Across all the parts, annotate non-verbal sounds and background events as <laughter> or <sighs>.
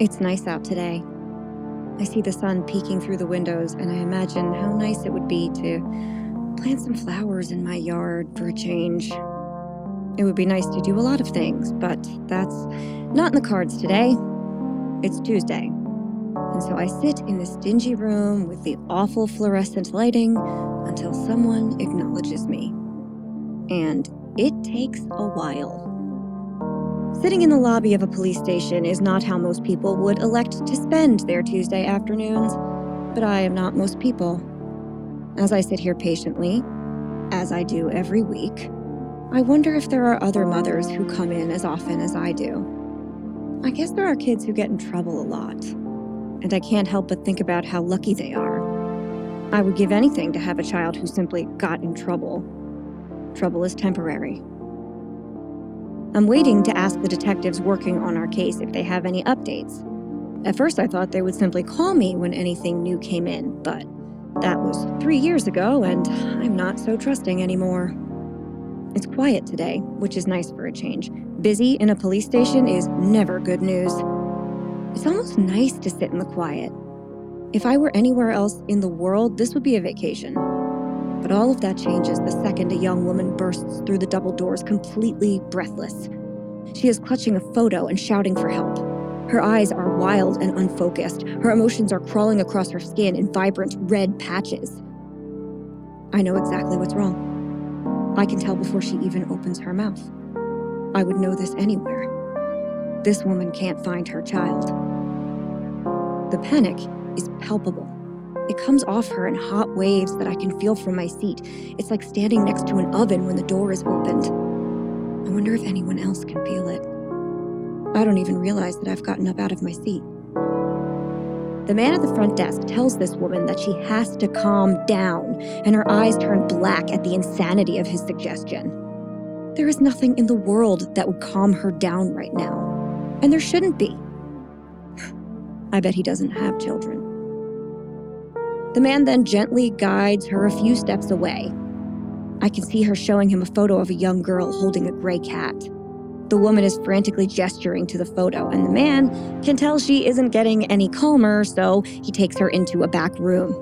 It's nice out today. I see the sun peeking through the windows, and I imagine how nice it would be to plant some flowers in my yard for a change. It would be nice to do a lot of things, but that's not in the cards today. It's Tuesday. And so I sit in this dingy room with the awful fluorescent lighting until someone acknowledges me. And it takes a while. Sitting in the lobby of a police station is not how most people would elect to spend their Tuesday afternoons, but I am not most people. As I sit here patiently, as I do every week, I wonder if there are other mothers who come in as often as I do. I guess there are kids who get in trouble a lot, and I can't help but think about how lucky they are. I would give anything to have a child who simply got in trouble. Trouble is temporary. I'm waiting to ask the detectives working on our case if they have any updates. At first, I thought they would simply call me when anything new came in, but that was three years ago, and I'm not so trusting anymore. It's quiet today, which is nice for a change. Busy in a police station is never good news. It's almost nice to sit in the quiet. If I were anywhere else in the world, this would be a vacation. But all of that changes the second a young woman bursts through the double doors completely breathless. She is clutching a photo and shouting for help. Her eyes are wild and unfocused. Her emotions are crawling across her skin in vibrant red patches. I know exactly what's wrong. I can tell before she even opens her mouth. I would know this anywhere. This woman can't find her child. The panic is palpable. It comes off her in hot waves that I can feel from my seat. It's like standing next to an oven when the door is opened. I wonder if anyone else can feel it. I don't even realize that I've gotten up out of my seat. The man at the front desk tells this woman that she has to calm down, and her eyes turn black at the insanity of his suggestion. There is nothing in the world that would calm her down right now, and there shouldn't be. <sighs> I bet he doesn't have children. The man then gently guides her a few steps away. I can see her showing him a photo of a young girl holding a gray cat. The woman is frantically gesturing to the photo, and the man can tell she isn't getting any calmer, so he takes her into a back room.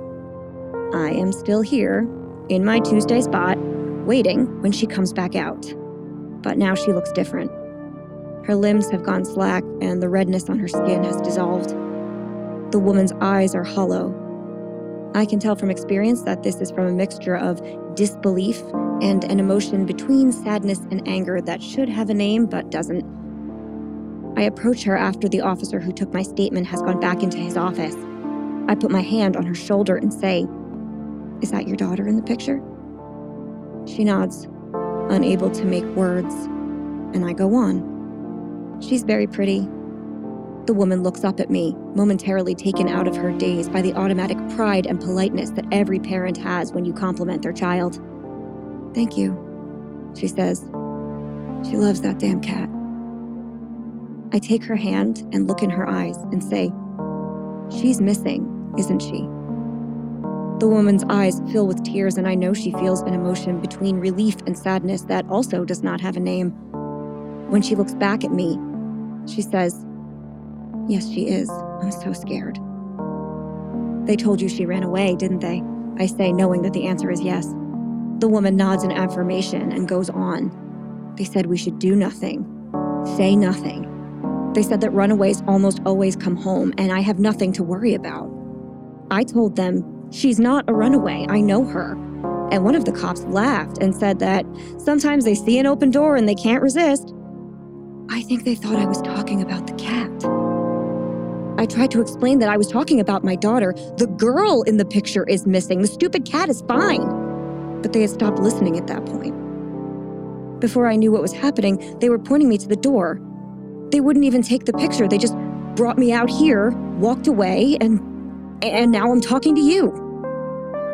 I am still here, in my Tuesday spot, waiting when she comes back out. But now she looks different. Her limbs have gone slack, and the redness on her skin has dissolved. The woman's eyes are hollow, I can tell from experience that this is from a mixture of disbelief and an emotion between sadness and anger that should have a name but doesn't. I approach her after the officer who took my statement has gone back into his office. I put my hand on her shoulder and say, Is that your daughter in the picture? She nods, unable to make words, and I go on. She's very pretty, the woman looks up at me, momentarily taken out of her daze by the automatic pride and politeness that every parent has when you compliment their child. Thank you, she says. She loves that damn cat. I take her hand and look in her eyes and say, She's missing, isn't she? The woman's eyes fill with tears, and I know she feels an emotion between relief and sadness that also does not have a name. When she looks back at me, she says, Yes, she is. I'm so scared. They told you she ran away, didn't they? I say, knowing that the answer is yes. The woman nods in affirmation and goes on. They said we should do nothing, say nothing. They said that runaways almost always come home, and I have nothing to worry about. I told them, She's not a runaway. I know her. And one of the cops laughed and said that sometimes they see an open door and they can't resist. I think they thought I was talking about the cat. I tried to explain that I was talking about my daughter. The girl in the picture is missing. The stupid cat is fine. But they had stopped listening at that point. Before I knew what was happening, they were pointing me to the door. They wouldn't even take the picture. They just brought me out here, walked away, and and now I'm talking to you.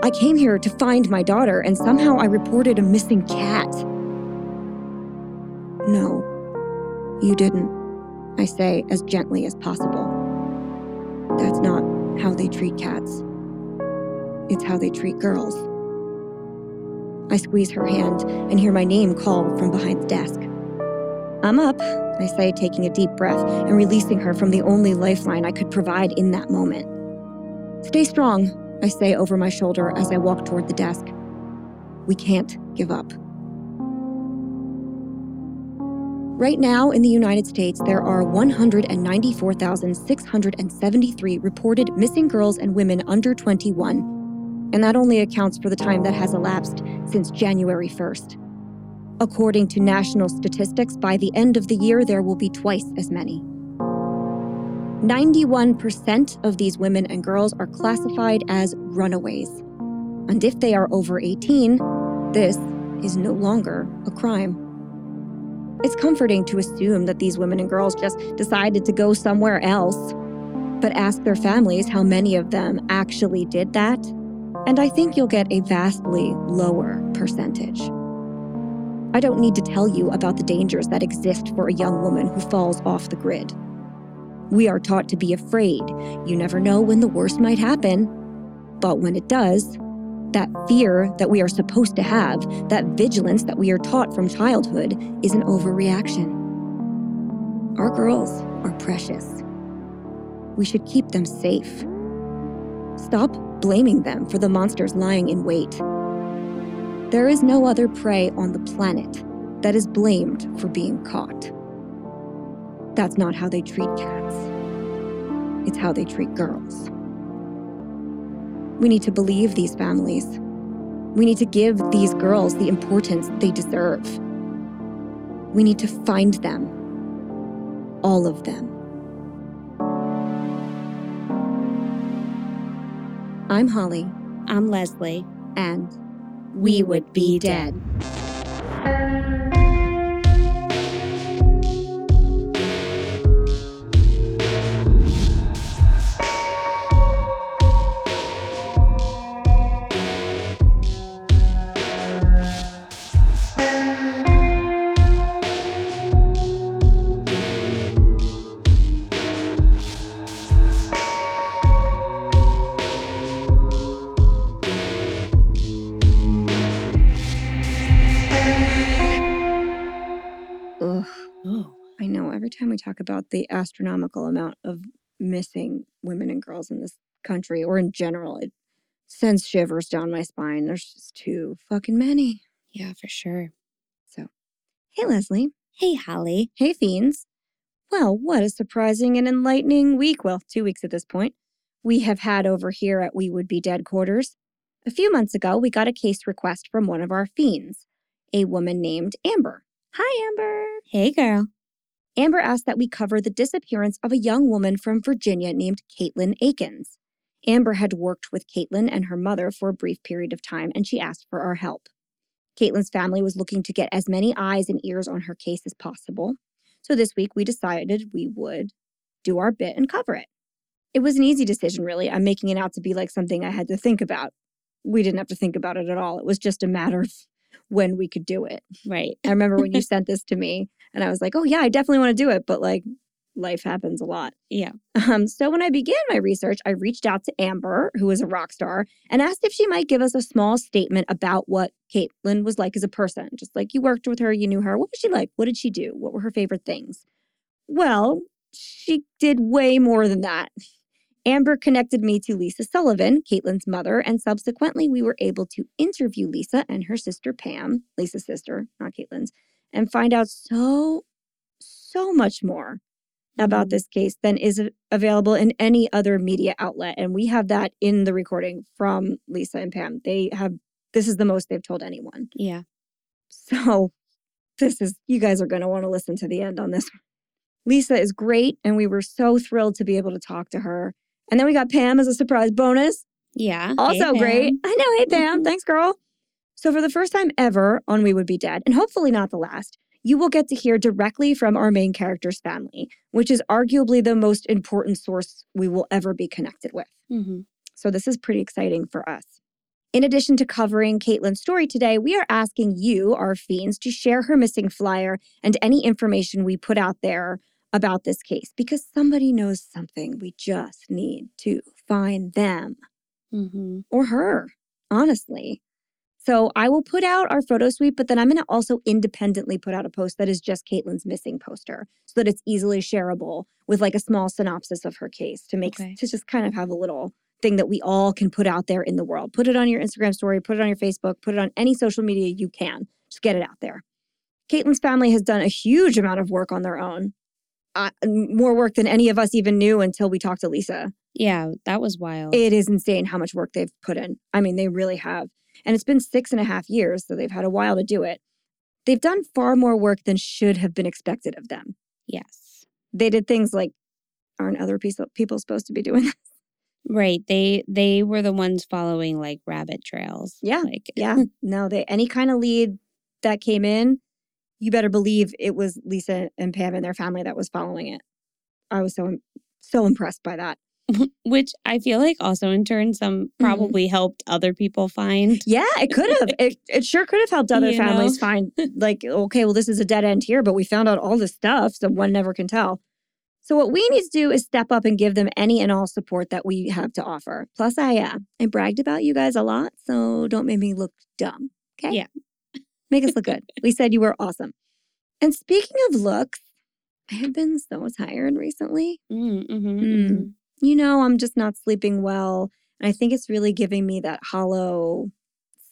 I came here to find my daughter, and somehow I reported a missing cat. No, you didn't, I say as gently as possible. How they treat cats. It's how they treat girls. I squeeze her hand and hear my name called from behind the desk. I'm up, I say, taking a deep breath and releasing her from the only lifeline I could provide in that moment. Stay strong, I say over my shoulder as I walk toward the desk. We can't give up. Right now in the United States, there are 194,673 reported missing girls and women under 21, and that only accounts for the time that has elapsed since January 1st. According to national statistics, by the end of the year, there will be twice as many. 91% of these women and girls are classified as runaways. And if they are over 18, this is no longer a crime. It's comforting to assume that these women and girls just decided to go somewhere else. But ask their families how many of them actually did that, and I think you'll get a vastly lower percentage. I don't need to tell you about the dangers that exist for a young woman who falls off the grid. We are taught to be afraid. You never know when the worst might happen. But when it does, that fear that we are supposed to have, that vigilance that we are taught from childhood, is an overreaction. Our girls are precious. We should keep them safe. Stop blaming them for the monsters lying in wait. There is no other prey on the planet that is blamed for being caught. That's not how they treat cats. It's how they treat girls. We need to believe these families. We need to give these girls the importance they deserve. We need to find them. All of them. I'm Holly. I'm Leslie. And we would be dead. Time we talk about the astronomical amount of missing women and girls in this country or in general, it sends shivers down my spine. There's just too fucking many. yeah, for sure. So, hey, Leslie. Hey, Holly. Hey, Fiends. Well, what a surprising and enlightening week. Well, two weeks at this point. We have had over here at We Would Be Dead quarters. A few months ago, we got a case request from one of our fiends, a woman named Amber. Hi, Amber. Hey, girl. Amber asked that we cover the disappearance of a young woman from Virginia named Caitlin Akins. Amber had worked with Caitlin and her mother for a brief period of time, and she asked for our help. Caitlin's family was looking to get as many eyes and ears on her case as possible. So this week we decided we would do our bit and cover it. It was an easy decision, really. I'm making it out to be like something I had to think about. We didn't have to think about it at all. It was just a matter of <laughs> when we could do it. Right. I remember when you <laughs> sent this to me and I was like, oh, yeah, I definitely want to do it. But like, life happens a lot. Yeah. Um, so when I began my research, I reached out to Amber, who is a rock star, and asked if she might give us a small statement about what Caitlin was like as a person. Just like you worked with her, you knew her. What was she like? What did she do? What were her favorite things? Well, she did way more than that. Amber connected me to Lisa Sullivan, Caitlin's mother, and subsequently we were able to interview Lisa and her sister Pam, Lisa's sister, not Caitlin's, and find out so, so much more about Mhm. this case than is available in any other media outlet. And we have that in the recording from Lisa and Pam. They have, this is the most they've told anyone. Yeah. So this is, you guys are going to want to listen to the end on this. Lisa is great, and we were so thrilled to be able to talk to her. And then we got Pam as a surprise bonus. Yeah. Also Hey, great. I know. Hey, Pam. Mhm. Thanks, girl. So, for the first time ever on We Would Be Dead, and hopefully not the last, you will get to hear directly from our main character's family, which is arguably the most important source we will ever be connected with. Mhm. So, this is pretty exciting for us. In addition to covering Caitlin's story today, we are asking you, our fiends, to share her missing flyer and any information we put out there about this case because somebody knows something. We just need to find them Mhm. or her, honestly. So I will put out our photo suite, but then I'm going to also independently put out a post that is just Caitlin's missing poster so that it's easily shareable with like a small synopsis of her case to make Okay. to just kind of have a little thing that we all can put out there in the world. Put it on your Instagram story, put it on your Facebook, put it on any social media you can. Just get it out there. Caitlin's family has done a huge amount of work on their own. Uh, more work than any of us even knew until we talked to Lisa. Yeah, that was wild. It is insane how much work they've put in. I mean, they really have. And it's been six and a half years, so they've had a while to do it. They've done far more work than should have been expected of them. yes. They did things like, aren't other people people supposed to be doing that? Right. They they were the ones following like rabbit trails. Yeah, Like <laughs> Yeah. no, they any kind of lead that came in, you better believe it was Lisa and Pam and their family that was following it. I was so so impressed by that. <laughs> which I feel like also in turn some Mm-hmm. probably helped other people find. Yeah, it could have. <laughs> it, it sure could have helped other You know? families find, like, okay, well, this is a dead end here, but we found out all this stuff, so one never can tell. So, what we need to do is step up and give them any and all support that we have to offer. Plus, I, uh, I bragged about you guys a lot, so don't make me look dumb. Okay. Yeah. Make us look good. <laughs> We said you were awesome. And speaking of looks, I have been so tired recently. Mm, mhm, Mm. You know, I'm just not sleeping well. And I think it's really giving me that hollow,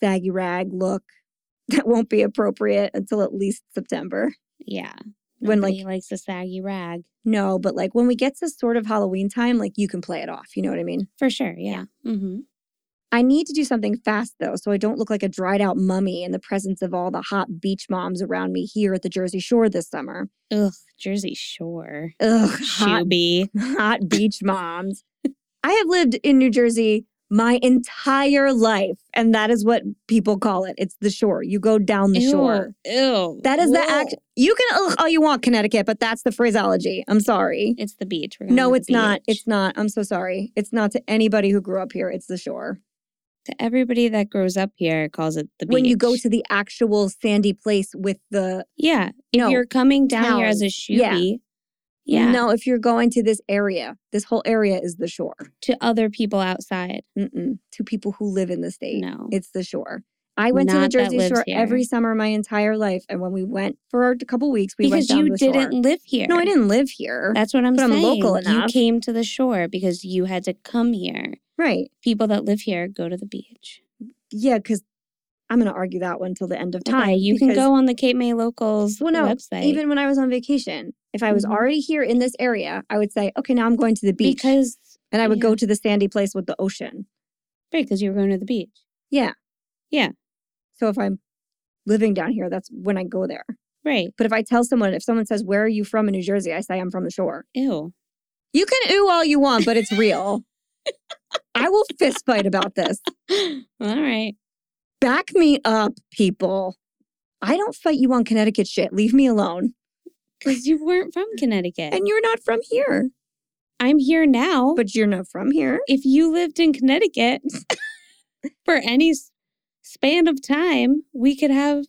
saggy rag look <laughs> that won't be appropriate until at least September. Yeah. When, like- Nobody likes a saggy rag. No, but like when we get to sort of Halloween time, like you can play it off. You know what I mean? For sure. Yeah. hmm I need to do something fast though, so I don't look like a dried out mummy in the presence of all the hot beach moms around me here at the Jersey Shore this summer. Ugh. Jersey Shore. Ugh, hot Shuby. <laughs> hot beach moms. I have lived in New Jersey my entire life, and that is what people call it. It's the shore. You go down the Ew. shore. Ew. That is the act. You can ugh, all you want, Connecticut, but that's the phraseology. I'm sorry. It's the beach. No, it's not. It's not. I'm so sorry. It's not to anybody who grew up here. It's the shore. To everybody that grows up here calls it the beach. When you go to the actual sandy place with the Yeah. If No, you're coming down here as a towns. Yeah. yeah. no, if you're going to this area, this whole area is the shore. To other people outside. Mm-mm. To people who live in the state. No. It's the shore. I went to the Jersey Shore here. every summer my entire life, and when we went for a couple weeks, we because went down you to the shore. didn't live here. No, I didn't live here. That's what I'm but I'm saying. local You came to the shore because you had to come here. Right? People that live here go to the beach. Yeah, because I'm going to argue that one till the end of time. Okay, you can go on the Cape May Locals Well, no, website. Even when I was on vacation, if I was Mhm. already here in this area, I would say, okay, now I'm going to the beach, because and I would yeah. go to the sandy place with the ocean. right, because you were going to the beach. Yeah. Yeah. So if I'm living down here, that's when I go there. Right. But if I tell someone, if someone says, "Where are you from in New Jersey?" I say, "I'm from the shore." Ew. You can ooh all you want, but it's real. I will fist fight about this. <laughs> All right. Back me up, people. I don't fight you on Connecticut shit. Leave me alone. Because you weren't from Connecticut. And you're not from here, I'm here now. but you're not from here. if you lived in Connecticut <laughs> for any span of time, we could have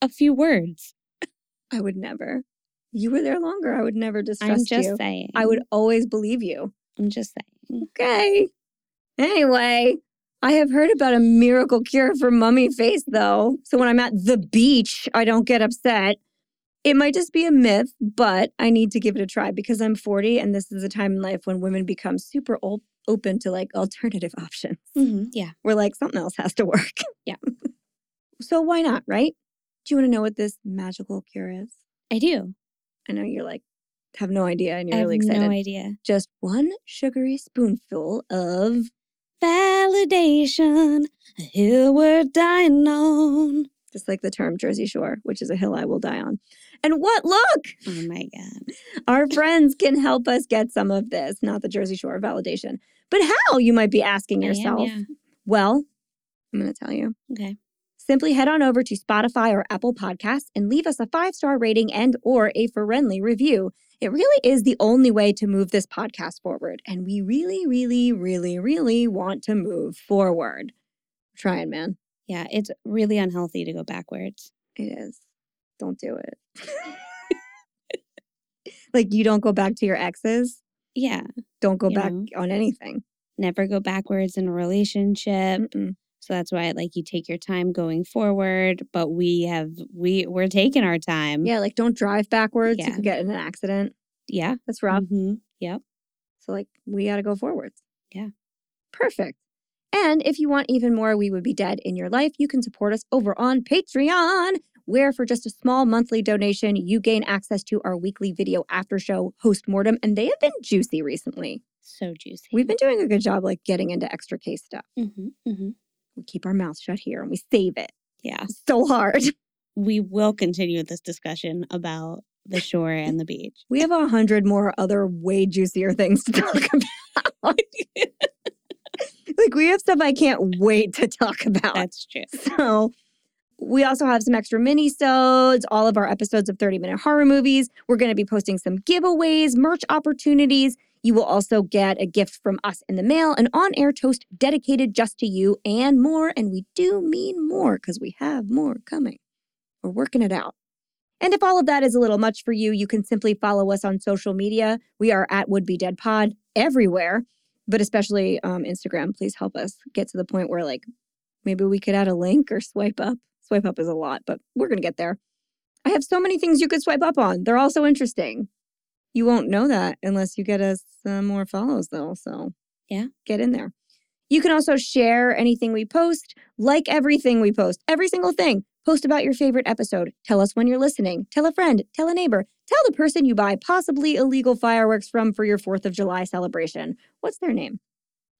a few words. I would never. You were there longer. I would never distrust you. I'm just you. saying. I would always believe you. I'm just saying. Okay. Anyway, I have heard about a miracle cure for mummy face, though. So when I'm at the beach, I don't get upset. It might just be a myth, but I need to give it a try because I'm 40 and this is a time in life when women become super open to like alternative options. Mhm, Yeah. We're like, something else has to work. Yeah. <laughs> so why not, right? Do you want to know what this magical cure is? I do. I know you're like, have no idea and you're I really excited. no idea. Just one sugary spoonful of Validation, a hill we're dying on. just like the term Jersey Shore, which is a hill I will die on. And what look, Oh my God. our friends can help us get some of this, not the Jersey Shore validation. But how, you might be asking I am, yourself? yeah. Well, I'm going to tell you. Okay. Simply head on over to Spotify or Apple Podcasts and leave us a five-star rating and or a friendly review. It really is the only way to move this podcast forward. And we really, really, really, really want to move forward. Trying, man. Yeah, it's really unhealthy to go backwards. It is. Don't do it. <laughs> like you don't go back to your exes. Yeah. Don't go back know. on anything. Never go backwards in a relationship. Mm-mm. So that's why like you take your time going forward, but we have we we're taking our time. Yeah, like don't drive backwards. You Yeah. could get in an accident. Yeah. That's rough. Mhm. Yep. So like we got to go forwards. Yeah. Perfect. And if you want even more We Would Be Dead in your life, you can support us over on Patreon, where for just a small monthly donation, you gain access to our weekly video after show host mortem, and they have been juicy recently. So juicy. We've been doing a good job like getting into extra case stuff. Mm-hmm, hmm We keep our mouths shut here and we save it Yeah. so hard. <laughs> We will continue this discussion about the shore and the beach. We have a hundred more other way juicier things to talk about. <laughs> like we have stuff I can't wait to talk about. That's true. So we also have some extra mini-sodes, all of our episodes of 30 Minute Horror Movies. We're going to be posting some giveaways, merch opportunities. You will also get a gift from us in the mail, an on-air toast dedicated just to you, and more. And we do mean more because we have more coming. We're working it out. And if all of that is a little much for you, you can simply follow us on social media. We are at Would Be Dead Pod everywhere, but especially um, Instagram. Please help us get to the point where like maybe we could add a link or swipe up. Swipe up is a lot, but we're gonna get there. I have so many things you could swipe up on. They're all so interesting. You won't know that unless you get us some more follows, though. So Yeah. get in there. You can also share anything we post, like everything we post, every single thing. Post about your favorite episode. Tell us when you're listening. Tell a friend. Tell a neighbor. Tell the person you buy possibly illegal fireworks from for your 4th of July celebration. What's their name?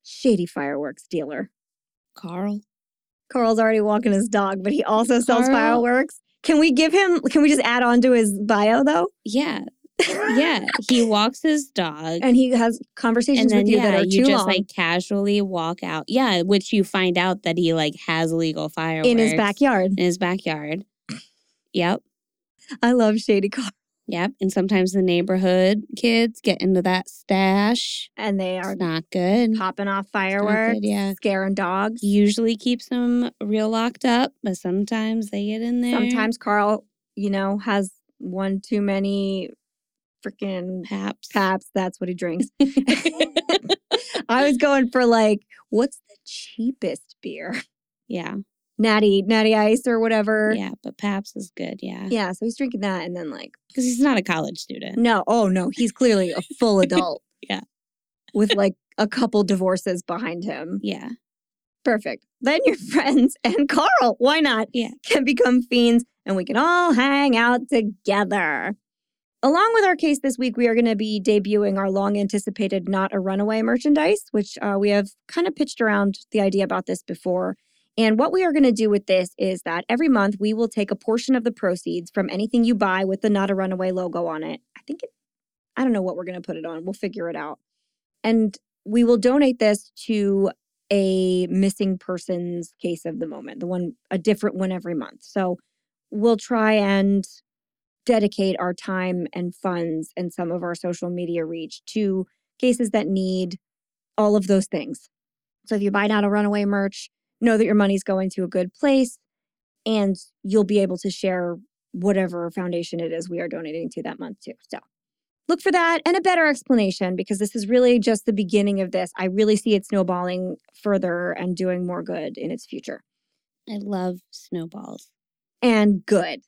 Shady fireworks dealer. Carl. Carl's already walking his dog, but he also sells Carl- fireworks. Can we give him, can we just add on to his bio though? Yeah. Yeah. He walks his dog. and he has conversations then with you yeah, that are you too just long like casually walk out. Yeah, which you find out that he like has legal fireworks in his backyard. In his backyard. Yep. I love Shady Carl. Yep. And sometimes the neighborhood kids get into that stash. And they are It's not good. popping off fireworks, yeah. scaring dogs. Usually keeps them real locked up, but sometimes they get in there. Sometimes Carl, you know, has one too many freaking Pabst. Pabst. That's what he drinks. <laughs> <laughs> I was going for like, what's the cheapest beer? yeah. Natty, Natty Ice or whatever. Yeah. But Pabst is good. Yeah. Yeah, so he's drinking that and then like Because he's not a college student. No, oh no, he's clearly a full <laughs> adult. Yeah. With like a couple divorces behind him. Yeah. Perfect. Then your friends and Carl, why not? Yeah. Can become fiends and we can all hang out together. Along with our case this week, we are going to be debuting our long anticipated Not a Runaway merchandise, which uh, we have kind of pitched around the idea about this before. And what we are going to do with this is that every month we will take a portion of the proceeds from anything you buy with the Not a Runaway logo on it. I think it, I don't know what we're going to put it on. We'll figure it out. And we will donate this to a missing persons case of the moment, the one, a different one every month. So we'll try and dedicate our time and funds and some of our social media reach to cases that need all of those things. So if you buy Not a Runaway merch, know that your money's going to a good place and you'll be able to share whatever foundation it is we are donating to that month too. So look for that and a better explanation because this is really just the beginning of this. I really see it snowballing further and doing more good in its future. I love snowballs. And good.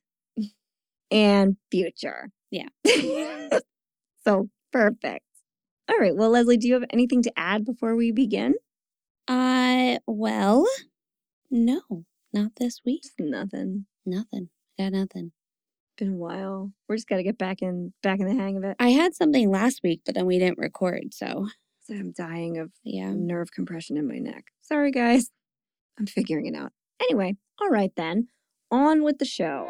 And future. Yeah. <laughs> so perfect. All right. Well, Leslie, do you have anything to add before we begin? Uh, well, no, not this week. Just nothing. Nothing. Got nothing. Been a while. We're just gotta get back in back in the hang of it. I had something last week, but then we didn't record. So, So I'm dying of yeah. nerve compression in my neck. Sorry, guys. I'm figuring it out. Anyway, all right then. On with the show.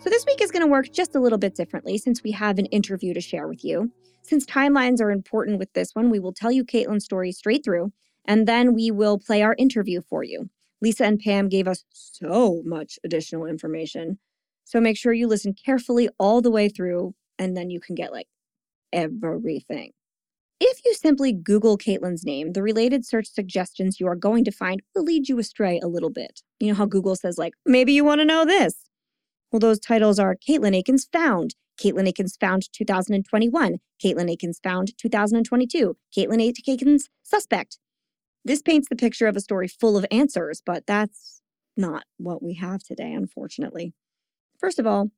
So, this week is going to work just a little bit differently since we have an interview to share with you. Since timelines are important with this one, we will tell you Caitlin's story straight through, and then we will play our interview for you. Lisa and Pam gave us so much additional information. So, make sure you listen carefully all the way through, and then you can get like everything. If you simply Google Caitlin's name, the related search suggestions you are going to find will lead you astray a little bit. You know how Google says, like, maybe you want to know this? Well, those titles are Caitlin Akins found, Caitlin Akins found 2021. Caitlin Akins found 2022. Caitlin Akins suspect. This paints the picture of a story full of answers, but that's not what we have today, unfortunately. First of all,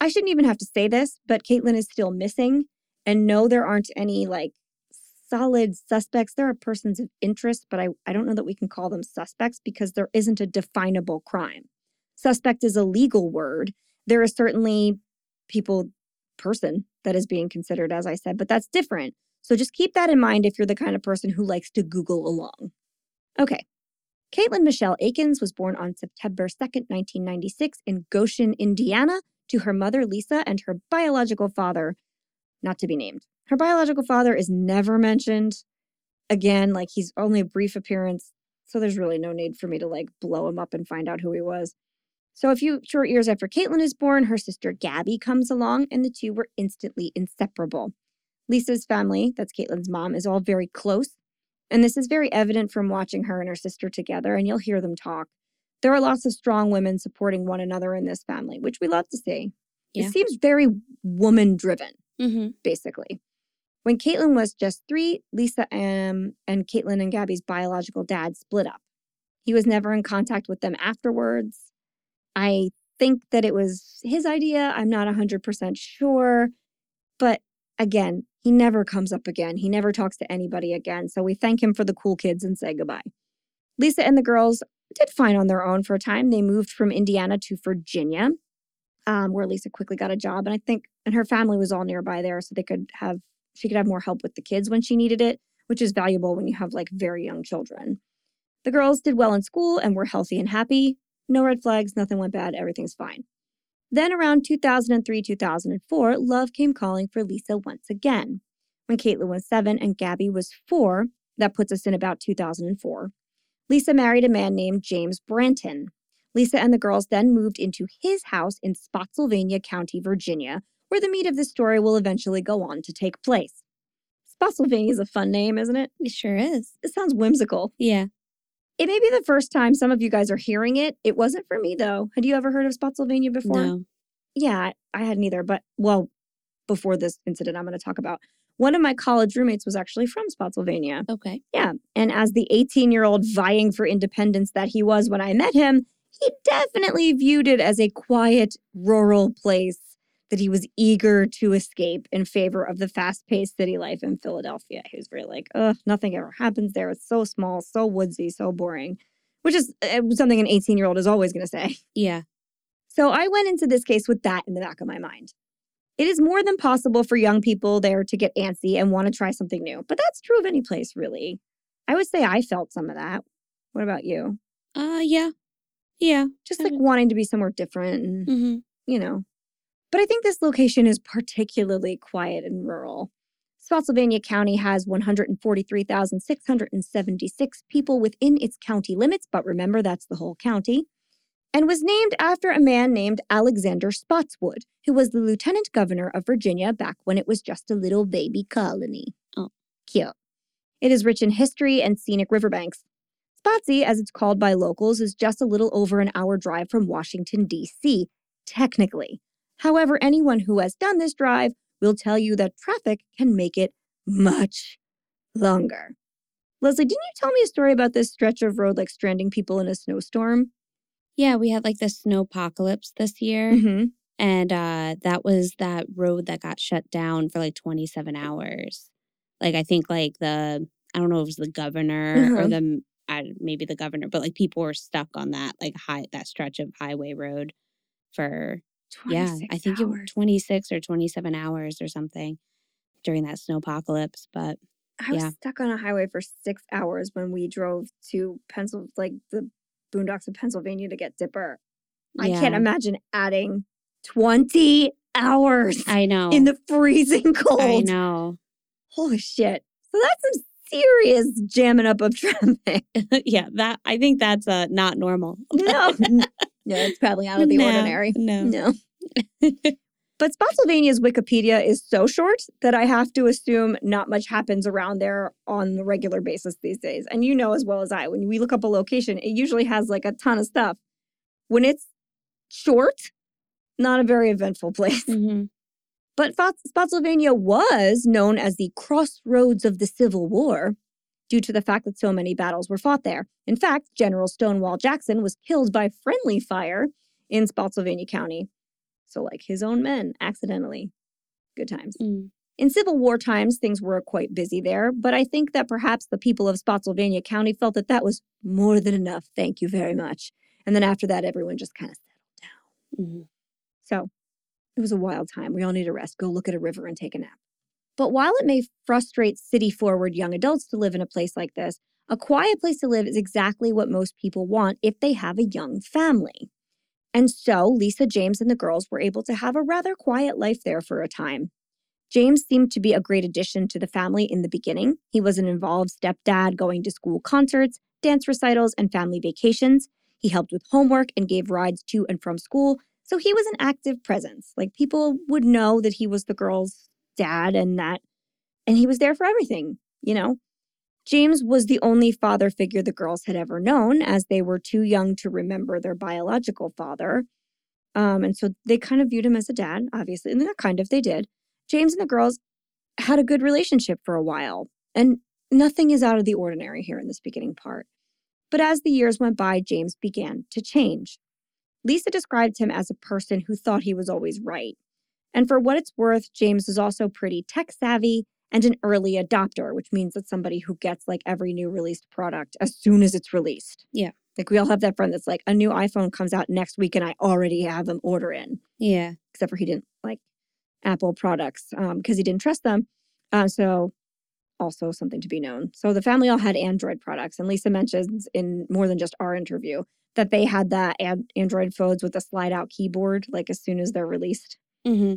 I shouldn't even have to say this, but Caitlin is still missing. And no, there aren't any like solid suspects. There are persons of interest, but I, I don't know that we can call them suspects because there isn't a definable crime. Suspect is a legal word. There is certainly people, person that is being considered, as I said, but that's different. So just keep that in mind if you're the kind of person who likes to Google along. Okay. Caitlin Michelle Akins was born on September 2nd, 1996, in Goshen, Indiana, to her mother, Lisa, and her biological father, not to be named. Her biological father is never mentioned. Again, like he's only a brief appearance, so there's really no need for me to like blow him up and find out who he was. So, a few short years after Caitlin is born, her sister Gabby comes along, and the two were instantly inseparable. Lisa's family, that's Caitlin's mom, is all very close. And this is very evident from watching her and her sister together, and you'll hear them talk. There are lots of strong women supporting one another in this family, which we love to see. Yeah. It seems very woman driven, Mm-hmm. basically. When Caitlin was just three, Lisa um, and Caitlin and Gabby's biological dad split up. He was never in contact with them afterwards. I think that it was his idea. I'm not 100% sure. But again, he never comes up again. He never talks to anybody again. So we thank him for the cool kids and say goodbye. Lisa and the girls did fine on their own for a time. They moved from Indiana to Virginia, um, where Lisa quickly got a job. And I think, and her family was all nearby there, so they could have, she could have more help with the kids when she needed it, which is valuable when you have like very young children. The girls did well in school and were healthy and happy. No red flags, nothing went bad, everything's fine. Then around 2003 2004, love came calling for Lisa once again. When Caitlin was seven and Gabby was four, that puts us in about 2004, Lisa married a man named James Branton. Lisa and the girls then moved into his house in Spotsylvania County, Virginia, where the meat of the story will eventually go on to take place. Spotsylvania is a fun name, isn't it? It sure is. It sounds whimsical. Yeah. It may be the first time some of you guys are hearing it. It wasn't for me, though. Had you ever heard of Spotsylvania before? No. Yeah, I hadn't either. But, well, before this incident I'm going to talk about, one of my college roommates was actually from Spotsylvania. Okay. Yeah. And as the 18 year old vying for independence that he was when I met him, he definitely viewed it as a quiet, rural place that he was eager to escape in favor of the fast paced city life in Philadelphia. He was very like, ugh, nothing ever happens there. It's so small, so woodsy, so boring, which is uh, something an 18 year old is always going to say. Yeah. So I went into this case with that in the back of my mind. It is more than possible for young people there to get antsy and want to try something new, but that's true of any place, really. I would say I felt some of that. What about you? Uh yeah. Yeah. Just I like wanting to be somewhere different and, Mm-hmm. you know. But I think this location is particularly quiet and rural. Spotsylvania County has 143,676 people within its county limits, but remember that's the whole county, and was named after a man named Alexander Spotswood, who was the lieutenant governor of Virginia back when it was just a little baby colony. Oh. Cute. It is rich in history and scenic riverbanks. Spotsy, as it's called by locals, is just a little over an hour drive from Washington, D.C., technically. However, anyone who has done this drive will tell you that traffic can make it much longer. Leslie, didn't you tell me a story about this stretch of road like stranding people in a snowstorm? Yeah, we had like the snow apocalypse this year. Mm-hmm. And uh that was that road that got shut down for like 27 hours. Like I think like the I don't know if it was the governor or Uh-huh. the I, maybe the governor, but like people were stuck on that like high that stretch of highway road for yeah, I think it was 26 or 27 hours or something during that snow apocalypse. But I was stuck on a highway for six hours when we drove to Pencil, like the boondocks of Pennsylvania to get Dipper. I can't imagine adding 20 hours I know. in the freezing cold. I know. Holy shit. So that's some serious jamming up of <laughs> traffic. <laughs> yeah, that I think that's uh not normal. No. <laughs> no, it's probably out of the No, ordinary. No. No. But Spotsylvania's Wikipedia is so short that I have to assume not much happens around there on a regular basis these days. And you know as well as I, when we look up a location, it usually has like a ton of stuff. When it's short, not a very eventful place. hmm But Spotsylvania was known as the crossroads of the Civil War due to the fact that so many battles were fought there. In fact, General Stonewall Jackson was killed by friendly fire in Spotsylvania County. So, like his own men, accidentally. Good times. Mm. In Civil War times, things were quite busy there, but I think that perhaps the people of Spotsylvania County felt that that was more than enough. Thank you very much. And then after that, everyone just kind of settled down. Mm-hmm. So it was a wild time. We all need a rest. Go look at a river and take a nap. But while it may frustrate city forward young adults to live in a place like this, a quiet place to live is exactly what most people want if they have a young family. And so Lisa, James, and the girls were able to have a rather quiet life there for a time. James seemed to be a great addition to the family in the beginning. He was an involved stepdad going to school concerts, dance recitals, and family vacations. He helped with homework and gave rides to and from school. So he was an active presence. Like people would know that he was the girl's dad and that, and he was there for everything, you know? James was the only father figure the girls had ever known, as they were too young to remember their biological father. Um, and so they kind of viewed him as a dad, obviously, and not kind of, they did. James and the girls had a good relationship for a while, and nothing is out of the ordinary here in this beginning part. But as the years went by, James began to change. Lisa described him as a person who thought he was always right. And for what it's worth, James is also pretty tech savvy and an early adopter, which means that somebody who gets like every new released product as soon as it's released. Yeah. Like we all have that friend that's like, a new iPhone comes out next week and I already have them order in. Yeah. Except for he didn't like Apple products because um, he didn't trust them. Uh, so, also something to be known. So, the family all had Android products. And Lisa mentions in more than just our interview that they had the ad- Android phones with a slide out keyboard, like as soon as they're released. Mm-hmm.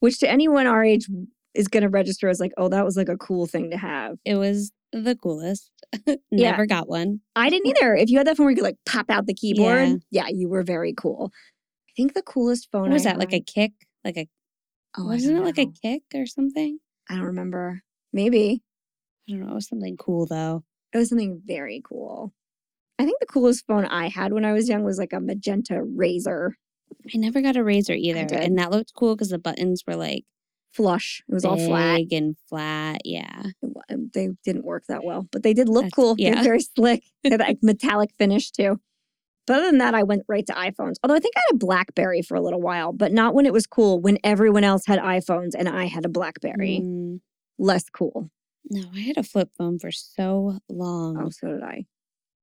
Which to anyone our age is going to register as like, oh, that was like a cool thing to have. It was the coolest. <laughs> Never yeah. got one. I didn't either. If you had that phone where you could like pop out the keyboard, yeah, yeah you were very cool. I think the coolest phone what was I that, had, like a kick? Like a Oh, Wasn't it like a kick or something? I don't remember. Maybe. I don't know. It was something cool though. It was something very cool. I think the coolest phone I had when I was young was like a magenta Razr. I never got a Razr either. And that looked cool because the buttons were like flush. It was all flat. and flat. Yeah. They didn't work that well, but they did look That's, cool. Yeah. Very slick. they had like <laughs> metallic finish too. But other than that, I went right to iPhones. Although I think I had a Blackberry for a little while, but not when it was cool, when everyone else had iPhones and I had a Blackberry. Mm. Less cool. No, I had a flip phone for so long. Oh, so did I.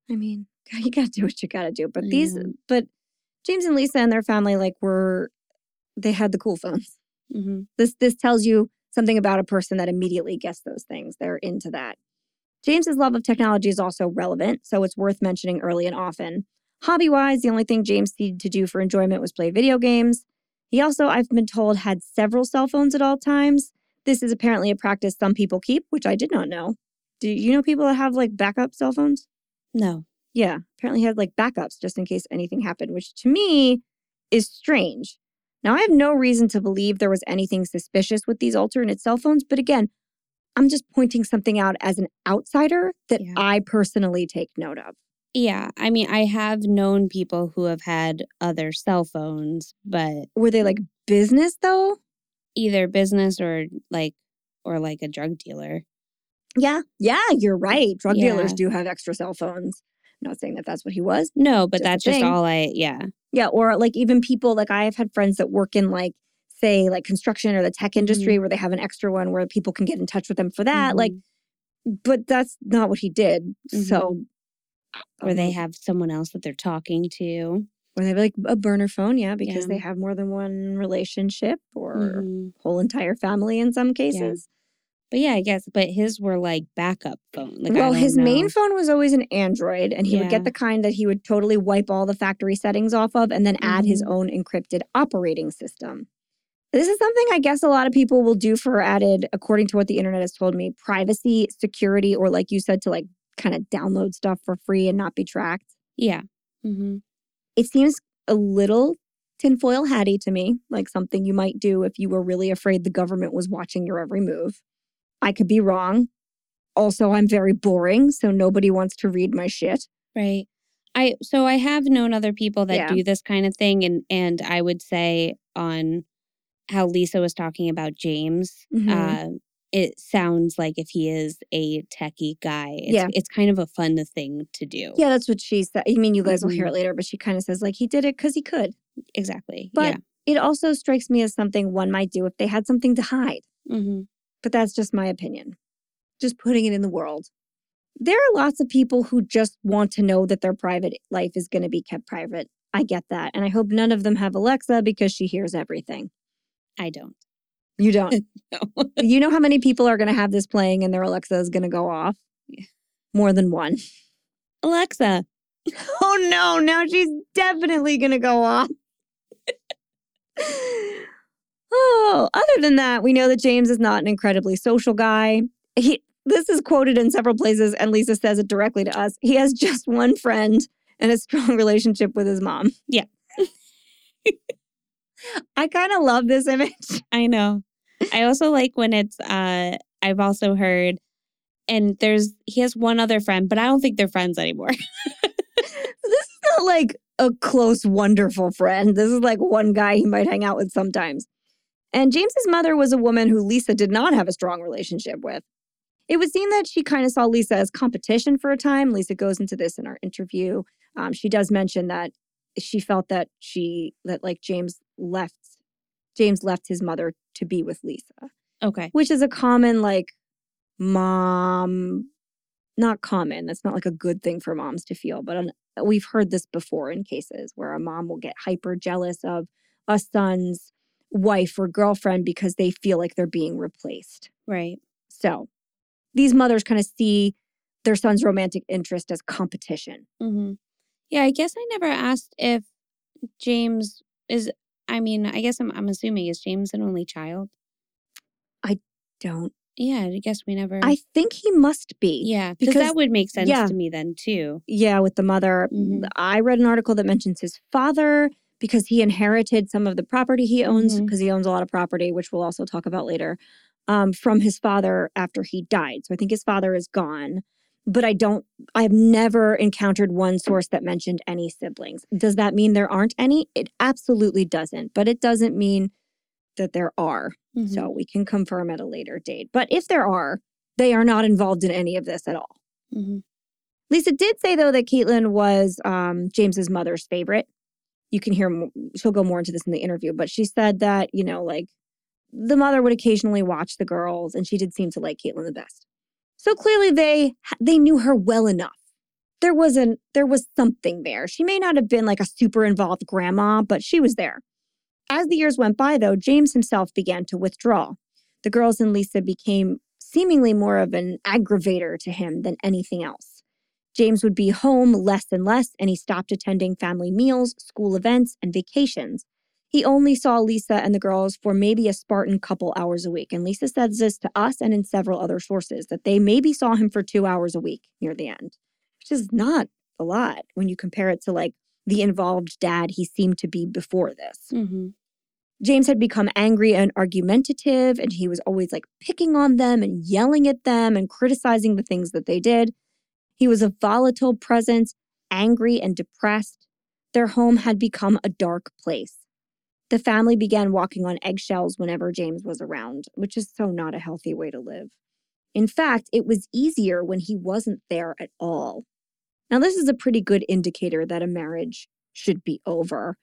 I mean, <laughs> you got to do what you got to do. But these, but James and Lisa and their family, like, were, they had the cool phones. Mm-hmm. This, this tells you something about a person that immediately gets those things. They're into that. James's love of technology is also relevant, so it's worth mentioning early and often. Hobby wise, the only thing James needed to do for enjoyment was play video games. He also, I've been told, had several cell phones at all times. This is apparently a practice some people keep, which I did not know. Do you know people that have like backup cell phones? No. Yeah, apparently he had like backups just in case anything happened, which to me is strange. Now, I have no reason to believe there was anything suspicious with these alternate cell phones, but again, I'm just pointing something out as an outsider that yeah. I personally take note of. Yeah, I mean, I have known people who have had other cell phones, but Were they like business though? either business or like or like a drug dealer. Yeah. Yeah, you're right. Drug dealers do have extra cell phones. I'm not saying that that's what he was. No, but Just that's just all I yeah. Yeah, or like even people like I have had friends that work in like say like construction or the tech industry Mhm. where they have an extra one where people can get in touch with them for that. Like Mhm. but that's not what he did. So Mhm or they have someone else that they're talking to. Or they have like a burner phone, yeah, because yeah. they have more than one relationship or mm-hmm. whole entire family in some cases. Yeah. But yeah, I guess. But his were like backup phone. Like, well, his know. main phone was always an Android, and he yeah. would get the kind that he would totally wipe all the factory settings off of and then mm-hmm. add his mm-hmm. own encrypted operating system. This is something I guess a lot of people will do for added, according to what the internet has told me, privacy, security, or like you said, to like kind of download stuff for free and not be tracked. Yeah. Mm-hmm. It seems a little tinfoil hatty to me, like something you might do if you were really afraid the government was watching your every move. I could be wrong. Also, I'm very boring, so nobody wants to read my shit. Right. I so I have known other people that yeah. do this kind of thing and and I would say on how Lisa was talking about James, Mhm. uh, it sounds like if he is a techie guy, it's, Yeah. it's kind of a fun thing to do. Yeah, that's what she said. I mean, you guys will hear Mhm. it later, but she kind of says like he did it because he could. Exactly. But yeah. it also strikes me as something one might do if they had something to hide. hmm But that's just my opinion. Just putting it in the world. There are lots of people who just want to know that their private life is going to be kept private. I get that. And I hope none of them have Alexa because she hears everything. I don't. You don't. <laughs> No. you know how many people are going to have this playing and their Alexa is going to go off? Yeah. More than one. Alexa, Oh no, now she's definitely going to go off. <laughs> oh, other than that, we know that James is not an incredibly social guy. He this is quoted in several places and Lisa says it directly to us. He has <laughs> just one friend and a strong <laughs> relationship with his mom. Yeah. I kind of love this image. <laughs> I know. I also like when it's uh I've also heard and there's he has one other friend, but I don't think they're friends anymore. this is not like a close, wonderful friend. This is like one guy he might hang out with sometimes. And James's mother was a woman who Lisa did not have a strong relationship with. It would seem that she kind of saw Lisa as competition for a time. Lisa goes into this in our interview. Um, she does mention that she felt that she that like James left James left his mother to be with Lisa, okay. which is a common like mom not common. That's not like a good thing for moms to feel, but an, we've heard this before in cases where a mom will get hyper jealous of a son's wife or girlfriend because they feel like they're being replaced. Right. So these mothers kind of see their son's romantic interest as competition. hmm Yeah, I guess I never asked if James is I mean, I guess I'm I'm assuming is James an only child? I don't. Yeah, I guess we never I think he must be. Yeah, because that would make sense yeah. to me then too. Yeah, with the mother. Mhm. I read an article that mentions his father because he inherited some of the property he owns because he owns a lot of property, which we'll also talk about later, um, from his father after he died. So I think his father is gone, but I don't, I've never encountered one source that mentioned any siblings. Does that mean there aren't any? It absolutely doesn't, but it doesn't mean that there are. Mhm. So we can confirm at a later date. But if there are, they are not involved in any of this at all. Mhm. Lisa did say though that Caitlin was um, James's mother's favorite. You can hear she'll go more into this in the interview, but she said that you know like the mother would occasionally watch the girls, and she did seem to like Caitlin the best. So clearly they they knew her well enough. There wasn't there was something there. She may not have been like a super involved grandma, but she was there. As the years went by, though, James himself began to withdraw. The girls and Lisa became seemingly more of an aggravator to him than anything else. James would be home less and less, and he stopped attending family meals, school events, and vacations. He only saw Lisa and the girls for maybe a Spartan couple hours a week. And Lisa says this to us and in several other sources that they maybe saw him for two hours a week near the end, which is not a lot when you compare it to like the involved dad he seemed to be before this. Mhm. James had become angry and argumentative, and he was always like picking on them and yelling at them and criticizing the things that they did. He was a volatile presence, angry and depressed. Their home had become a dark place. The family began walking on eggshells whenever James was around, which is so not a healthy way to live. In fact, it was easier when he wasn't there at all. Now, this is a pretty good indicator that a marriage should be over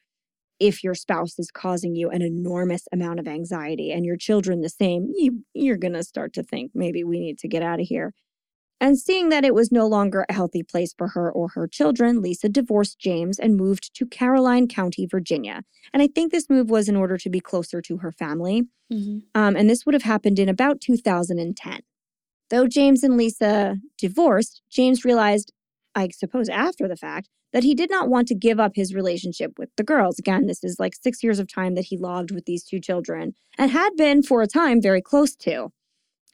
if your spouse is causing you an enormous amount of anxiety and your children the same, you, you're going to start to think maybe we need to get out of here. And seeing that it was no longer a healthy place for her or her children, Lisa divorced James and moved to Caroline County, Virginia. And I think this move was in order to be closer to her family. Mhm. Um, and this would have happened in about 2010. Though James and Lisa divorced, James realized, I suppose after the fact, that he did not want to give up his relationship with the girls. Again, this is like six years of time that he logged with these two children and had been for a time very close to.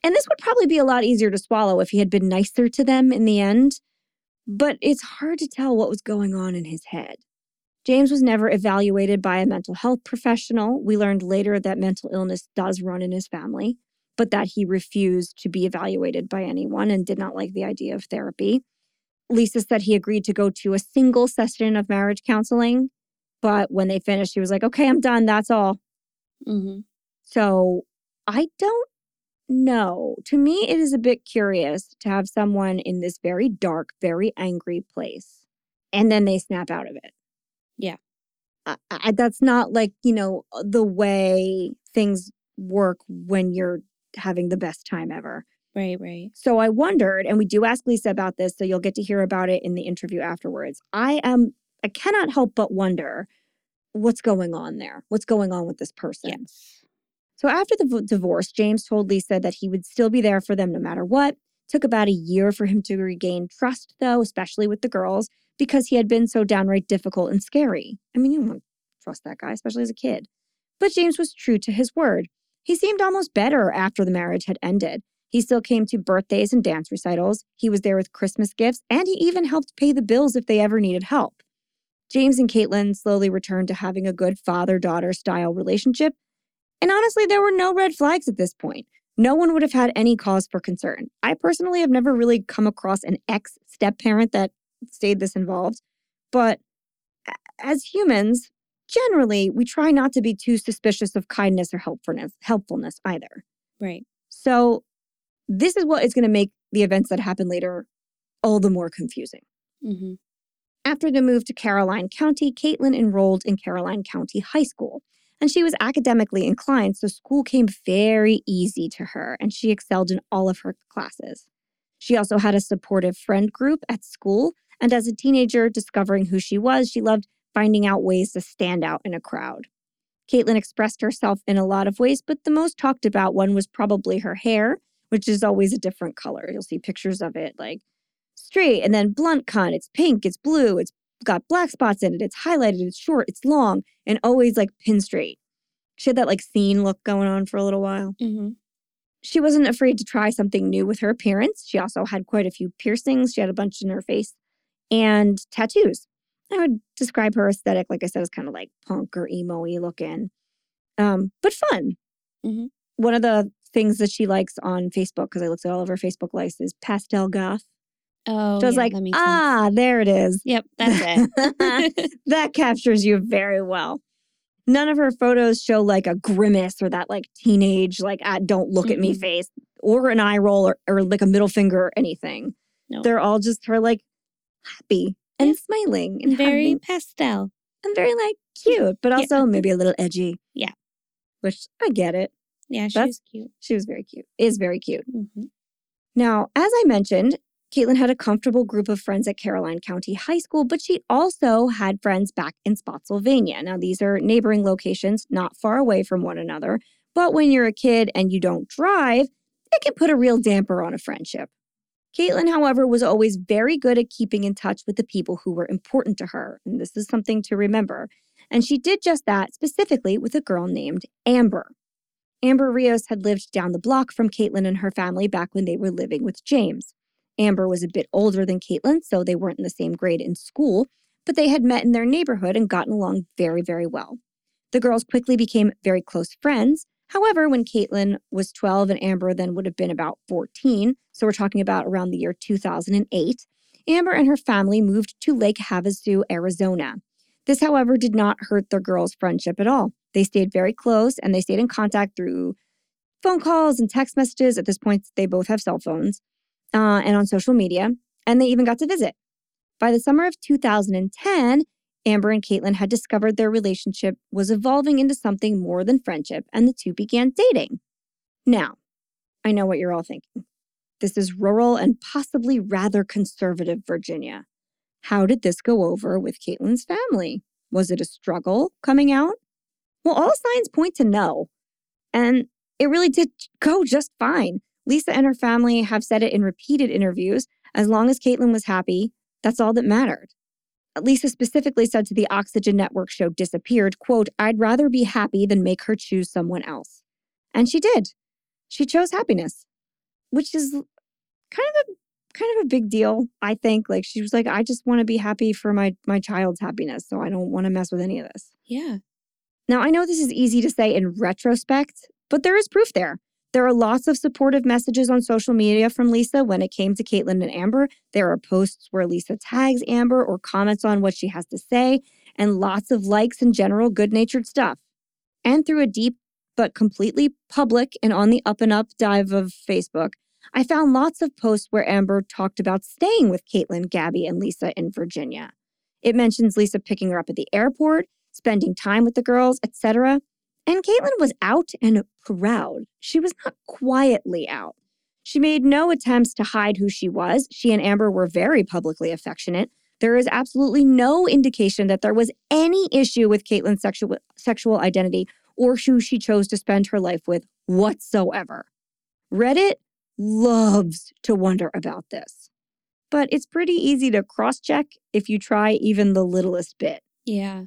And this would probably be a lot easier to swallow if he had been nicer to them in the end. But it's hard to tell what was going on in his head. James was never evaluated by a mental health professional. We learned later that mental illness does run in his family, but that he refused to be evaluated by anyone and did not like the idea of therapy. Lisa said he agreed to go to a single session of marriage counseling, but when they finished, he was like, okay, I'm done. That's all. Mhm. So I don't know. To me, it is a bit curious to have someone in this very dark, very angry place, and then they snap out of it. Yeah. I, I, that's not like, you know, the way things work when you're having the best time ever. Right, right. So I wondered, and we do ask Lisa about this, so you'll get to hear about it in the interview afterwards. I am, I cannot help but wonder what's going on there. What's going on with this person? Yes. So after the v- divorce, James told Lisa that he would still be there for them no matter what. Took about a year for him to regain trust, though, especially with the girls, because he had been so downright difficult and scary. I mean, you don't trust that guy, especially as a kid. But James was true to his word. He seemed almost better after the marriage had ended. He still came to birthdays and dance recitals. He was there with Christmas gifts, and he even helped pay the bills if they ever needed help. James and Caitlin slowly returned to having a good father daughter style relationship. And honestly, there were no red flags at this point. No one would have had any cause for concern. I personally have never really come across an ex step parent that stayed this involved. But as humans, generally, we try not to be too suspicious of kindness or helpfulness, helpfulness either. Right. So, this is what is going to make the events that happen later all the more confusing. Mm-hmm. After the move to Caroline County, Caitlin enrolled in Caroline County High School. And she was academically inclined, so school came very easy to her, and she excelled in all of her classes. She also had a supportive friend group at school, and as a teenager, discovering who she was, she loved finding out ways to stand out in a crowd. Caitlin expressed herself in a lot of ways, but the most talked about one was probably her hair, which is always a different color. You'll see pictures of it like straight and then blunt cut. It's pink, it's blue, it's got black spots in it, it's highlighted, it's short, it's long, and always like pin straight. She had that like scene look going on for a little while. Mm-hmm. She wasn't afraid to try something new with her appearance. She also had quite a few piercings. She had a bunch in her face and tattoos. I would describe her aesthetic, like I said, as kind of like punk or emo y looking, um, but fun. Mm-hmm. One of the things that she likes on Facebook, because I looked at all of her Facebook likes, is pastel goth. Oh, so I was yeah, like, ah, sense. there it is. Yep, that's it. <laughs> that captures you very well. None of her photos show like a grimace or that like teenage, like, ah, don't look at me face or an eye roll or, or like a middle finger or anything. No. They're all just her like happy and Yeah. smiling and Very pastel. and very like cute, but Yeah. also maybe a little edgy. Yeah. Which I get it. Yeah, she That's- was cute. She was very cute. Is very cute. Mm-hmm. Now, as I mentioned, Caitlin had a comfortable group of friends at Caroline County High School, but she also had friends back in Spotsylvania. Now, these are neighboring locations, not far away from one another. But when you're a kid and you don't drive, it can put a real damper on a friendship. Caitlin, however, was always very good at keeping in touch with the people who were important to her. And this is something to remember. And she did just that specifically with a girl named Amber. Amber Rios had lived down the block from Caitlin and her family back when they were living with James. Amber was a bit older than Caitlin, so they weren't in the same grade in school, but they had met in their neighborhood and gotten along very, very well. The girls quickly became very close friends. However, when Caitlin was 12 and Amber then would have been about 14, so we're talking about around the year 2008, Amber and her family moved to Lake Havasu, Arizona. This, however, did not hurt their girls' friendship at all. They stayed very close and they stayed in contact through phone calls and text messages. At this point, they both have cell phones uh, and on social media, and they even got to visit. By the summer of 2010, Amber and Caitlin had discovered their relationship was evolving into something more than friendship, and the two began dating. Now, I know what you're all thinking. This is rural and possibly rather conservative Virginia. How did this go over with Caitlin's family? Was it a struggle coming out? Well, all signs point to no. And it really did go just fine. Lisa and her family have said it in repeated interviews. As long as Caitlin was happy, that's all that mattered. Lisa specifically said to the Oxygen Network show Disappeared, quote, I'd rather be happy than make her choose someone else. And she did. She chose happiness, which is kind of a kind of a big deal, I think. Like she was like, I just want to be happy for my my child's happiness, so I don't want to mess with any of this. Yeah. Now, I know this is easy to say in retrospect, but there is proof there. There are lots of supportive messages on social media from Lisa when it came to Caitlin and Amber. There are posts where Lisa tags Amber or comments on what she has to say, and lots of likes and general good natured stuff. And through a deep but completely public and on the up and up dive of Facebook, I found lots of posts where Amber talked about staying with Caitlin, Gabby, and Lisa in Virginia. It mentions Lisa picking her up at the airport, spending time with the girls, etc. And Caitlin was out and proud. She was not quietly out. She made no attempts to hide who she was. She and Amber were very publicly affectionate. There is absolutely no indication that there was any issue with Caitlin's sexual, sexual identity or who she chose to spend her life with whatsoever. Reddit loves to wonder about this, but it's pretty easy to cross check if you try even the littlest bit. Yeah.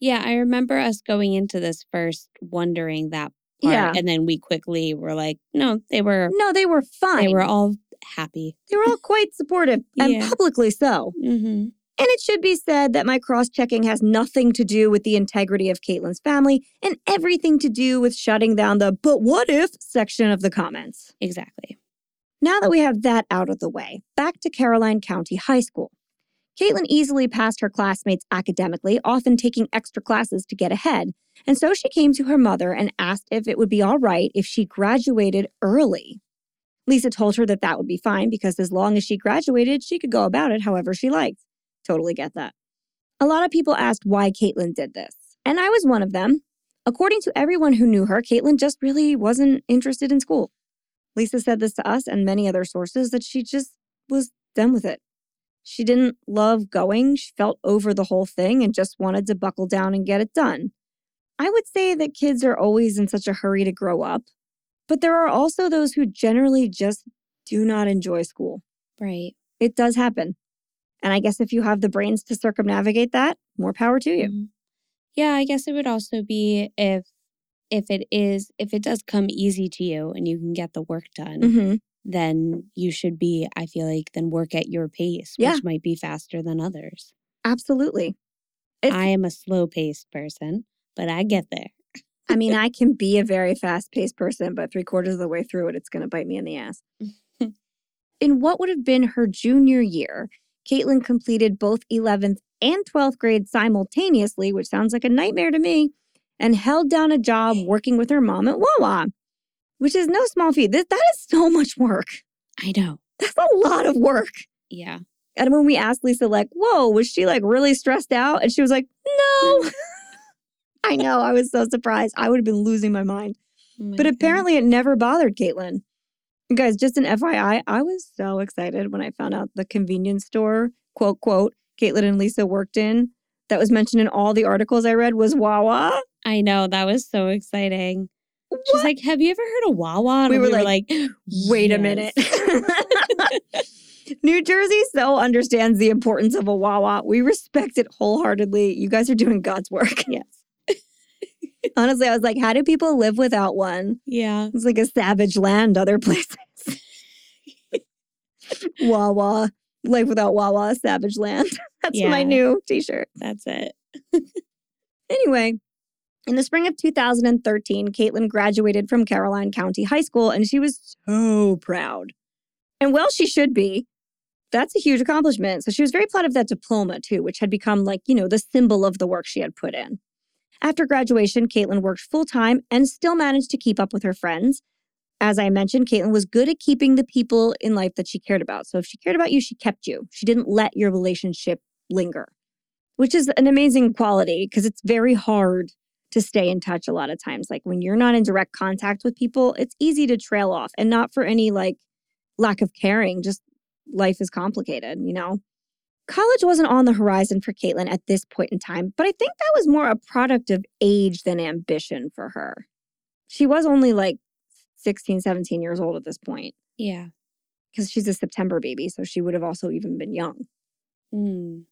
Yeah, I remember us going into this first wondering that part. Yeah. And then we quickly were like, no, they were. No, they were fine. They were all happy. They were all quite supportive and yeah. publicly so. Mm-hmm. And it should be said that my cross checking has nothing to do with the integrity of Caitlin's family and everything to do with shutting down the but what if section of the comments. Exactly. Now that we have that out of the way, back to Caroline County High School. Caitlin easily passed her classmates academically, often taking extra classes to get ahead. And so she came to her mother and asked if it would be all right if she graduated early. Lisa told her that that would be fine because as long as she graduated, she could go about it however she liked. Totally get that. A lot of people asked why Caitlin did this, and I was one of them. According to everyone who knew her, Caitlin just really wasn't interested in school. Lisa said this to us and many other sources that she just was done with it. She didn't love going, she felt over the whole thing and just wanted to buckle down and get it done. I would say that kids are always in such a hurry to grow up, but there are also those who generally just do not enjoy school. Right. It does happen. And I guess if you have the brains to circumnavigate that, more power to you. Mm-hmm. Yeah, I guess it would also be if if it is if it does come easy to you and you can get the work done, mm-hmm. Then you should be, I feel like, then work at your pace, yeah. which might be faster than others. Absolutely. It's, I am a slow paced person, but I get there. I mean, I can be a very fast paced person, but three quarters of the way through it, it's going to bite me in the ass. <laughs> in what would have been her junior year, Caitlin completed both 11th and 12th grade simultaneously, which sounds like a nightmare to me, and held down a job working with her mom at Wawa, which is no small feat. That, that is so <laughs> much work. I know. That's a lot of work. Yeah. And when we asked Lisa, like, whoa, was she like really stressed out? And she was like, no. <laughs> I know. I was so surprised. I would have been losing my mind. Oh but apparently it never bothered Caitlin. Guys, just an FYI, I was so excited when I found out the convenience store, quote, quote, Caitlin and Lisa worked in that was mentioned in all the articles I read was Wawa. I know. That was so exciting. What? She's like, Have you ever heard of Wawa? And we, were, we were like, like, Wait yes. a minute. <laughs> New Jersey so understands the importance of a Wawa. We respect it wholeheartedly. You guys are doing God's work. <laughs> Yes. <laughs> Honestly, I was like, how do people live without one? Yeah. It's like a savage land other places. Wawa. Life without Wawa, savage land. That's yeah. my new t shirt. That's it. anyway, in the spring of 2013, Caitlin graduated from Caroline County High School and she was so proud. And well, she should be. That's a huge accomplishment. So she was very proud of that diploma too, which had become like, you know, the symbol of the work she had put in. After graduation, Caitlin worked full time and still managed to keep up with her friends. As I mentioned, Caitlin was good at keeping the people in life that she cared about. So if she cared about you, she kept you. She didn't let your relationship linger, which is an amazing quality because it's very hard to stay in touch a lot of times. Like when you're not in direct contact with people, it's easy to trail off and not for any like lack of caring, just life is complicated, you know? College wasn't on the horizon for Caitlin at this point in time, but I think that was more a product of age than ambition for her. She was only like 16, 17 years old at this point. Yeah. Because she's a September baby, so she would have also even been young. Mm.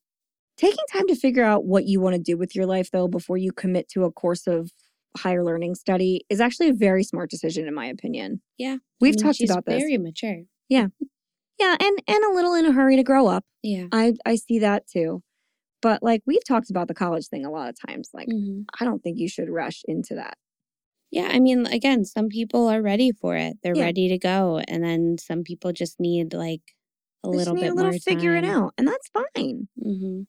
Taking time to figure out what you want to do with your life, though, before you commit to a course of higher learning study is actually a very smart decision, in my opinion. Yeah. We've I mean, talked about this. Very mature. Yeah. Yeah, and and a little in a hurry to grow up. Yeah. I I see that too. But like we've talked about the college thing a lot of times. Like mm-hmm. I don't think you should rush into that. Yeah, I mean again, some people are ready for it. They're yeah. ready to go and then some people just need like a they little bit a little more figure it out and that's fine. Mm-hmm.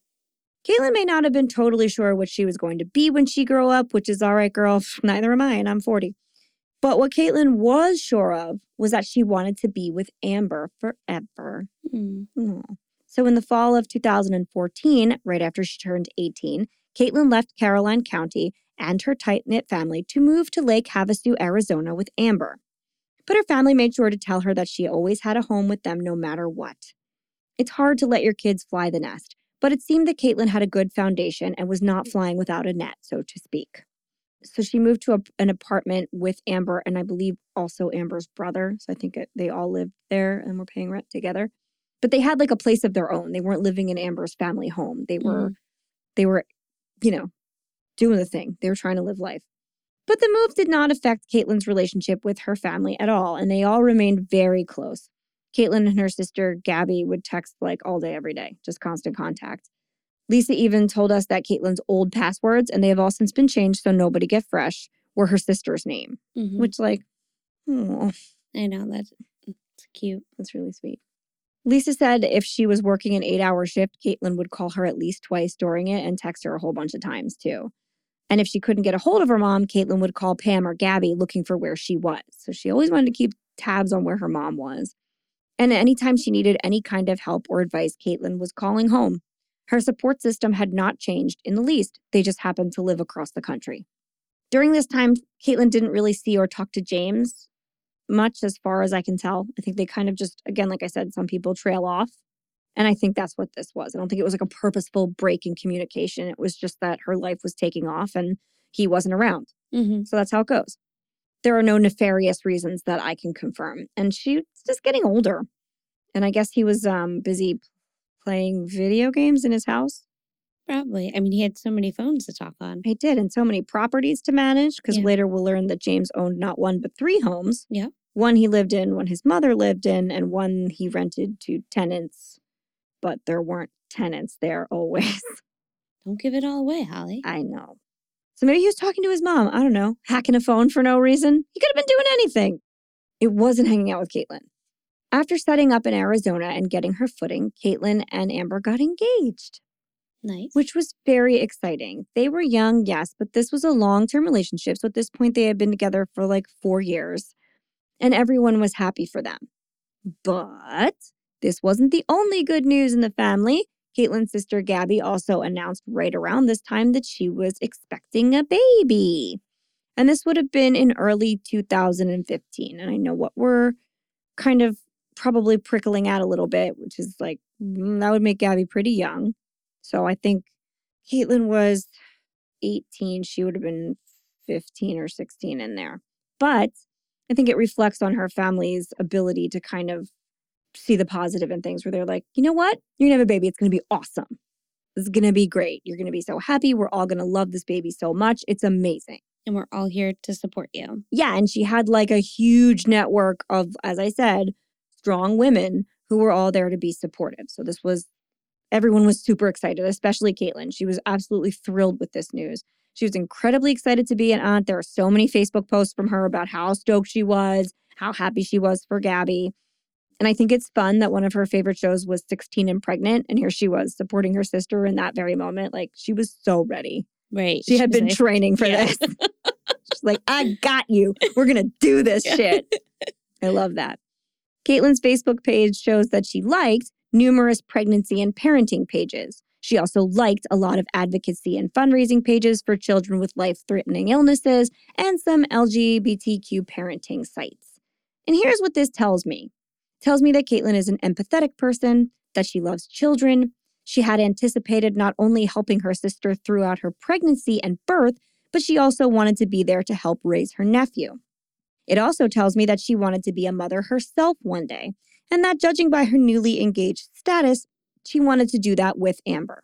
Caitlin may not have been totally sure what she was going to be when she grew up, which is all right, girl. <laughs> Neither am I, and I'm 40. But what Caitlin was sure of was that she wanted to be with Amber forever. Mm. So, in the fall of 2014, right after she turned 18, Caitlin left Caroline County and her tight knit family to move to Lake Havasu, Arizona with Amber. But her family made sure to tell her that she always had a home with them no matter what. It's hard to let your kids fly the nest, but it seemed that Caitlin had a good foundation and was not flying without a net, so to speak. So she moved to a, an apartment with Amber and I believe also Amber's brother. So I think it, they all lived there and were paying rent together. But they had like a place of their own. They weren't living in Amber's family home. They were, mm. they were, you know, doing the thing. They were trying to live life. But the move did not affect Caitlin's relationship with her family at all, and they all remained very close. Caitlin and her sister Gabby would text like all day, every day, just constant contact. Lisa even told us that Caitlin's old passwords, and they have all since been changed so nobody get fresh, were her sister's name. Mm-hmm. Which, like, oh. I know that's cute. That's really sweet. Lisa said if she was working an eight hour shift, Caitlin would call her at least twice during it and text her a whole bunch of times too. And if she couldn't get a hold of her mom, Caitlin would call Pam or Gabby looking for where she was. So she always wanted to keep tabs on where her mom was. And anytime she needed any kind of help or advice, Caitlin was calling home. Her support system had not changed in the least. They just happened to live across the country. During this time, Caitlin didn't really see or talk to James much, as far as I can tell. I think they kind of just, again, like I said, some people trail off. And I think that's what this was. I don't think it was like a purposeful break in communication. It was just that her life was taking off and he wasn't around. Mm-hmm. So that's how it goes there are no nefarious reasons that I can confirm. And she's just getting older. And I guess he was um, busy playing video games in his house. Probably. I mean, he had so many phones to talk on. He did, and so many properties to manage. Because yeah. later we'll learn that James owned not one, but three homes. Yeah. One he lived in, one his mother lived in, and one he rented to tenants. But there weren't tenants there always. Don't give it all away, Holly. I know. So maybe he was talking to his mom. I don't know, hacking a phone for no reason. He could have been doing anything. It wasn't hanging out with Caitlin. After setting up in Arizona and getting her footing, Caitlin and Amber got engaged. Nice. Which was very exciting. They were young, yes, but this was a long term relationship. So at this point, they had been together for like four years, and everyone was happy for them. But this wasn't the only good news in the family. Caitlin's sister Gabby also announced right around this time that she was expecting a baby. And this would have been in early 2015. And I know what we're kind of probably prickling at a little bit, which is like, mm, that would make Gabby pretty young. So I think Caitlin was 18. She would have been 15 or 16 in there. But I think it reflects on her family's ability to kind of see the positive in things where they're like, you know what? You're gonna have a baby. It's gonna be awesome. It's gonna be great. You're gonna be so happy. We're all gonna love this baby so much. It's amazing. And we're all here to support you. Yeah. And she had like a huge network of, as I said, strong women who were all there to be supportive. So this was, everyone was super excited, especially Caitlin. She was absolutely thrilled with this news. She was incredibly excited to be an aunt. There are so many Facebook posts from her about how stoked she was, how happy she was for Gabby. And I think it's fun that one of her favorite shows was 16 and Pregnant. And here she was supporting her sister in that very moment. Like she was so ready. Right. She, had been like, training for yeah. this. <laughs> She's like, I got you. We're going to do this shit. I love that. Caitlin's Facebook page shows that she liked numerous pregnancy and parenting pages. She also liked a lot of advocacy and fundraising pages for children with life threatening illnesses and some LGBTQ parenting sites. And here's what this tells me tells me that Caitlin is an empathetic person, that she loves children. She had anticipated not only helping her sister throughout her pregnancy and birth, but she also wanted to be there to help raise her nephew. It also tells me that she wanted to be a mother herself one day, and that judging by her newly engaged status, she wanted to do that with Amber.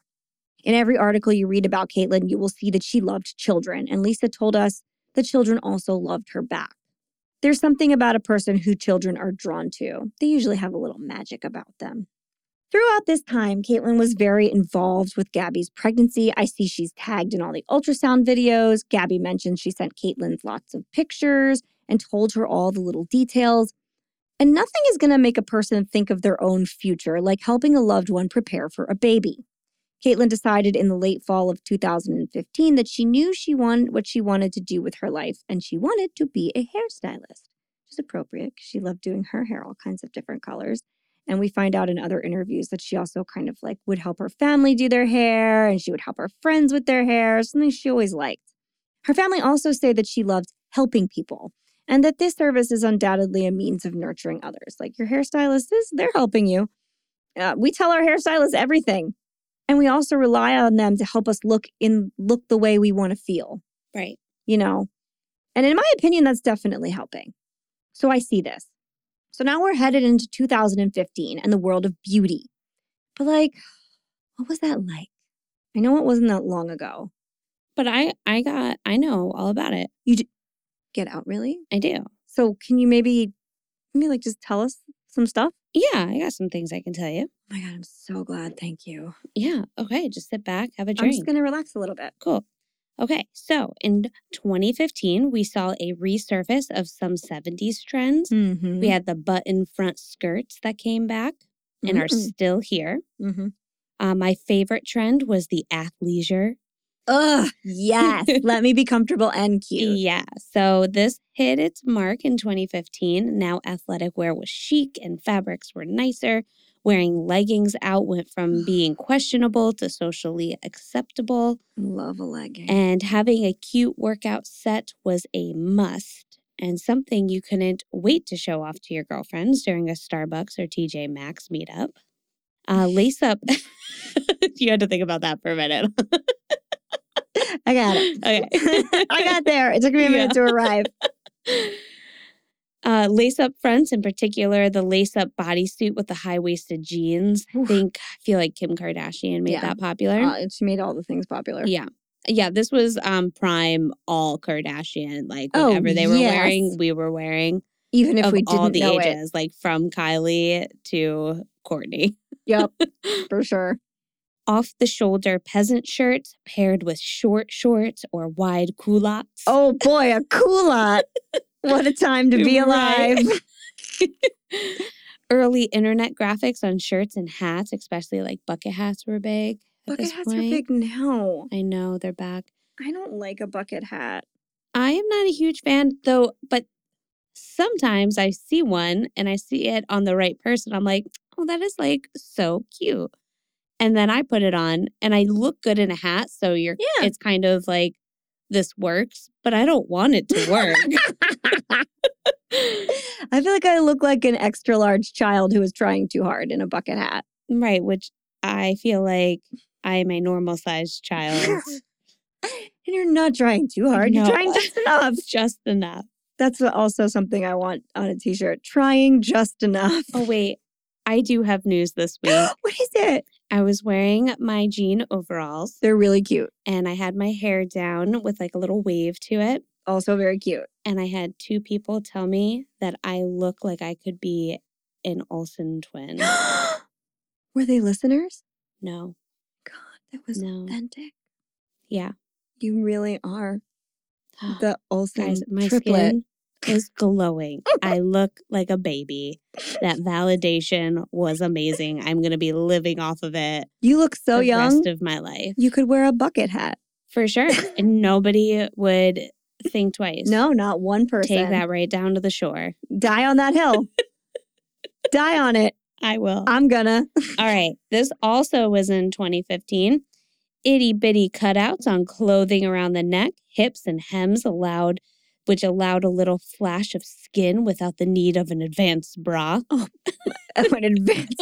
In every article you read about Caitlin, you will see that she loved children, and Lisa told us the children also loved her back. There's something about a person who children are drawn to. They usually have a little magic about them. Throughout this time, Caitlin was very involved with Gabby's pregnancy. I see she's tagged in all the ultrasound videos. Gabby mentioned she sent Caitlin lots of pictures and told her all the little details. And nothing is going to make a person think of their own future like helping a loved one prepare for a baby. Caitlin decided in the late fall of 2015 that she knew she wanted what she wanted to do with her life, and she wanted to be a hairstylist, which is appropriate because she loved doing her hair all kinds of different colors. And we find out in other interviews that she also kind of like would help her family do their hair and she would help her friends with their hair, something she always liked. Her family also say that she loved helping people and that this service is undoubtedly a means of nurturing others. Like your hairstylist is, they're helping you. Uh, we tell our hairstylists everything. And we also rely on them to help us look in look the way we want to feel. Right. You know. And in my opinion, that's definitely helping. So I see this. So now we're headed into 2015 and the world of beauty. But like, what was that like? I know it wasn't that long ago. But I I got I know all about it. You d- get out really? I do. So can you maybe maybe like just tell us some stuff? Yeah, I got some things I can tell you. Oh my god, I'm so glad. Thank you. Yeah. Okay. Just sit back, have a drink. I'm just gonna relax a little bit. Cool. Okay, so in 2015, we saw a resurface of some 70s trends. Mm-hmm. We had the button front skirts that came back and are Mm. still here. mm-hmm. Uh, my favorite trend was the athleisure. Ugh, yes. <laughs> Let me be comfortable and cute. Yeah, so this hit its mark in 2015. Now athletic wear was chic and fabrics were nicer. Wearing leggings out went from <sighs> being questionable to socially acceptable. Love a legging. And having a cute workout set was a must and something you couldn't wait to show off to your girlfriends during a Starbucks or TJ Maxx meetup. Uh, lace up. <laughs> you had to think about that for a minute. <laughs> I got it. Okay. <laughs> I got there. It took me a minute to arrive. <laughs> Uh, lace up fronts, in particular, the lace up bodysuit with the high waisted jeans. I think, I feel like Kim Kardashian made Yeah. that popular. Uh, she made all the things popular. Yeah. Yeah, this was um prime all Kardashian. Like Oh, whatever they were yes. wearing, we were wearing Even if we didn't all the know it. ages, like from Kylie to Kourtney. Yep, <laughs> for sure. Off the shoulder peasant shirts paired with short shorts or wide culottes. Oh boy, a culotte. what a time to be <laughs> alive. <laughs> Early internet graphics on shirts and hats, especially like bucket hats were big. Bucket hats are point. big now. I know they're back. I don't like a bucket hat. I am not a huge fan though, but sometimes I see one and I see it on the right person. I'm like, oh, that is like so cute. And then I put it on and I look good in a hat. So you're, Yeah. it's kind of like, this works, but I don't want it to work. <laughs> <laughs> I feel like I look like an extra large child who is trying too hard in a bucket hat. right. Which I feel like I am a normal sized child. <laughs> and you're not trying too hard. You're trying just enough. just enough. That's also something I want on a t-shirt. Trying just enough. Oh, wait. I do have news this <gasps> week. what is it? I was wearing my jean overalls They're really cute. and I had my hair down with like a little wave to it. Also very cute. And I had two people tell me that I look like I could be an Olsen twin. <gasps> Were they listeners? No. God, that was No. authentic. Yeah. You really are <sighs> the Olsen Guys, my triplet. skin is glowing. I look like a baby. That validation was amazing. I'm going to be living off of it You look so the young. rest of my life. you could wear a bucket hat. For sure. and nobody would think twice. No, not one person. Take that right down to the shore. Die on that hill. <laughs> Die on it. I will. I'm gonna. All right. This also was in 2015. Itty bitty cutouts on clothing around the neck, hips, and hems allowed, which allowed a little flash of skin without the need of an advanced bra. <laughs> Oh, I went advance.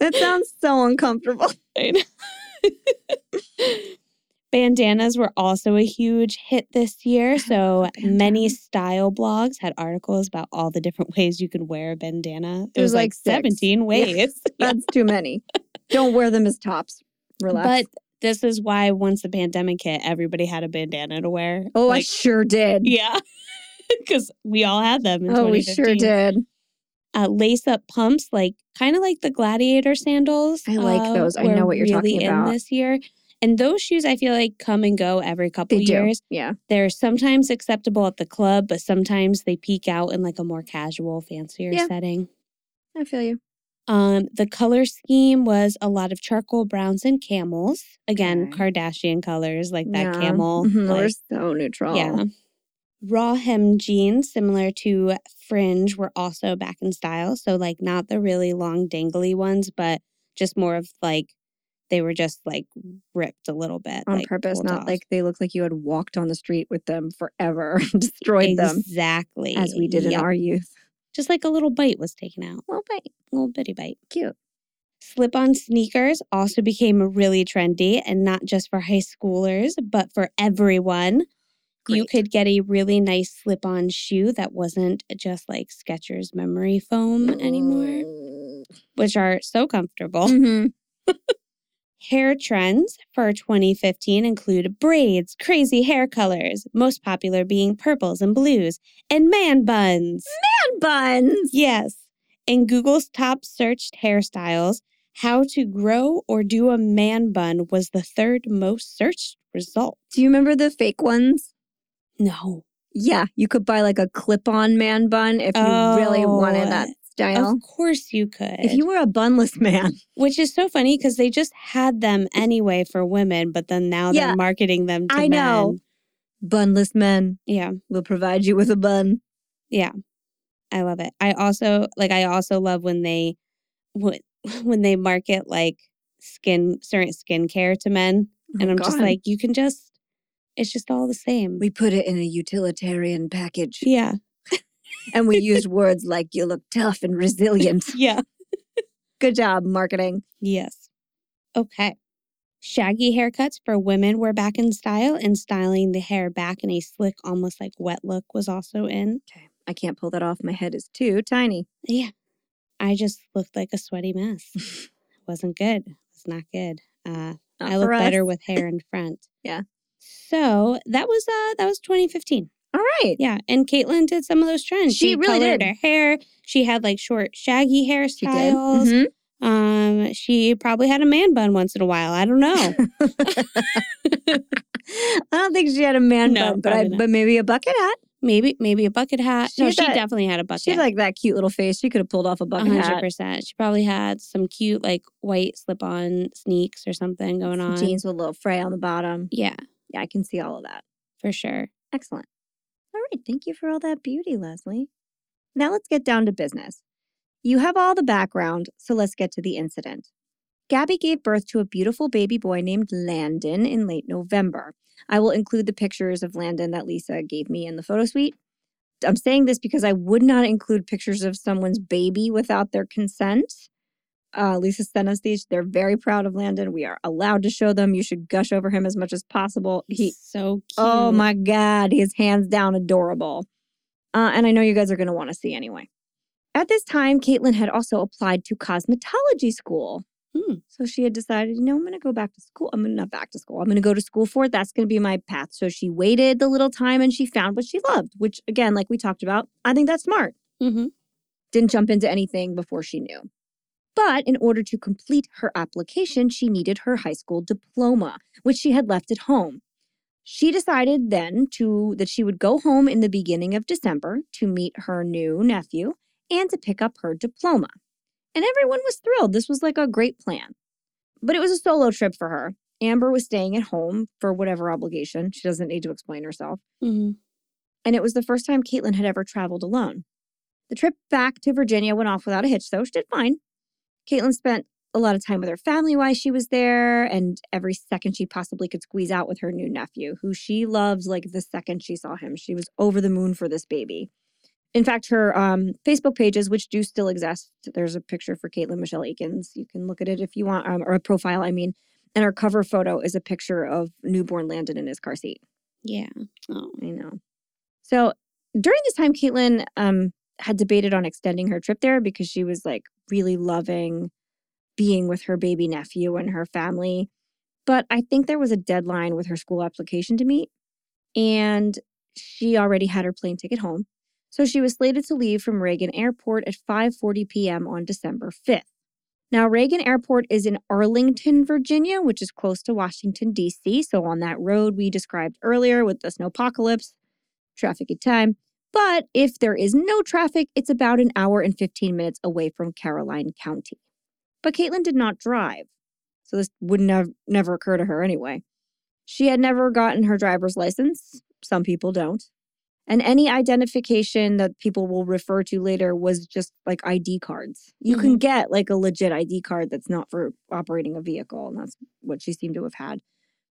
that sounds so uncomfortable. <laughs> Bandanas were also a huge hit this year. So a many style blogs had articles about all the different <laughs> ways you could wear a bandana. It There's was like, like 17 ways. Yeah. That's too many. Don't wear them as tops. Relax. But this is why once the pandemic hit, everybody had a bandana to wear. oh, I sure did. yeah. <laughs> Because we all had them in Oh, we sure did. Uh, lace up pumps, like kind of like the gladiator sandals. I like uh, those. I know what you're really talking in about. this year. And those shoes, I feel like come and go every couple They do. years. Yeah. They're sometimes acceptable at the club, but sometimes they peak out in like a more casual, fancier Yeah. setting. I feel you. Um, the color scheme was a lot of charcoal browns and camels. Again, Okay. Kardashian colors like that Yeah. camel. Mhm, We're so neutral. yeah. Raw hem jeans, similar to fringe, were also back in style. So, like, not the really long, dangly ones, but just more of like they were just like ripped a little bit On like, purpose, not off. like they look like you had walked on the street with them forever, <laughs> destroyed them exactly as we did in our youth. Just like a little bite was taken out, Little bite. little bitty bite. Cute. Slip on sneakers also became really trendy and not just for high schoolers, but for everyone. You could get a really nice slip on shoe that wasn't just like Skechers memory foam anymore, Mm. which are so comfortable. Mhm. <laughs> Hair trends for 2015 include braids, crazy hair colors, most popular being purples and blues, and man buns. Man buns. Yes. In Google's top searched hairstyles, how to grow or do a man bun was the third most searched result. Do you remember the fake ones? No. Yeah, you could buy like a clip-on man bun if you really wanted Oh, that style. Of course you could. If you were a bunless man, <laughs> Which is so funny because they just had them anyway for women, but then now Yeah, they're marketing them to I know. bunless men Yeah. will provide you with a bun. Yeah. I love it. I also like I also love when they when, <laughs> when they market like skin certain skincare to men. Oh and Oh, I'm just like, you can just it's just all the same. we put it in a utilitarian package yeah. And we used words like you look tough and resilient. <laughs> Yeah. Good job, marketing. Yes. Okay. Shaggy haircuts for women were back in style, and styling the hair back in a slick, almost like wet look was also in. Okay. I can't pull that off. My head is too tiny. Yeah. I just looked like a sweaty mess. <laughs> Wasn't good. Was not good. Uh, Not I look us. better with hair in front. <laughs> Yeah. So that was uh that was 2015. All right. Yeah, and Caitlin did some of those trends. She really colored did. her hair. She had like short, shaggy hairstyles. She did. Mhm. Um, she probably had a man bun once in a while. I don't know. <laughs> I don't think she had a man No, bun, but I, but maybe a bucket hat. maybe maybe a bucket hat. She no, she that- definitely had a bucket. She had like that cute little face. She could have pulled off a bucket hundred hat. percent. She probably had some cute like white slip on sneaks or something going Some on. jeans with a little fray on the bottom. Yeah, Yeah, I can see all of that. for sure. Excellent. All right. Thank you for all that beauty, Leslie. Now let's get down to business. You have all the background, so let's get to the incident. Gabby gave birth to a beautiful baby boy named Landon in late November. I will include the pictures of Landon that Lisa gave me in the photo suite. I'm saying this because I would not include pictures of someone's baby without their consent. Uh, Lisa sent us these. They're very proud of Landon. We are allowed to show them. You should gush over him as much as possible. He so cute. Oh my God, he's hands down adorable. Uh, and I know you guys are going to want to see anyway. At this time, Caitlin had also applied to cosmetology school. Hmm. So she had decided, you know, I'm going to go back to school. I'm not back to school. I'm going to go to school for it. That's going to be my path. So she waited the little time and she found what she loved, which, again, like we talked about, I think that's smart. hmm Didn't jump into anything before she knew. But in order to complete her application, she needed her high school diploma, which she had left at home. She decided then to that she would go home in the beginning of December to meet her new nephew and to pick up her diploma. And everyone was thrilled. This was like a great plan. But it was a solo trip for her. Amber was staying at home for whatever obligation. She doesn't need to explain herself. hmm And it was the first time Caitlin had ever traveled alone. The trip back to Virginia went off without a hitch, though. She did fine. Caitlin spent a lot of time with her family while she was there, and every second she possibly could squeeze out with her new nephew, who she loved like the second she saw him. She was over the moon for this baby. In fact, her um, Facebook pages, which do still exist, there's a picture for Caitlin Michelle Akins. You can look at it if you want, um, or a profile, I mean. And her cover photo is a picture of newborn Landon in his car seat. Yeah. Oh. I know. So during this time, Caitlin um, had debated on extending her trip there because she was like really loving being with her baby nephew and her family. But I think there was a deadline with her school application to meet, and she already had her plane ticket home. So she was slated to leave from Reagan Airport at 5:40 p.m. on December 5th. Now, Reagan Airport is in Arlington, Virginia, which is close to Washington, D.C. So, on that road we described earlier with the snowpocalypse, traffic at time, But if there is no traffic, it's about an hour and 15 minutes away from Caroline County. But Caitlin did not drive, so this would never never occur to her anyway. She had never gotten her driver's license. Some people don't. And any identification that people will refer to later was just like ID cards. You mm-hmm. can get like a legit ID card that's not for operating a vehicle. And that's what she seemed to have had.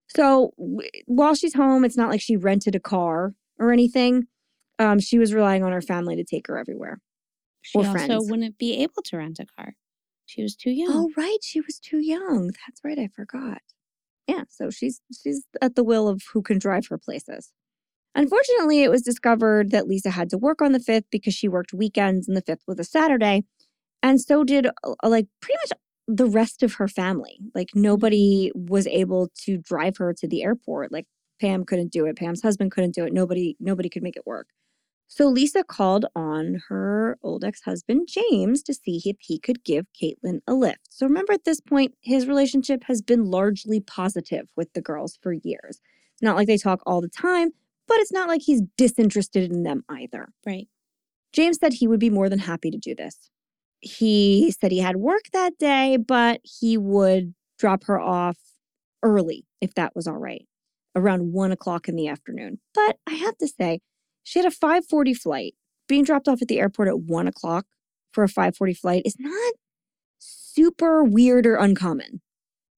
So w- while she's home, it's not like she rented a car or anything. Um, she was relying on her family to take her everywhere. She or also friends. wouldn't be able to rent a car. She was too young. Oh, right. She was too young. That's right. I forgot. Yeah. So she's she's at the will of who can drive her places. Unfortunately, it was discovered that Lisa had to work on the 5th because she worked weekends and the 5th was a Saturday. And so did uh, like pretty much the rest of her family. Like nobody was able to drive her to the airport. Like Pam couldn't do it. Pam's husband couldn't do it. Nobody nobody could make it work. So Lisa called on her old ex-husband James to see if he could give Caitlin a lift. So remember at this point his relationship has been largely positive with the girls for years. It's not like they talk all the time, but it's not like he's disinterested in them either. Right. James said he would be more than happy to do this. He said he had work that day, but he would drop her off early if that was all right, around one o'clock in the afternoon. But I have to say, she had a 540 flight. Being dropped off at the airport at one o'clock for a 540 flight is not super weird or uncommon.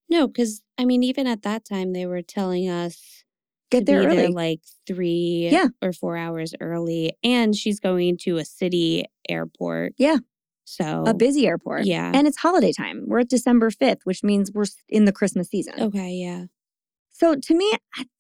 No, because I mean, even at that time, they were telling us get there early, there like three yeah. or four hours early, and she's going to a city airport. Yeah, so a busy airport. Yeah, and it's holiday time. We're at December fifth, which means we're in the Christmas season. Okay, yeah. So to me,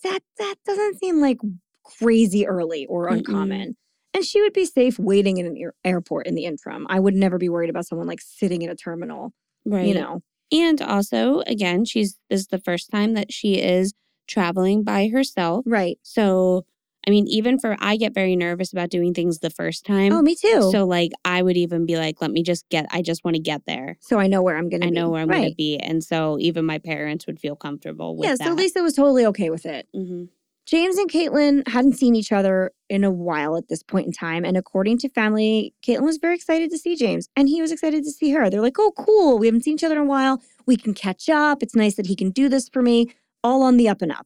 that that doesn't seem like crazy early or uncommon. Mm-mm. And she would be safe waiting in an air- airport in the interim. I would never be worried about someone like sitting in a terminal. Right. You know. And also, again, she's this is the first time that she is traveling by herself. Right. So, I mean, even for I get very nervous about doing things the first time. Oh, me too. So, like, I would even be like, let me just get, I just want to get there. So I know where I'm going to I be. know where I'm right. going to be. And so even my parents would feel comfortable with yeah, that. so Lisa was totally okay with it. Mm-hmm. James and Caitlin hadn't seen each other in a while at this point in time. And according to family, Caitlin was very excited to see James and he was excited to see her. They're like, oh, cool. We haven't seen each other in a while. We can catch up. It's nice that he can do this for me, all on the up and up.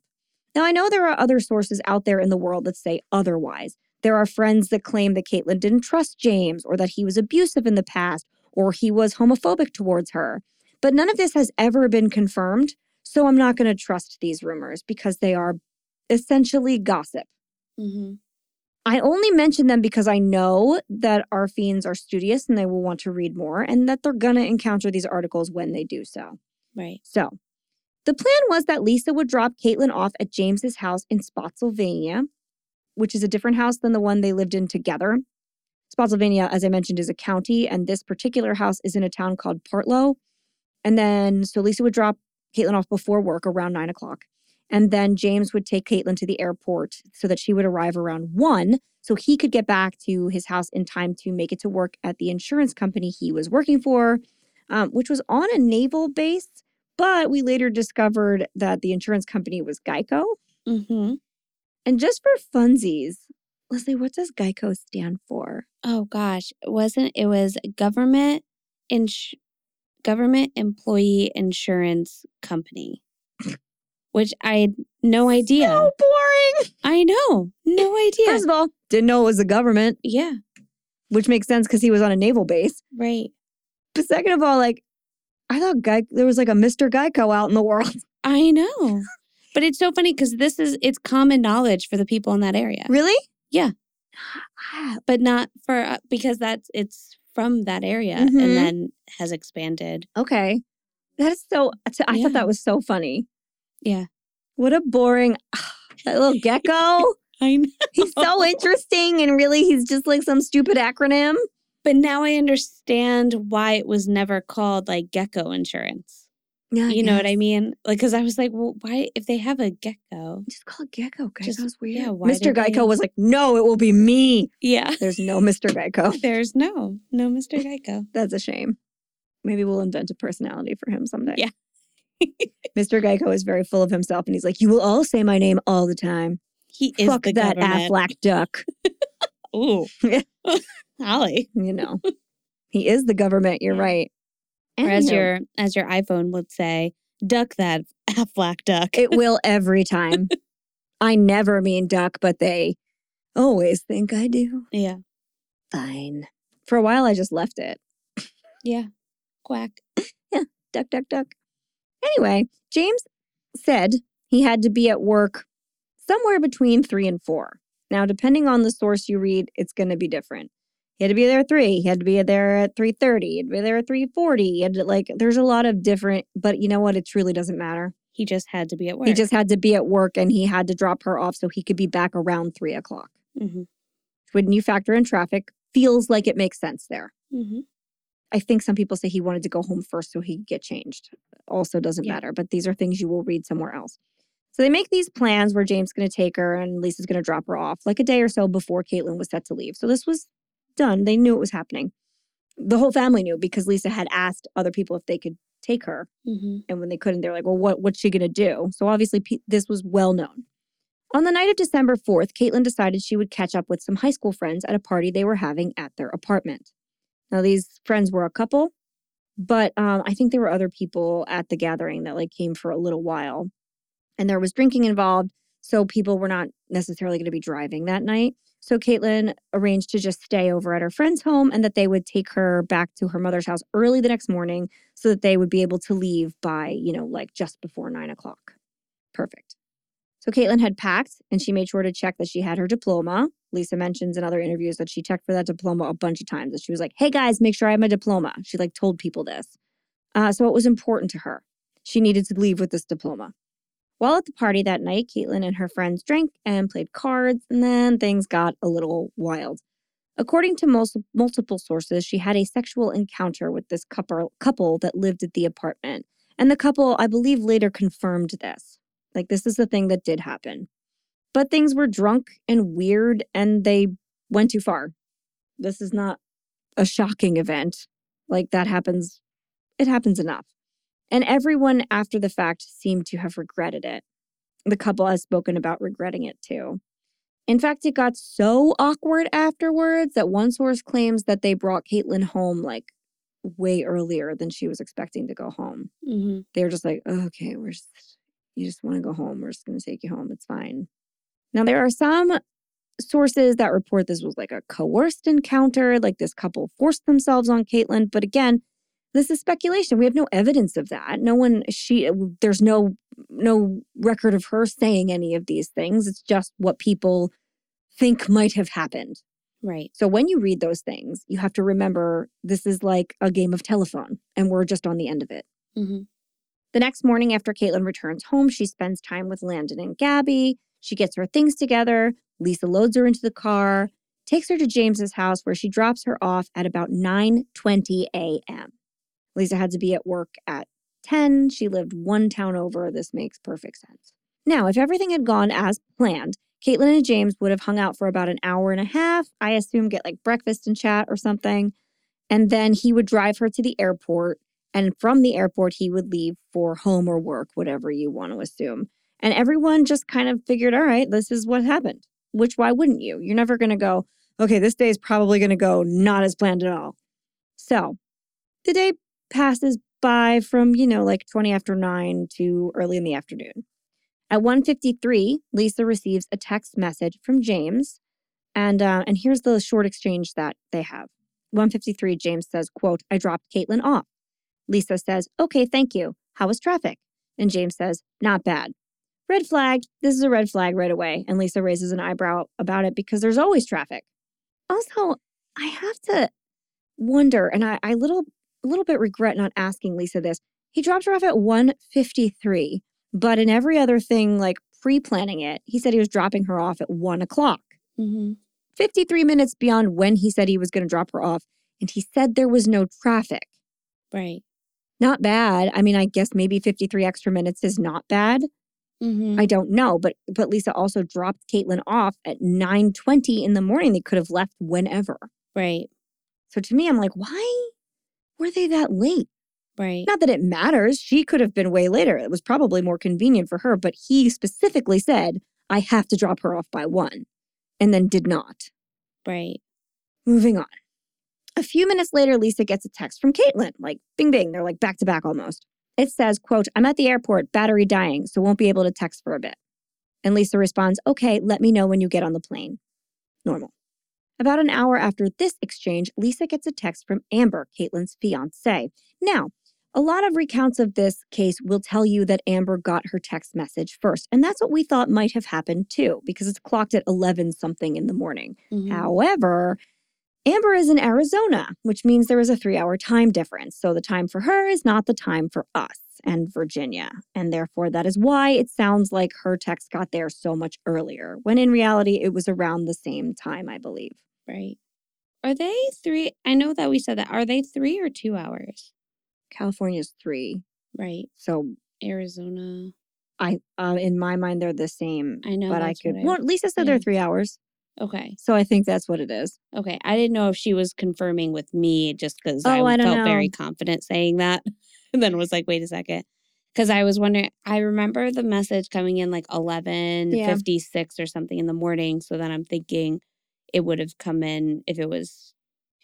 Now, I know there are other sources out there in the world that say otherwise. There are friends that claim that Caitlin didn't trust James or that he was abusive in the past or he was homophobic towards her. But none of this has ever been confirmed. So I'm not going to trust these rumors because they are essentially gossip. Mm-hmm. I only mention them because I know that our fiends are studious and they will want to read more and that they're going to encounter these articles when they do so. Right. So the plan was that Lisa would drop Caitlin off at James's house in Spotsylvania, which is a different house than the one they lived in together. Spotsylvania, as I mentioned, is a county, and this particular house is in a town called Partlow. And then, so Lisa would drop Caitlin off before work around nine o'clock. And then James would take Caitlin to the airport so that she would arrive around one so he could get back to his house in time to make it to work at the insurance company he was working for, um, which was on a naval base but we later discovered that the insurance company was Geico. Mm-hmm. And just for funsies, Leslie, what does Geico stand for? Oh gosh, it wasn't it was government ins- government employee insurance company. <laughs> Which I had no idea. So boring. I know. No idea. First of all, didn't know it was the government. Yeah. Which makes sense because he was on a naval base. Right. But second of all, like I thought Guy there was like a Mr. Geico out in the world. <laughs> I know. But it's so funny because this is it's common knowledge for the people in that area. Really? Yeah. but not for uh, because that's it's from that area mm-hmm. and then has expanded. Okay. That is so I yeah. thought that was so funny. Yeah. What a boring <sighs> that little gecko. <laughs> I know. He's so interesting and really he's just like some stupid acronym. But now I understand why it was never called like gecko insurance. Yeah, you know what I mean? Like, because I was like, well, why if they have a gecko, just call it gecko. Gecko's just, weird. Yeah, Mr. Geico they... was like, no, it will be me. Yeah, <laughs> there's no Mr. Geico. <laughs> there's no no Mr. Geico. That's a shame. Maybe we'll invent a personality for him someday. Yeah. <laughs> Mr. Geico is very full of himself, and he's like, "You will all say my name all the time." He is Fuck that government. Aflac duck. <laughs> Ooh. <laughs> Holly. You know. he is the government, you're right. And, Or as you your as your iPhone would say, duck that Aflac duck. it will every time. I never mean duck, but they always think I do. yeah. Fine. For a while I just left it. Yeah. Quack. Yeah. Duck, duck, duck. Anyway, James said he had to be at work somewhere between three and four. Now, depending on the source you read, it's going to be different. He had to be there at three. He had to be there at three thirty. He had to be there at three forty. And like, there's a lot of different. But you know what? It truly doesn't matter. He just had to be at work. He just had to be at work, and he had to drop her off so he could be back around three o'clock. hmm When you factor in traffic, feels like it makes sense there. hmm I think some people say he wanted to go home first so he could get changed. Also doesn't Yeah. matter, but these are things you will read somewhere else. So they make these plans where James is going to take her and Lisa's going to drop her off like a day or so before Caitlin was set to leave. So this was done. They knew it was happening. The whole family knew because Lisa had asked other people if they could take her. hmm And when they couldn't, they're like, well, what, what's she going to do? So obviously, this was well known. On the night of December 4th, Caitlin decided she would catch up with some high school friends at a party they were having at their apartment. Now, these friends were a couple, but um, I think there were other people at the gathering that like came for a little while. And there was drinking involved, so people were not necessarily going to be driving that night. So Caitlin arranged to just stay over at her friend's home and that they would take her back to her mother's house early the next morning so that they would be able to leave by, you know, like just before nine o'clock. Perfect. So Caitlin had packed and she made sure to check that she had her diploma. Lisa mentions in other interviews that she checked for that diploma a bunch of times. That she was like, hey guys, make sure I have my diploma. She like told people this. Uh, so it was important to her. She needed to leave with this diploma. While at the party that night, Caitlin and her friends drank and played cards, and then things got a little wild. According to mul- multiple sources, she had a sexual encounter with this couple, couple that lived at the apartment. And the couple, I believe, later confirmed this. Like, this is the thing that did happen. But things were drunk and weird, and they went too far. This is not a shocking event. Like, that happens, it happens enough. And everyone after the fact seemed to have regretted it. The couple has spoken about regretting it too. In fact, it got so awkward afterwards that one source claims that they brought Caitlin home like way earlier than she was expecting to go home. hmm They were just like, "Oh, okay, we're just, you just want to go home. We're just going to take you home. It's fine. Now, there are some sources that report this was like a coerced encounter, like this couple forced themselves on Caitlin. But again, this is speculation. We have no evidence of that. No one, she, there's no, no record of her saying any of these things. It's just what people think might have happened. Right. So when you read those things, you have to remember this is like a game of telephone and we're just on the end of it. hmm The next morning, after Caitlin returns home, she spends time with Landon and Gabby. She gets her things together. Lisa loads her into the car, takes her to James's house where she drops her off at about 9:20 a.m. Lisa had to be at work at 10. She lived one town over. This makes perfect sense. Now, if everything had gone as planned, Caitlin and James would have hung out for about an hour and a half. I assume get like breakfast and chat or something. And then he would drive her to the airport and from the airport, he would leave for home or work, whatever you want to assume. And everyone just kind of figured, all right, this is what happened. Which, why wouldn't you? You're never going to go, okay, this day is probably going to go not as planned at all. So the day passes by from, you know, like 20 after 9 to early in the afternoon. At 1.53, Lisa receives a text message from James. And, uh, and here's the short exchange that they have. 153, James says, quote, I dropped Caitlin off. Lisa says, Okay, thank you. How was traffic? And James says, Not bad. Red flag. This is a red flag right away. And Lisa raises an eyebrow about it because there's always traffic. Also, I have to wonder, and I, I little a little bit regret not asking Lisa this. He dropped her off at 153, but in every other thing, like pre-planning it, he said he was dropping her off at one o'clock. hmm 53 minutes beyond when he said he was going to drop her off. And he said there was no traffic. Right. Not bad. I mean, I guess maybe 53 extra minutes is not bad. hmm I don't know, but but Lisa also dropped Caitlin off at 9:20 in the morning. They could have left whenever. Right. So to me, I'm like, why were they that late? Right. Not that it matters. She could have been way later. It was probably more convenient for her, but he specifically said, I have to drop her off by one, and then did not. Right. Moving on. A few minutes later, Lisa gets a text from Caitlin, like bing bing. They're like back to back almost. It says, quote, I'm at the airport, battery dying, so won't be able to text for a bit. And Lisa responds, okay, let me know when you get on the plane. Normal. About an hour after this exchange, Lisa gets a text from Amber, Caitlin's fiance. Now, a lot of recounts of this case will tell you that Amber got her text message first. And that's what we thought might have happened too, because it's clocked at 11 something in the morning. Mm-hmm. However, Amber is in Arizona, which means there is a three hour time difference. So the time for her is not the time for us and Virginia. And therefore, that is why it sounds like her text got there so much earlier, when in reality, it was around the same time, I believe. Right. Are they three? I know that we said that. Are they three or two hours? California's three. Right. So Arizona. I uh, in my mind they're the same. I know, but I could. I, well, Lisa said yeah. they're three hours. Okay. So I think that's what it is. Okay. I didn't know if she was confirming with me just because oh, I, I felt know. very confident saying that. <laughs> and then was like, wait a second. Because I was wondering, I remember the message coming in like eleven fifty six or something in the morning. So then I'm thinking it would have come in if it was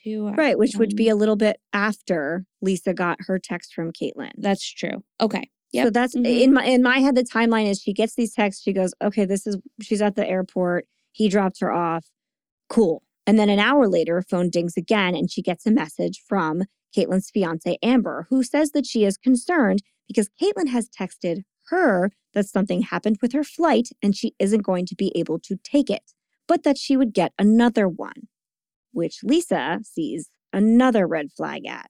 two. Right, which would be a little bit after Lisa got her text from Caitlin. That's true. Okay. Yep. So that's mm-hmm. in my in my head. The timeline is she gets these texts. She goes, "Okay, this is she's at the airport. He drops her off. Cool." And then an hour later, phone dings again, and she gets a message from Caitlin's fiance Amber, who says that she is concerned because Caitlin has texted her that something happened with her flight and she isn't going to be able to take it, but that she would get another one which Lisa sees another red flag at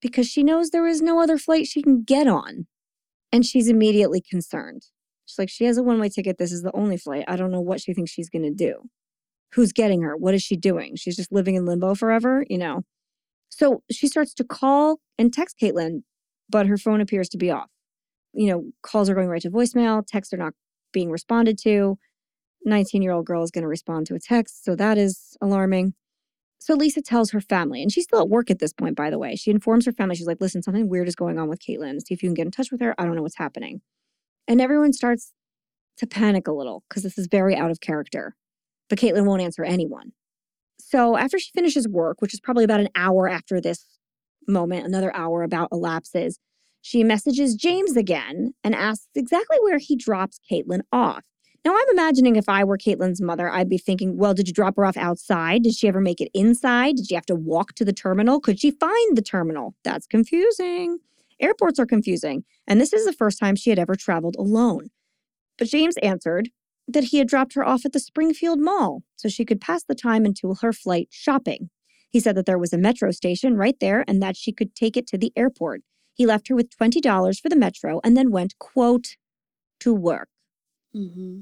because she knows there is no other flight she can get on. And she's immediately concerned. She's like, she has a one way ticket. This is the only flight. I don't know what she thinks she's going to do. Who's getting her? What is she doing? She's just living in limbo forever, you know? So she starts to call and text Caitlin, but her phone appears to be off. You know, calls are going right to voicemail, texts are not being responded to. 19 year old girl is going to respond to a text. So that is alarming. So Lisa tells her family, and she's still at work at this point, by the way. She informs her family, she's like, listen, something weird is going on with Caitlin. See if you can get in touch with her. I don't know what's happening. And everyone starts to panic a little because this is very out of character. But Caitlin won't answer anyone. So after she finishes work, which is probably about an hour after this moment, another hour about elapses, she messages James again and asks exactly where he drops Caitlin off. Now, I'm imagining if I were Caitlin's mother, I'd be thinking, well, did you drop her off outside? Did she ever make it inside? Did she have to walk to the terminal? Could she find the terminal? That's confusing. Airports are confusing. And this is the first time she had ever traveled alone. But James answered that he had dropped her off at the Springfield Mall so she could pass the time until her flight shopping. He said that there was a metro station right there and that she could take it to the airport. He left her with $20 for the metro and then went, quote, to work. Mm-hmm.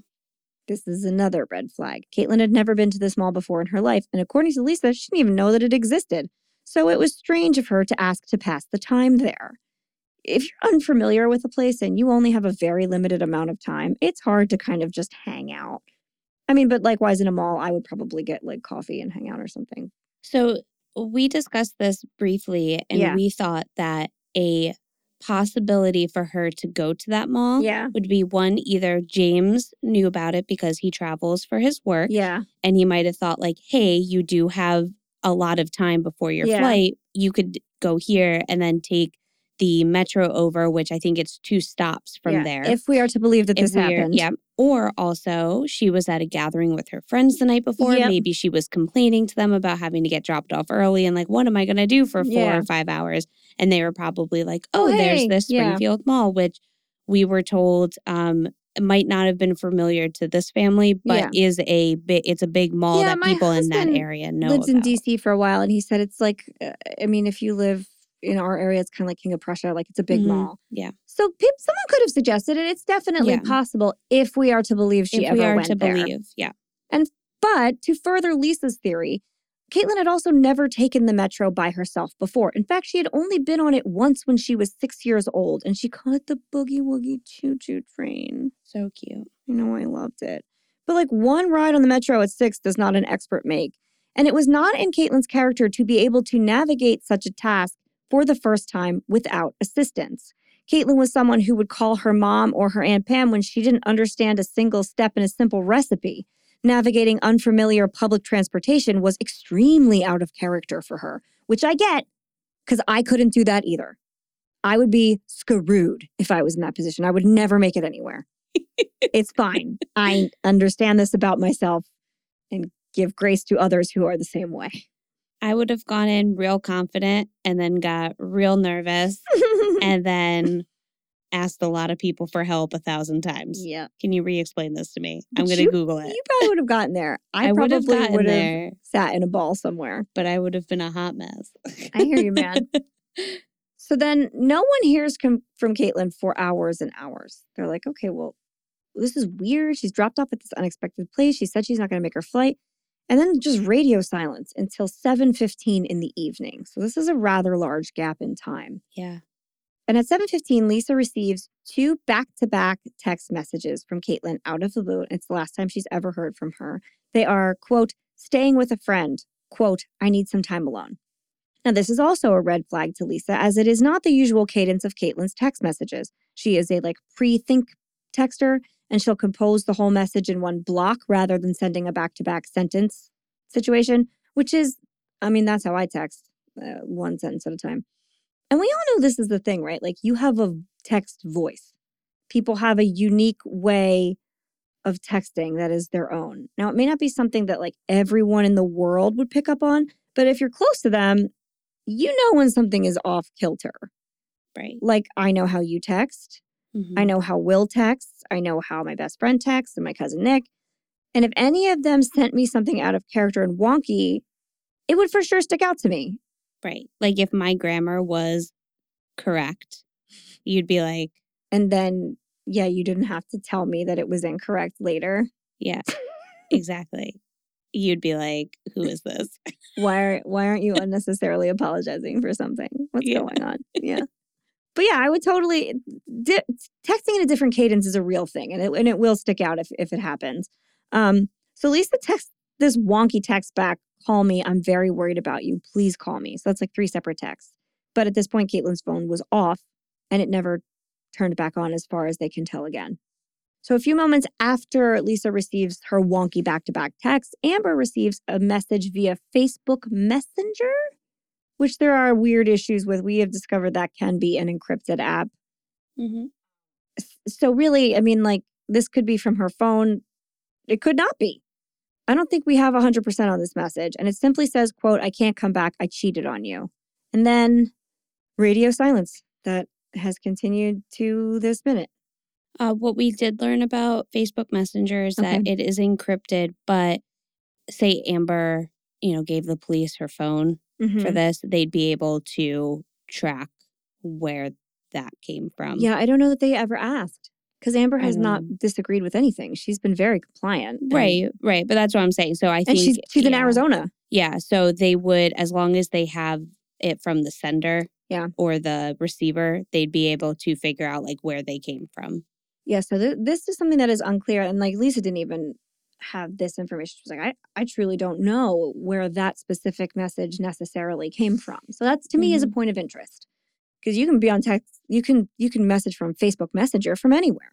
This is another red flag. Caitlin had never been to this mall before in her life, and according to Lisa, she didn't even know that it existed. So it was strange of her to ask to pass the time there. If you're unfamiliar with a place and you only have a very limited amount of time, it's hard to kind of just hang out. I mean, but likewise in a mall, I would probably get like coffee and hang out or something. So we discussed this briefly, and yeah. we thought that a possibility for her to go to that mall yeah. would be one either James knew about it because he travels for his work. Yeah. And he might have thought like, "Hey, you do have a lot of time before your yeah. flight. You could go here and then take the metro over, which I think it's two stops from yeah. there. If we are to believe that if this happened. Yeah. Or also, she was at a gathering with her friends the night before. Yep. Maybe she was complaining to them about having to get dropped off early and like, what am I going to do for four yeah. or five hours? And they were probably like, oh, oh hey. there's this Springfield yeah. Mall, which we were told um, might not have been familiar to this family, but yeah. is a big. It's a big mall that people in that area know. Lives about. in DC for a while, and he said it's like. Uh, I mean, if you live in our area, it's kind of like King of Prussia, like it's a big mm-hmm. mall. Yeah. So someone could have suggested it. It's definitely yeah. possible if we are to believe she if ever we are went to there. believe, yeah. And but to further Lisa's theory, Caitlin had also never taken the metro by herself before. In fact, she had only been on it once when she was six years old, and she called it the Boogie Woogie Choo Choo Train. So cute. You know, I loved it. But like one ride on the metro at six does not an expert make. And it was not in Caitlin's character to be able to navigate such a task for the first time without assistance. Caitlin was someone who would call her mom or her Aunt Pam when she didn't understand a single step in a simple recipe. navigating unfamiliar public transportation was extremely out of character for her, which I get because I couldn't do that either. I would be screwed if I was in that position. I would never make it anywhere. <laughs> it's fine. I understand this about myself and give grace to others who are the same way. I would have gone in real confident and then got real nervous <laughs> and then asked a lot of people for help a thousand times. Yeah. Can you re explain this to me? I'm going to Google it. You probably would have gotten there. <laughs> I, I would have gotten would have there. Sat in a ball somewhere. But I would have been a hot mess. I hear you, man. <laughs> so then no one hears com- from Caitlin for hours and hours. They're like, okay, well, this is weird. She's dropped off at this unexpected place. She said she's not going to make her flight. And then just radio silence until 7:15 in the evening. So this is a rather large gap in time. Yeah. And at 7:15, Lisa receives two back-to-back text messages from Caitlin out of the blue. It's the last time she's ever heard from her. They are, quote, staying with a friend, quote, I need some time alone. Now, this is also a red flag to Lisa, as it is not the usual cadence of Caitlin's text messages. She is a like pre-think texter, and she'll compose the whole message in one block rather than sending a back-to-back sentence situation, which is, I mean, that's how I text, uh, one sentence at a time. And we all know this is the thing, right? Like you have a text voice. People have a unique way of texting that is their own. Now, it may not be something that like everyone in the world would pick up on, but if you're close to them, you know when something is off kilter. Right. Like I know how you text. Mm-hmm. I know how Will texts. I know how my best friend texts and my cousin Nick. And if any of them sent me something out of character and wonky, it would for sure stick out to me. Right. Like if my grammar was correct, you'd be like, and then, yeah, you didn't have to tell me that it was incorrect later. Yeah, <laughs> exactly. You'd be like, who is this? why, are, why aren't you <laughs> unnecessarily apologizing for something? What's yeah. going on? Yeah. But yeah, I would totally di- texting in a different cadence is a real thing, and it and it will stick out if if it happens. Um, so Lisa texts this wonky text back call me. I'm very worried about you. Please call me. So that's like three separate texts. But at this point, Caitlin's phone was off and it never turned back on as far as they can tell again. So a few moments after Lisa receives her wonky back to back text, Amber receives a message via Facebook Messenger, which there are weird issues with. We have discovered that can be an encrypted app. Mm-hmm. So, really, I mean, like, this could be from her phone. It could not be. I don't think we have 100% on this message. And it simply says, quote, I can't come back. I cheated on you. And then radio silence that has continued to this minute. Uh, what we did learn about Facebook Messenger is okay. that it is encrypted, but say Amber, you know, gave the police her phone mm-hmm. for this, they'd be able to track where that came from. Yeah, I don't know that they ever asked because Amber has not disagreed with anything. She's been very compliant. Right, right. But that's what I'm saying. So I think she's she's yeah. in Arizona. Yeah. So they would, as long as they have it from the sender, yeah, or the receiver, they'd be able to figure out like where they came from. Yeah. So th- this is something that is unclear, and like Lisa didn't even have this information. She was like, I, I truly don't know where that specific message necessarily came from. So that's to mm-hmm. me is a mm-hmm. point of interest because you can be on text you can you can message from facebook messenger from anywhere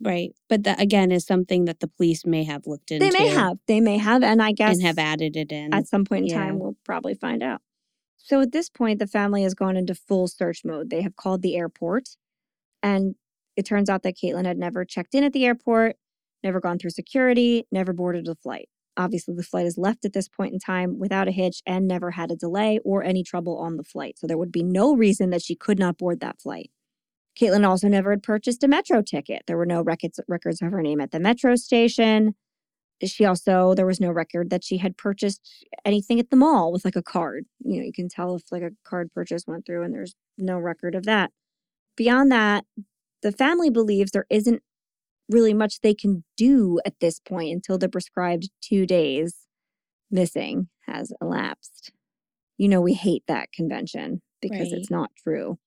right but that again is something that the police may have looked into they may have they may have and i guess and have added it in at some point in yeah. time we'll probably find out so at this point the family has gone into full search mode they have called the airport and it turns out that caitlin had never checked in at the airport never gone through security never boarded a flight Obviously, the flight is left at this point in time without a hitch and never had a delay or any trouble on the flight. So there would be no reason that she could not board that flight. Caitlin also never had purchased a metro ticket. There were no records, records of her name at the metro station. She also, there was no record that she had purchased anything at the mall with like a card. You know, you can tell if like a card purchase went through and there's no record of that. Beyond that, the family believes there isn't really much they can do at this point until the prescribed two days missing has elapsed. You know, we hate that convention because right. it's not true.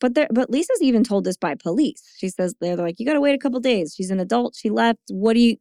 But there, but Lisa's even told this by police. She says they're like, you got to wait a couple days. She's an adult. She left. What do you?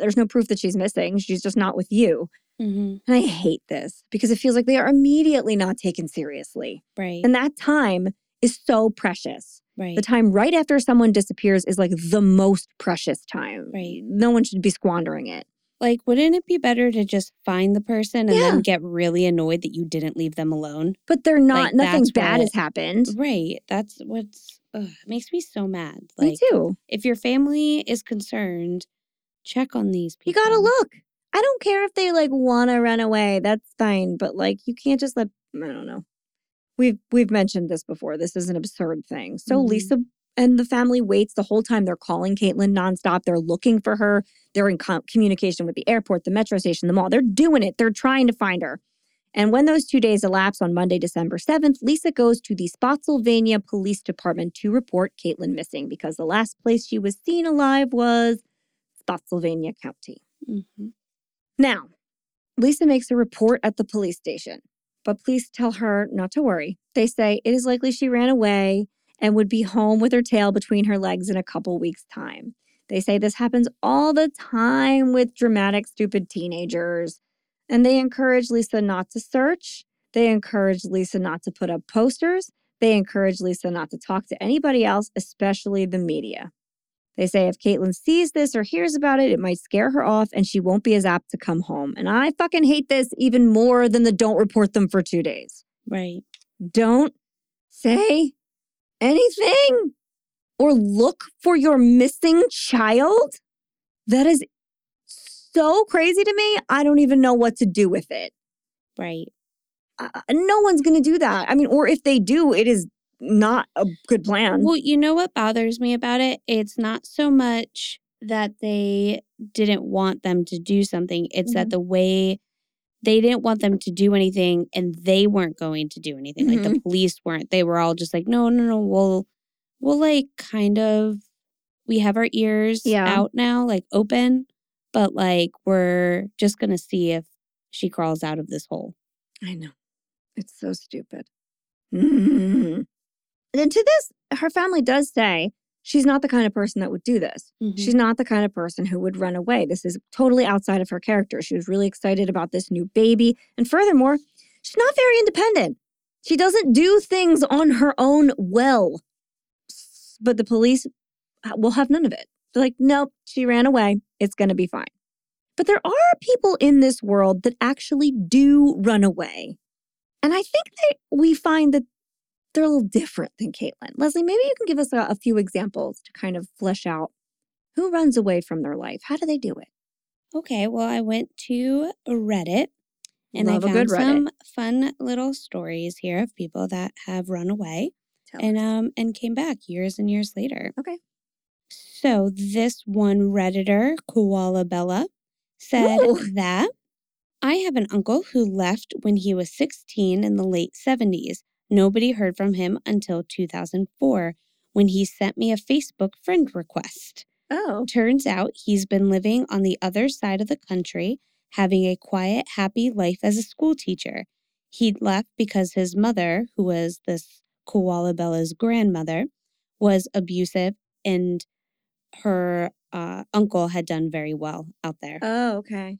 There's no proof that she's missing. She's just not with you. Mm-hmm. And I hate this because it feels like they are immediately not taken seriously. Right. And that time is so precious. Right. The time right after someone disappears is like the most precious time. Right. No one should be squandering it. like, wouldn't it be better to just find the person and Yeah. then get really annoyed that you didn't leave them alone? But they're not, Like, nothing bad has happened. Right. That's what's ugh, makes me so mad. Me too. if your family is concerned, check on these people. You gotta look. I don't care if they like want to run away. That's fine. But like, you can't just let. I don't know. We've we've mentioned this before. This is an absurd thing. So Mhm. Lisa and the family waits the whole time. They're calling Caitlin nonstop. They're looking for her. They're in com- communication with the airport, the metro station, the mall. They're doing it. They're trying to find her. And when those two days elapse on Monday, December 7th, Lisa goes to the Spotsylvania Police Department to report Caitlin missing because the last place she was seen alive was Spotsylvania County. Mhm. Now, Lisa makes a report at the police station, but please tell her not to worry. They say it is likely she ran away and would be home with her tail between her legs in a couple weeks' time. They say this happens all the time with dramatic, stupid teenagers. And they encourage Lisa not to search. They encourage Lisa not to put up posters. They encourage Lisa not to talk to anybody else, especially the media. They say if Caitlin sees this or hears about it, it might scare her off and she won't be as apt to come home. And I fucking hate this even more than the don't report them for two days. Right. Don't say anything or look for your missing child. That is so crazy to me. I don't even know what to do with it. Right. Uh, no one's going to do that. I mean, or if they do, it is not a good plan. Well, you know what bothers me about it? It's not so much that they didn't want them to do something, it's that Mhm. the way they didn't want them to do anything and they weren't going to do anything. Like the police weren't. They were all just like, no, no, no, we'll, we'll like kind of, we have our ears Yeah. out now, like open, but like we're just going to see if she crawls out of this hole. I know. It's so stupid. <laughs> And to this, her family does say she's not the kind of person that would do this. Mm-hmm. She's not the kind of person who would run away. This is totally outside of her character. She was really excited about this new baby. And furthermore, she's not very independent. She doesn't do things on her own well. But the police uh, will have none of it. They're like, nope, she ran away. It's going to be fine. But there are people in this world that actually do run away. And I think that we find that they're a little different than Caitlin. Leslie, maybe you can give us a, a few examples to kind of flesh out who runs away from their life. How do they do it? Okay, well, I went to Reddit and Love I found some fun little stories here of people that have run away Tell and us. um and came back years and years later. Okay. So this one redditor, Koala Bella, said Ooh. that I have an uncle who left when he was 16 in the late 70s. Nobody heard from him until 2004 when he sent me a Facebook friend request. oh, Turns out he's been living on the other side of the country, having a quiet, happy life as a school teacher. He'd left because his mother, who was this Koala Bella's grandmother, was abusive and her uh, uncle had done very well out there. oh, okay.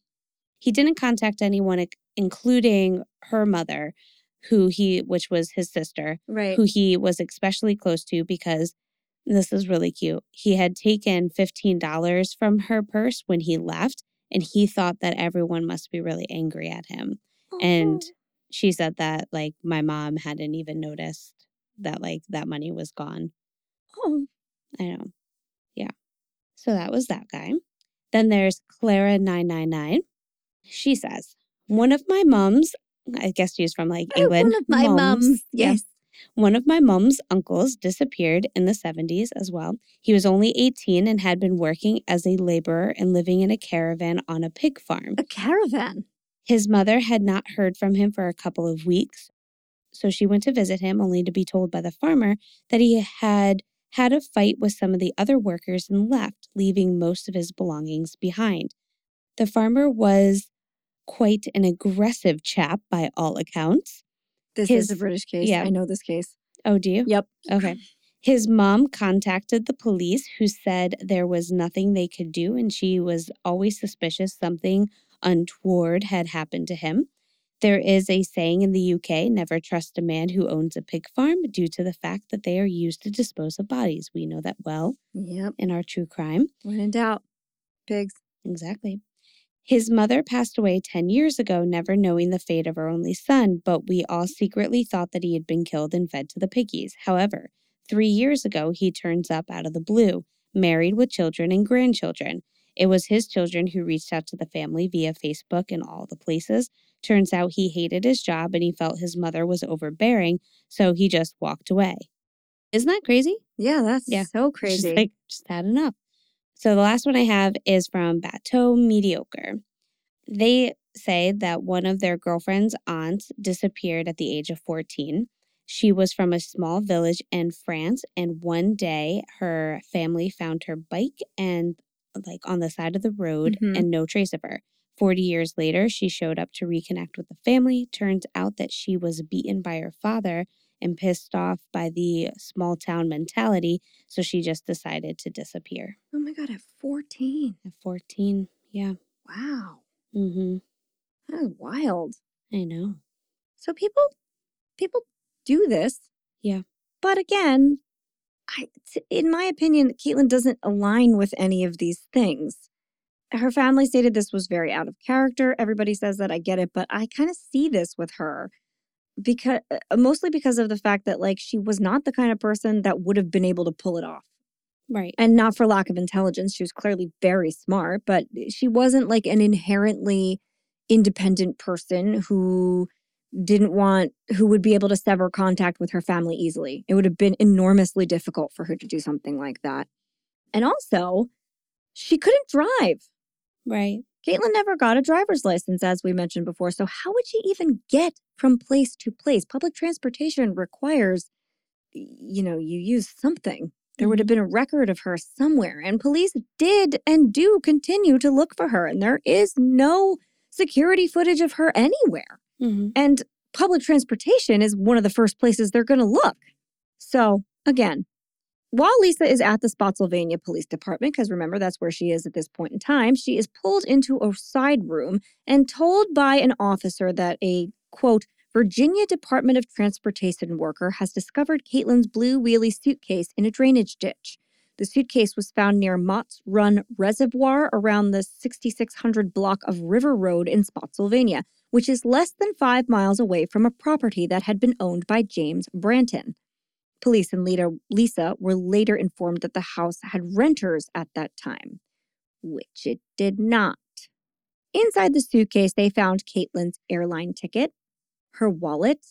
He didn't contact anyone, including her mother, who he, which was his sister, Right. who he was especially close to because this is really cute. He had taken $15 from her purse when he left, and he thought that everyone must be really angry at him. And she said that, like, my mom hadn't even noticed that, like, that money was gone. oh, I know. Yeah. So that was that guy. Then there's Clara999. She says, one of my mums, I guess she's from like uh, England. One of my mums. Yes. One of my mom's uncles disappeared in the 70s as well. He was only 18 and had been working as a laborer and living in a caravan on a pig farm. A caravan. His mother had not heard from him for a couple of weeks. So she went to visit him, only to be told by the farmer that he had had a fight with some of the other workers and left, leaving most of his belongings behind. The farmer was quite an aggressive chap by all accounts. This His- is a British case. yeah. I know this case. Oh, do you? Yep. Okay. His mom contacted the police, who said there was nothing they could do, and she was always suspicious something untoward had happened to him. There is a saying in the UK never trust a man who owns a pig farm due to the fact that they are used to dispose of bodies. We know that well Yep. in our true crime. When in doubt, pigs. Exactly. His mother passed away 10 years ago, never knowing the fate of her only son, but we all secretly thought that he had been killed and fed to the piggies. However, three years ago, he turns up out of the blue, married with children and grandchildren. It was his children who reached out to the family via Facebook and all the places. Turns out he hated his job and he felt his mother was overbearing, so he just walked away. Isn't that crazy? Yeah, that's yeah. so crazy. Just like, just had enough. So the last one I have is from Bateau Mediocre. They say that one of their girlfriend's aunts disappeared at the age of 14. She was from a small village in France, and one day her family found her bike and like on the side of the road mm-hmm. and no trace of her. 40 years later, she showed up to reconnect with the family. Turns out that she was beaten by her father and pissed off by the small town mentality. So she just decided to disappear. Oh my God, at 14. At 14, yeah. Wow. Mm-hmm. That is wild. I know. So people, people do this. Yeah. But again, I, in my opinion, Caitlin doesn't align with any of these things. Her family stated this was very out of character. Everybody says that I get it, but I kind of see this with her because uh, mostly because of the fact that like she was not the kind of person that would have been able to pull it off. Right. And not for lack of intelligence. She was clearly very smart, but she wasn't like an inherently independent person who didn't want who would be able to sever contact with her family easily. It would have been enormously difficult for her to do something like that. And also, she couldn't drive. Right. Caitlin never got a driver's license, as we mentioned before. So, how would she even get from place to place? Public transportation requires, you know, you use something. There would have mm-hmm. been a record of her somewhere. And police did and do continue to look for her. And there is no security footage of her anywhere. Mm-hmm. And public transportation is one of the first places they're going to look. So, again, while Lisa is at the Spotsylvania Police Department, because remember that's where she is at this point in time, she is pulled into a side room and told by an officer that a quote, Virginia Department of Transportation worker has discovered Caitlin's blue wheelie suitcase in a drainage ditch. The suitcase was found near Mott's Run Reservoir around the 6600 block of River Road in Spotsylvania, which is less than five miles away from a property that had been owned by James Branton. Police and leader Lisa were later informed that the house had renters at that time, which it did not. Inside the suitcase, they found Caitlin's airline ticket, her wallet,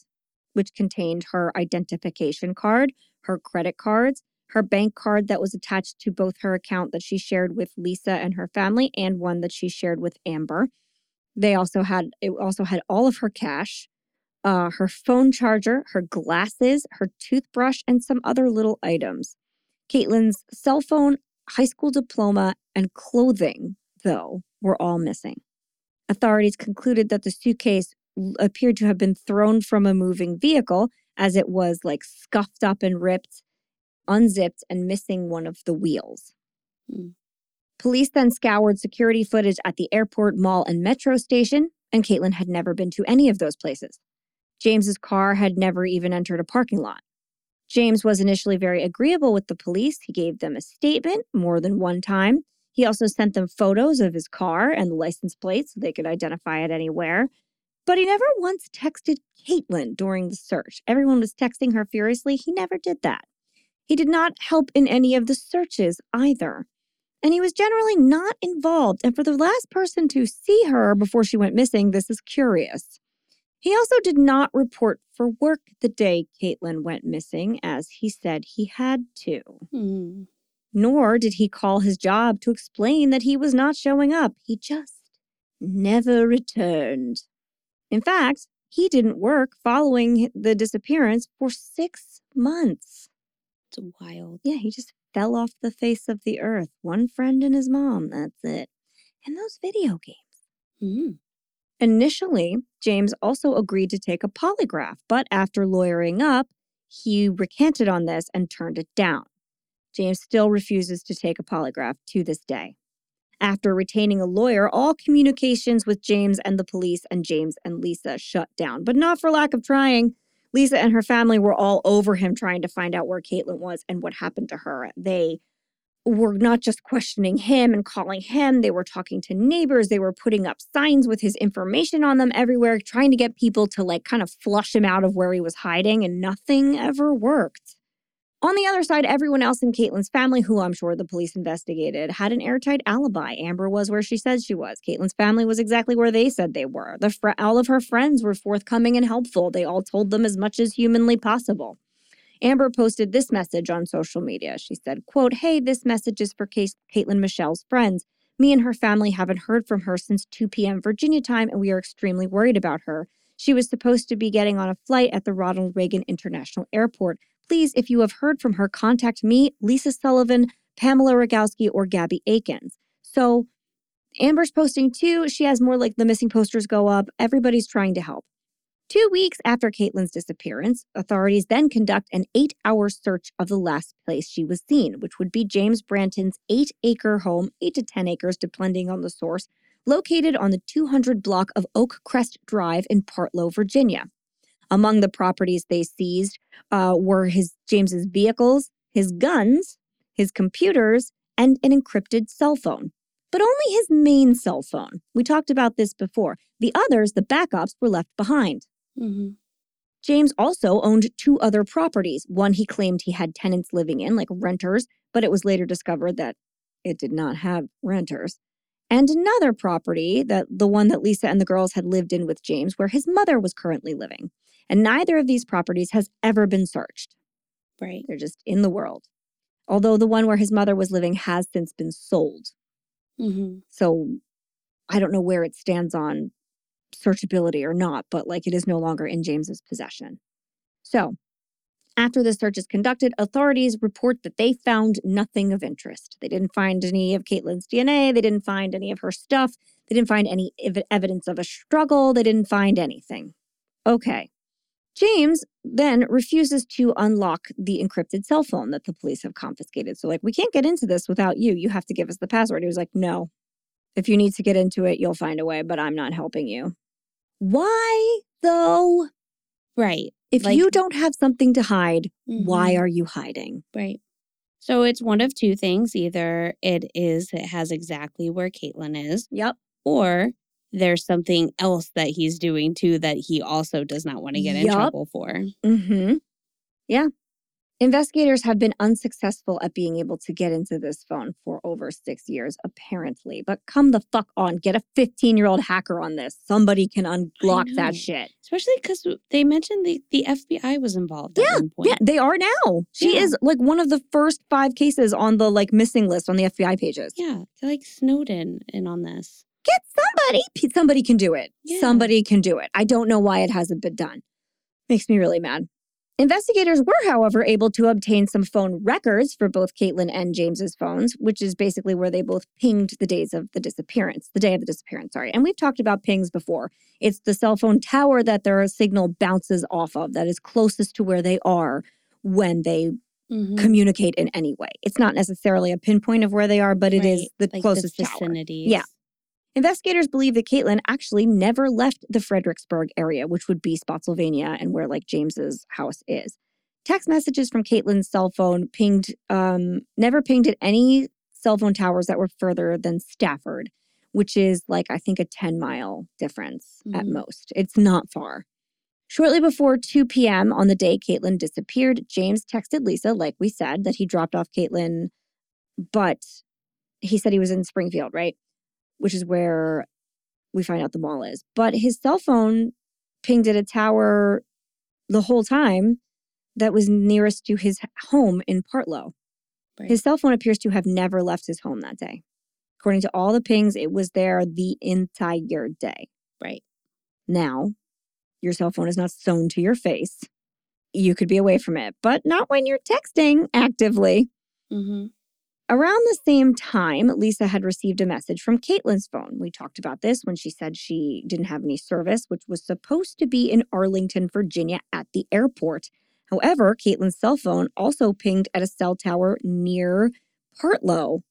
which contained her identification card, her credit cards, her bank card that was attached to both her account that she shared with Lisa and her family and one that she shared with Amber. They also had it also had all of her cash, uh, her phone charger, her glasses, her toothbrush, and some other little items. Caitlin's cell phone, high school diploma, and clothing, though, were all missing. Authorities concluded that the suitcase appeared to have been thrown from a moving vehicle as it was like scuffed up and ripped unzipped and missing one of the wheels. Mm. Police then scoured security footage at the airport, mall, and metro station, and Caitlin had never been to any of those places. James's car had never even entered a parking lot. James was initially very agreeable with the police. He gave them a statement more than one time. He also sent them photos of his car and the license plate so they could identify it anywhere. But he never once texted Caitlin during the search. Everyone was texting her furiously. He never did that. He did not help in any of the searches either. And he was generally not involved. And for the last person to see her before she went missing, this is curious. He also did not report for work the day Caitlin went missing, as he said he had to. Mm. Nor did he call his job to explain that he was not showing up. He just never returned. In fact, he didn't work following the disappearance for six months. It's wild. Yeah, he just fell off the face of the earth. One friend and his mom, that's it. And those video games. Mm-hmm. Initially, James also agreed to take a polygraph, but after lawyering up, he recanted on this and turned it down. James still refuses to take a polygraph to this day. After retaining a lawyer, all communications with James and the police and James and Lisa shut down, but not for lack of trying. Lisa and her family were all over him trying to find out where Caitlin was and what happened to her. They were not just questioning him and calling him, they were talking to neighbors. They were putting up signs with his information on them everywhere, trying to get people to like kind of flush him out of where he was hiding, and nothing ever worked. On the other side, everyone else in Caitlin's family, who I'm sure the police investigated, had an airtight alibi. Amber was where she said she was. Caitlin's family was exactly where they said they were. The fr- all of her friends were forthcoming and helpful. They all told them as much as humanly possible. Amber posted this message on social media. She said, quote, Hey, this message is for Caitlin Michelle's friends. Me and her family haven't heard from her since 2 p.m. Virginia time, and we are extremely worried about her. She was supposed to be getting on a flight at the Ronald Reagan International Airport. Please, if you have heard from her, contact me, Lisa Sullivan, Pamela Rogowski, or Gabby Akins. So Amber's posting too. She has more like the missing posters go up. Everybody's trying to help. Two weeks after Caitlin's disappearance, authorities then conduct an eight hour search of the last place she was seen, which would be James Branton's eight acre home, eight to 10 acres, depending on the source, located on the 200 block of Oak Crest Drive in Partlow, Virginia. Among the properties they seized uh, were his James's vehicles, his guns, his computers, and an encrypted cell phone. But only his main cell phone. We talked about this before. The others, the backups, were left behind. Mm-hmm. James also owned two other properties. One he claimed he had tenants living in, like renters, but it was later discovered that it did not have renters. And another property, that the one that Lisa and the girls had lived in with James, where his mother was currently living. And neither of these properties has ever been searched. Right. They're just in the world. Although the one where his mother was living has since been sold. Mm-hmm. So I don't know where it stands on searchability or not, but like it is no longer in James's possession. So, after the search is conducted, authorities report that they found nothing of interest. They didn't find any of Caitlin's DNA. They didn't find any of her stuff. They didn't find any ev- evidence of a struggle. They didn't find anything. Okay. James then refuses to unlock the encrypted cell phone that the police have confiscated. So, like, we can't get into this without you. You have to give us the password. He was like, no. If you need to get into it, you'll find a way, but I'm not helping you. Why, though? Right. If like, you don't have something to hide, mm-hmm. why are you hiding? Right. So it's one of two things. Either it is, it has exactly where Caitlin is. Yep. Or there's something else that he's doing too that he also does not want to get yep. in trouble for. Mm-hmm. Yeah. Investigators have been unsuccessful at being able to get into this phone for over six years, apparently. But come the fuck on, get a 15 year old hacker on this. Somebody can unlock that shit. Especially because they mentioned the, the FBI was involved. Yeah, yeah, they are now. She yeah. is like one of the first five cases on the like missing list on the FBI pages. Yeah, like Snowden in on this. Get somebody. Somebody can do it. Yeah. Somebody can do it. I don't know why it hasn't been done. Makes me really mad. Investigators were, however, able to obtain some phone records for both Caitlin and James's phones, which is basically where they both pinged the days of the disappearance, the day of the disappearance, sorry. And we've talked about pings before. It's the cell phone tower that their signal bounces off of that is closest to where they are when they mm-hmm. communicate in any way. It's not necessarily a pinpoint of where they are, but it right. is the like closest the vicinity. Yeah. Investigators believe that Caitlin actually never left the Fredericksburg area, which would be Spotsylvania and where like James's house is. Text messages from Caitlin's cell phone pinged, um, never pinged at any cell phone towers that were further than Stafford, which is like I think a 10 mile difference mm-hmm. at most. It's not far. Shortly before 2 p.m. on the day Caitlin disappeared, James texted Lisa, like we said, that he dropped off Caitlin, but he said he was in Springfield, right? Which is where we find out the mall is. But his cell phone pinged at a tower the whole time that was nearest to his home in Partlow. Right. His cell phone appears to have never left his home that day. According to all the pings, it was there the entire day. Right. Now, your cell phone is not sewn to your face. You could be away from it, but not when you're texting actively. Mm-hmm. Around the same time, Lisa had received a message from Caitlin's phone. We talked about this when she said she didn't have any service, which was supposed to be in Arlington, Virginia at the airport. However, Caitlin's cell phone also pinged at a cell tower near Partlow,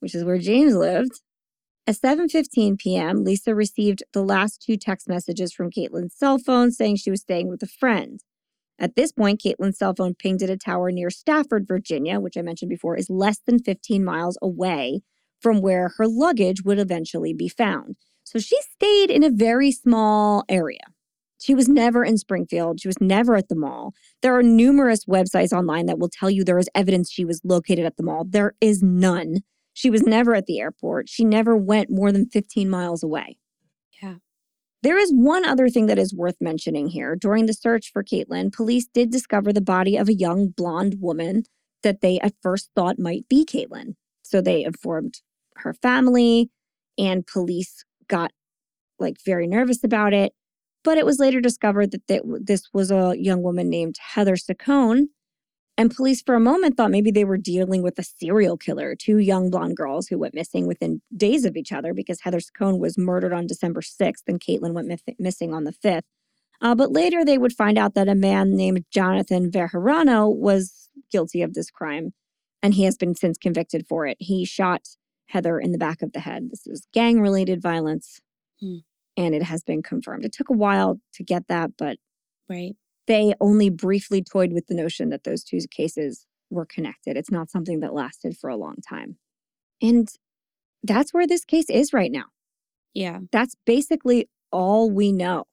which is where James lived. At 7:15 p.m., Lisa received the last two text messages from Caitlin's cell phone saying she was staying with a friend. At this point, Caitlin's cell phone pinged at a tower near Stafford, Virginia, which I mentioned before is less than 15 miles away from where her luggage would eventually be found. So she stayed in a very small area. She was never in Springfield. She was never at the mall. There are numerous websites online that will tell you there is evidence she was located at the mall. There is none. She was never at the airport. She never went more than 15 miles away. There is one other thing that is worth mentioning here. During the search for Caitlin, police did discover the body of a young blonde woman that they at first thought might be Caitlin. So they informed her family, and police got like very nervous about it. But it was later discovered that this was a young woman named Heather Saccone. And police, for a moment, thought maybe they were dealing with a serial killer, two young blonde girls who went missing within days of each other because Heather Saccone was murdered on December 6th and Caitlin went missing on the 5th. Uh, but later they would find out that a man named Jonathan Bejarano was guilty of this crime, and he has been since convicted for it. He shot Heather in the back of the head. This is gang related violence. Hmm. And it has been confirmed. It took a while to get that, but right. They only briefly toyed with the notion that those two cases were connected. It's not something that lasted for a long time. And that's where this case is right now. Yeah. That's basically all we know.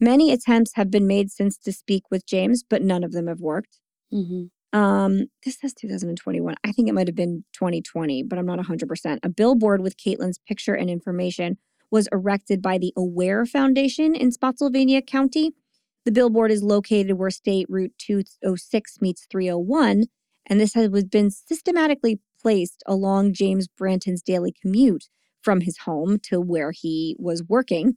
Many attempts have been made since to speak with James, but none of them have worked. Mm-hmm. Um, this says 2021. I think it might have been 2020, but I'm not 100%. A billboard with Caitlin's picture and information was erected by the Aware Foundation in Spotsylvania County. The billboard is located where State Route 206 meets 301, and this has been systematically placed along James Branton's daily commute from his home to where he was working.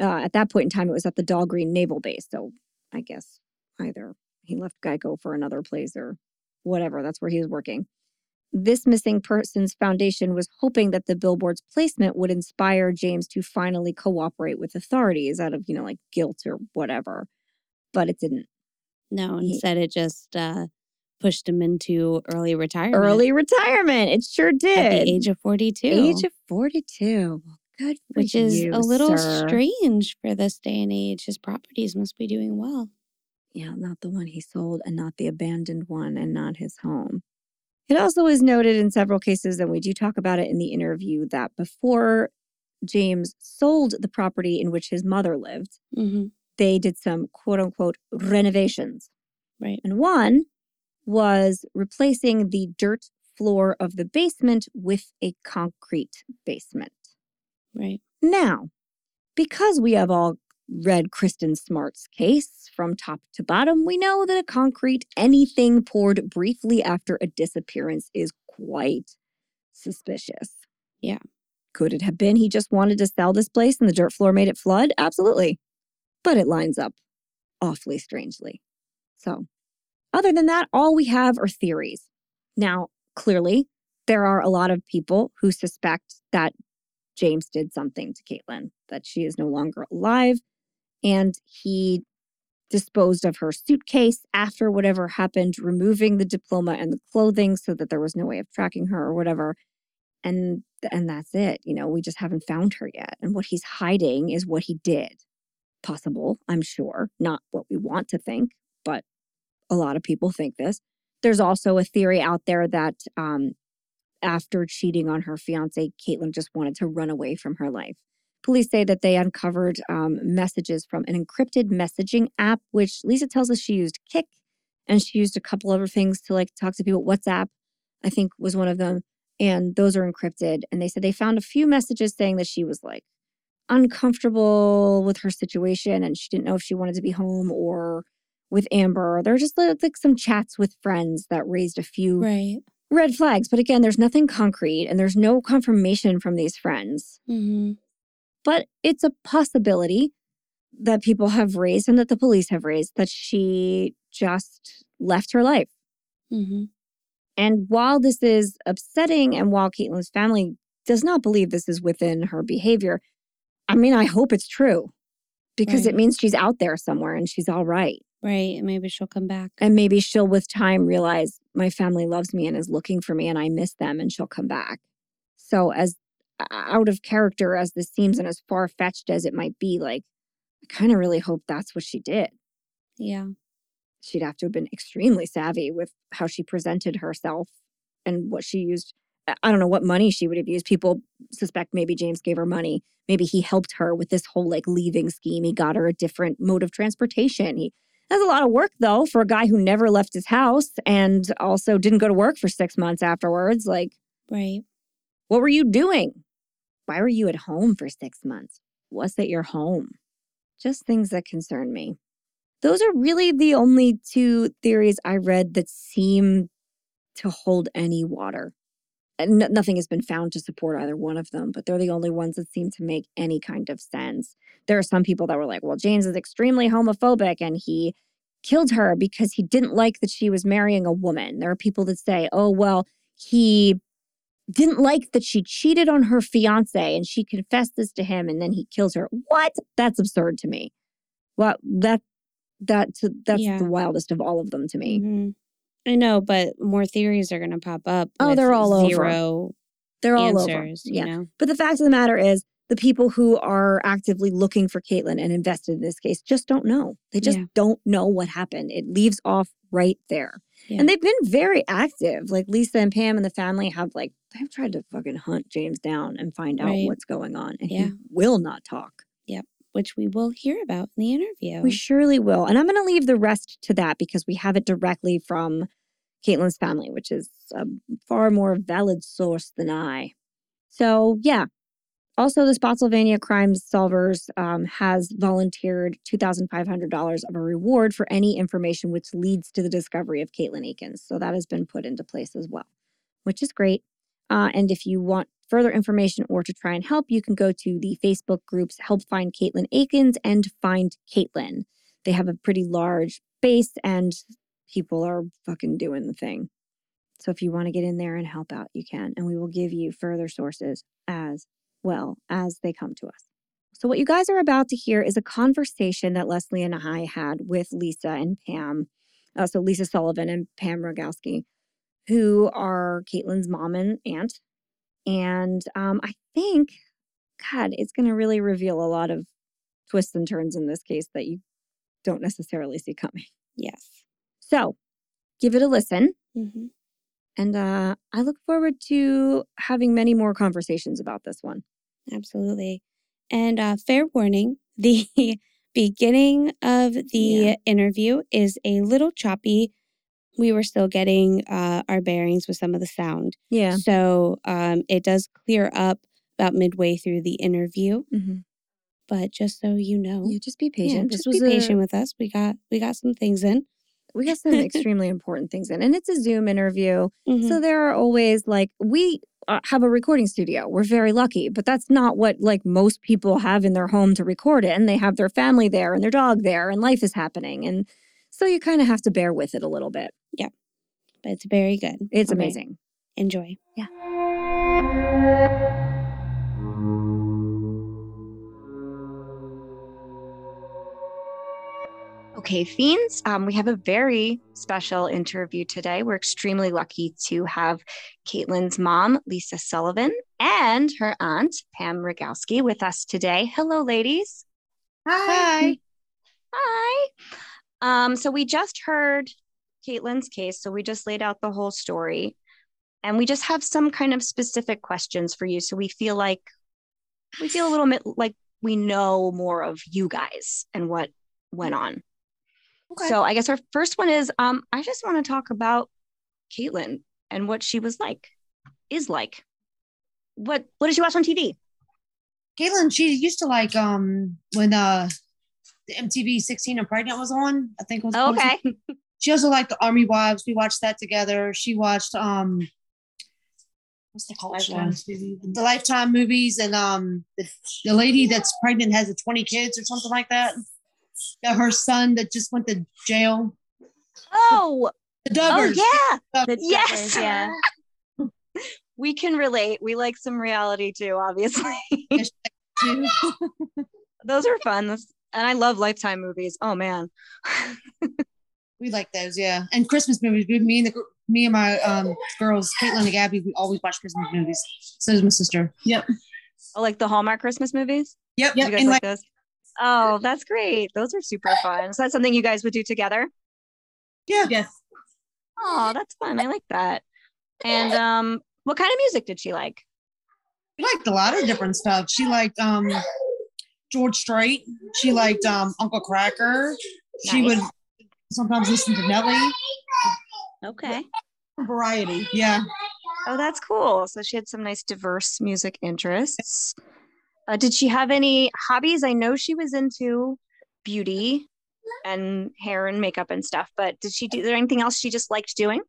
Uh, at that point in time, it was at the Dahlgren Naval Base. So I guess either he left Geico for another place or whatever. That's where he was working. This missing persons foundation was hoping that the billboard's placement would inspire James to finally cooperate with authorities out of, you know, like guilt or whatever. But it didn't. No, instead he, it just uh, pushed him into early retirement. Early retirement. It sure did. At the age of 42. Age of 42. Good Which you, Which is a little sir. strange for this day and age. His properties must be doing well. Yeah, not the one he sold and not the abandoned one and not his home. It also is noted in several cases, and we do talk about it in the interview, that before James sold the property in which his mother lived, mm-hmm. they did some quote unquote renovations. Right. And one was replacing the dirt floor of the basement with a concrete basement. Right. Now, because we have all read Kristen Smart's case from top to bottom, we know that a concrete anything poured briefly after a disappearance is quite suspicious. Yeah. Could it have been he just wanted to sell this place and the dirt floor made it flood? Absolutely. But it lines up awfully strangely. So, other than that, all we have are theories. Now, clearly, there are a lot of people who suspect that James did something to Caitlin, that she is no longer alive, and he disposed of her suitcase after whatever happened, removing the diploma and the clothing so that there was no way of tracking her or whatever. And and that's it. You know, we just haven't found her yet. And what he's hiding is what he did. Possible, I'm sure. Not what we want to think, but a lot of people think this. There's also a theory out there that um, after cheating on her fiance, Caitlin just wanted to run away from her life. Police say that they uncovered um, messages from an encrypted messaging app, which Lisa tells us she used Kik and she used a couple other things to like talk to people. WhatsApp, I think, was one of them. And those are encrypted. And they said they found a few messages saying that she was like uncomfortable with her situation and she didn't know if she wanted to be home or with Amber. There are just like some chats with friends that raised a few right. red flags. But again, there's nothing concrete and there's no confirmation from these friends. Mm-hmm. But it's a possibility that people have raised and that the police have raised that she just left her life. Mm-hmm. And while this is upsetting, and while Caitlin's family does not believe this is within her behavior, I mean, I hope it's true because right. it means she's out there somewhere and she's all right. Right. And maybe she'll come back. And maybe she'll, with time, realize my family loves me and is looking for me and I miss them and she'll come back. So, as out of character as this seems and as far fetched as it might be, like, I kind of really hope that's what she did. Yeah. she'd have to have been extremely savvy with how she presented herself and what she used. I don't know what money she would have used. People suspect maybe James gave her money. Maybe he helped her with this whole like leaving scheme. He got her a different mode of transportation. He that's a lot of work though for a guy who never left his house and also didn't go to work for six months afterwards. Like, right. What were you doing? Why were you at home for six months? Was it your home? Just things that concern me. Those are really the only two theories I read that seem to hold any water. And nothing has been found to support either one of them, but they're the only ones that seem to make any kind of sense. There are some people that were like, well, James is extremely homophobic and he killed her because he didn't like that she was marrying a woman. There are people that say, oh, well, he didn't like that she cheated on her fiance and she confessed this to him and then he kills her. What? That's absurd to me. Well, that that that's yeah. the wildest of all of them to me. Mm-hmm. I know, but more theories are going to pop up. Oh, they're all zero over. They're all answers, over. Yeah. Know? But the fact of the matter is, the people who are actively looking for Caitlin and invested in this case just don't know. They just yeah. don't know what happened. It leaves off right there. Yeah. And they've been very active. Like Lisa and Pam and the family have like they've tried to fucking hunt James down and find out right. what's going on. And yeah. he will not talk. Yep. Which we will hear about in the interview. We surely will. And I'm going to leave the rest to that because we have it directly from Caitlin's family, which is a far more valid source than I. So, yeah. Also, the Spotsylvania Crime Solvers um, has volunteered $2,500 of a reward for any information which leads to the discovery of Caitlin Akins. So, that has been put into place as well, which is great. Uh, and if you want further information or to try and help, you can go to the Facebook groups Help Find Caitlin Akins and Find Caitlin. They have a pretty large base and people are fucking doing the thing. So if you want to get in there and help out, you can. And we will give you further sources as well as they come to us. So, what you guys are about to hear is a conversation that Leslie and I had with Lisa and Pam. Uh, so, Lisa Sullivan and Pam Rogowski who are Caitlin's mom and aunt. And um, I think, God, it's going to really reveal a lot of twists and turns in this case that you don't necessarily see coming. Yes. So give it a listen. Mm-hmm. And uh, I look forward to having many more conversations about this one. Absolutely. And uh, fair warning the <laughs> beginning of the yeah. interview is a little choppy we were still getting uh, our bearings with some of the sound. Yeah. So um, it does clear up about midway through the interview. Mm-hmm. But just so you know, yeah, just be patient. Yeah, just be patient a, with us. We got we got some things in. We got some extremely important things in, and it's a Zoom interview, mm-hmm. so there are always like we uh, have a recording studio. We're very lucky, but that's not what like most people have in their home to record it, and they have their family there and their dog there, and life is happening, and so you kind of have to bear with it a little bit. Yeah. But it's very good. It's okay. amazing. Enjoy. Yeah. Okay, Fiends, um, we have a very special interview today. We're extremely lucky to have Caitlin's mom, Lisa Sullivan, and her aunt, Pam Rogowski, with us today. Hello, ladies. Hi. Hi. Um, so we just heard Caitlin's case. So we just laid out the whole story. And we just have some kind of specific questions for you. So we feel like we feel a little bit like we know more of you guys and what went on. Okay. So I guess our first one is um, I just want to talk about Caitlin and what she was like, is like. What what did she watch on TV? Caitlin, she used to like um when uh the MTV 16 and Pregnant was on. I think it was okay. <laughs> She also liked the Army Wives. We watched that together. She watched um what's the college one? The Lifetime movies and um the, the lady that's pregnant has a 20 kids or something like that. That her son that just went to jail. Oh, the Duggars. Oh yeah. The yes. Yeah. <laughs> we can relate. We like some reality too, obviously. <laughs> <laughs> Those are fun. and I love Lifetime movies. Oh man. We like those, yeah. And Christmas movies. Me and the me and my um, girls, Caitlin and Gabby, we always watch Christmas movies. So does my sister. Yep. Oh, like the Hallmark Christmas movies. Yep. Yep. You guys and like, like those? Oh, that's great. Those are super fun. So that's something you guys would do together. Yeah. Yes. Oh, that's fun. I like that. And um, what kind of music did she like? She liked a lot of different stuff. She liked um George Strait. She liked um Uncle Kracker. She Nice. would sometimes listen to Nelly. Okay. Variety. Yeah. Oh, that's cool. So she had some nice diverse music interests. Uh, did she have any hobbies? I know she was into beauty and hair and makeup and stuff, but did she do is there anything else she just liked doing?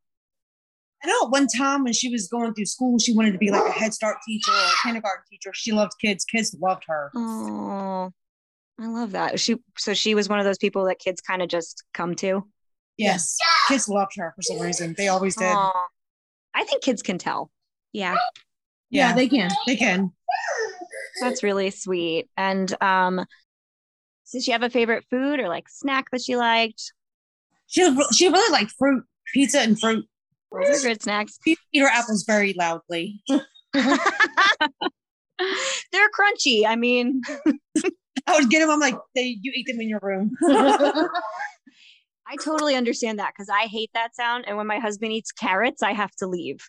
I know one time when she was going through school, she wanted to be like a Head Start teacher or a kindergarten teacher. She loved kids. Kids loved her. Oh, I love that. She so she was one of those people that kids kind of just come to. Yes. Kids loved her for some reason. They always did. Aw. I think kids can tell. Yeah. Yeah, Yeah, they can. they can. That's really sweet. And um, did she have a favorite food or like snack that she liked? She she really liked fruit, pizza, and fruit. Those are good snacks. She eat her apples very loudly. <laughs> They're crunchy. I mean, <laughs> I would get them. I'm like, they, you eat them in your room. <laughs> I totally understand that because I hate that sound. And when my husband eats carrots, I have to leave.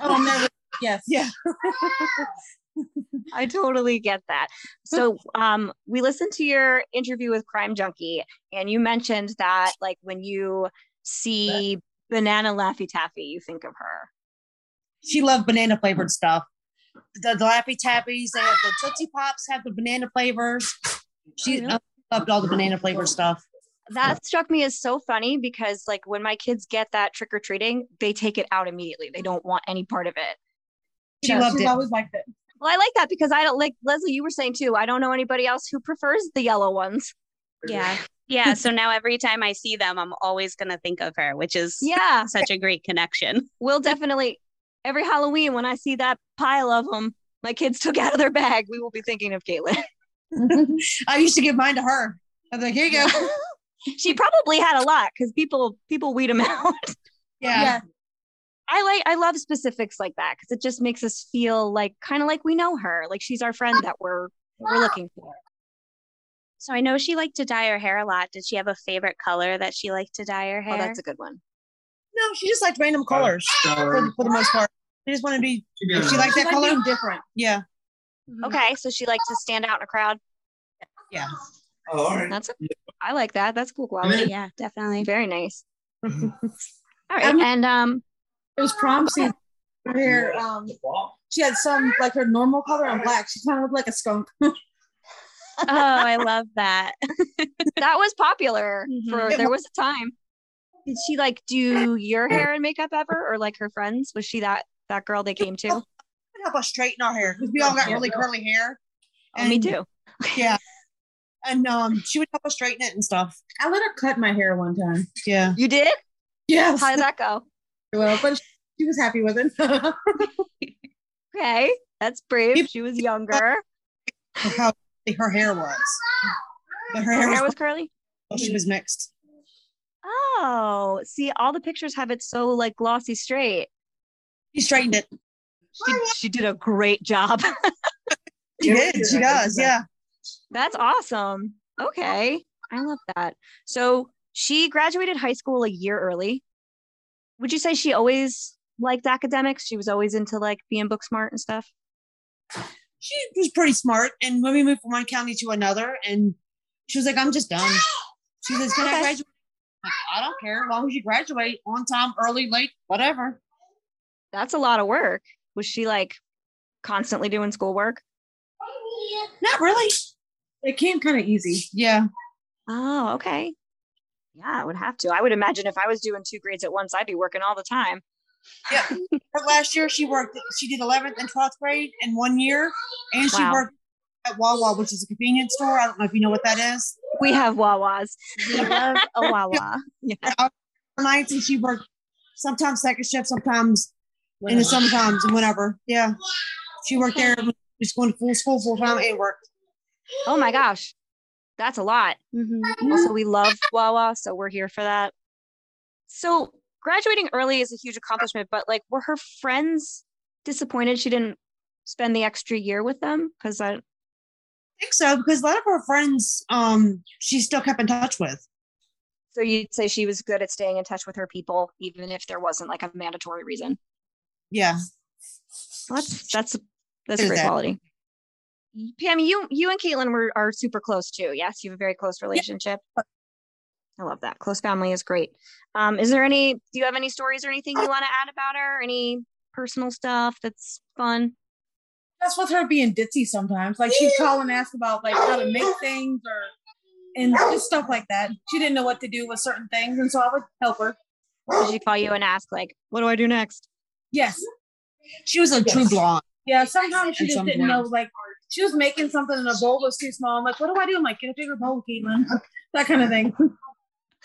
Oh no. Yes. yeah. I totally get that. So, <laughs> um, we listened to your interview with Crime Junkie, and you mentioned that, like, when you see Banana Laffy Taffy, you think of her. She loved banana flavored stuff. The, the Laffy Tappies, they have the Tootsie Pops, have the banana flavors. She really? uh, loved all the banana flavored stuff. That struck me as so funny because, like, when my kids get that trick or treating, they take it out immediately. They don't want any part of it. She Yeah, loved she's it. always liked it. Well, I like that because I don't like Leslie. You were saying too. I don't know anybody else who prefers the yellow ones. Yeah. <laughs> Yeah. So now every time I see them, I'm always going to think of her, which is Yeah, such a great connection. <laughs> we'll definitely every Halloween when I see that pile of them my kids took out of their bag, we will be thinking of Caitlin. <laughs> I used to give mine to her. I was like, here you go. she probably had a lot because people people weed them out. Yeah. Yeah. I like I love specifics like that because it just makes us feel like kind of like we know her, like she's our friend that we're we're looking for. So I know she liked to dye her hair a lot. Did she have a favorite color that she liked to dye her hair? Oh, that's a good one. No, she just liked random colors for, for the most part. She just wanted to be, if she liked She that liked color, different. yeah. Okay, so she liked to stand out in a crowd. Yeah. Oh, all right. That's a, I like that. That's cool quality. yeah, definitely. Very nice. <laughs> All right, Um, and um, It was prom season. Her hair, um, she had some like her normal color on black. She kind of looked like a skunk. <laughs> Oh, I love that. <laughs> that was popular for Mhm. there was a time. Did she like do your hair and makeup ever, or like her friends? Was she that that girl they came to? Would help us straighten our hair because we all got really curly hair. Oh, me too. <laughs> Yeah. And um, she would help us straighten it and stuff. I let her cut my hair one time. Yeah. You did? Yes. How did that go? well, but she was happy with it. <laughs> Okay, that's brave. She was younger. How her hair was. But <laughs> her Her hair was, hair was curly. Oh, she was mixed. Oh, see, all the pictures have it so like glossy straight. She straightened it. She, she did a great job. <laughs> She did. She does. Yeah. That's awesome. Okay. I love that. So she graduated high school a year early. Would you say she always liked academics? She was always into like being book smart and stuff. She was pretty smart. And when we moved from one county to another, and she was like, I'm just done. <gasps> She says, Can I graduate? Like, I don't care. As long as you graduate on time, early, late, whatever. That's a lot of work. Was she like constantly doing schoolwork? Not really. it came kind of easy. Yeah. Oh, okay. Yeah, I would have to. I would imagine if I was doing two grades at once, I'd be working all the time. Yeah. Her last year, she worked, she did 11th and 12th grade in one year. And she Wow. worked at Wawa, which is a convenience store. I don't know if you know what that is. We have Wawas. We <laughs> love a Wawa. Yeah. Nights, and she worked sometimes second shift, sometimes in the sometimes and whenever. Yeah. She worked there, just going to full school full time and worked. Oh my gosh. That's a lot. Mhm. Also, we love Wawa, so we're here for that. So, graduating early is a huge accomplishment, but like, were her friends disappointed she didn't spend the extra year with them? Because I, I think so because a lot of her friends, um, she still kept in touch with. So you'd say she was good at staying in touch with her people, even if there wasn't like a mandatory reason. Yeah. Well, that's that's that's great that. quality. Pam, you you and Caitlin were are super close too. Yes, you have a very close relationship. Yeah. I love that. Close family is great. Um, is there any? Do you have any stories or anything you want to add about her? Any personal stuff that's fun? That's with her being ditzy sometimes. Like she'd call and ask about like how to make things or and just stuff like that. She didn't know what to do with certain things, and so I would help her. Did she call you and ask like, "What do I do next?" Yes. She was a true blonde. Yeah, sometimes she just didn't know. Like she was making something and the bowl was too small. I'm like, "What do I do?" I'm like, "Get a bigger bowl, Caitlin." that kind of thing.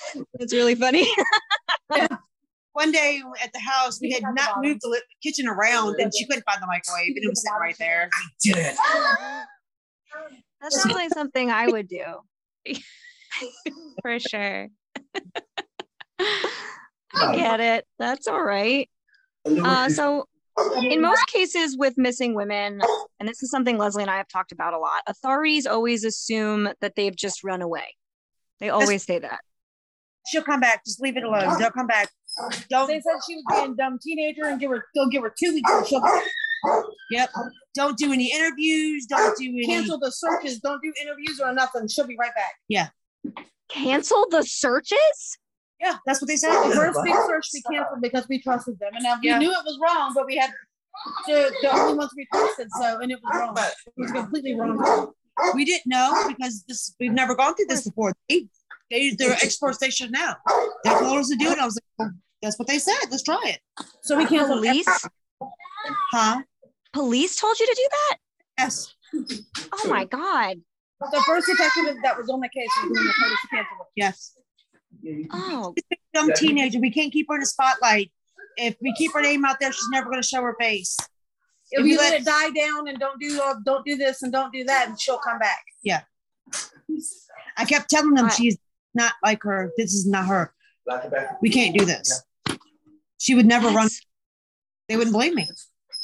<laughs> It's really funny. <laughs> One day at the house, we had not moved the kitchen around, and she couldn't find the microwave, and it was sitting right there. I did it. That sounds like something I would do. <laughs> For sure. I get it. That's all right. Uh, so, in most cases with missing women, and this is something Leslie and I have talked about a lot, authorities always assume that they've just run away. They always say that. She'll come back. Just leave it alone. They'll come back. Don't. They said she was being a dumb teenager and give her. They'll give her two weeks and she'll. Yep. Don't do any interviews. Don't do any. Cancel the searches. Don't do interviews or nothing. She'll be right back. Yeah. Cancel the searches. Yeah, that's what they said. The first big search we canceled because we trusted them, and now we yeah. knew it was wrong, but we had the, the only ones we trusted. So, and it was wrong. It was completely wrong. We didn't know because this we've never gone through this before. They, they they're experts. They should know. They told us to do it. I was like, well, that's what they said. Let's try it. So we can't Police. Huh? Police told you to do that? Yes. Oh my god. The first detective that was on the case was doing the police to cancel. Yes. Oh. Young teenager. We can't keep her in the spotlight. If we keep her name out there, she's never going to show her face. If, if you let, let it die down and don't do uh, don't do this and don't do that, and she'll come back. Yeah. I kept telling them she's not like her. This is not her. We can't do this. She would never That's, run. They wouldn't blame me.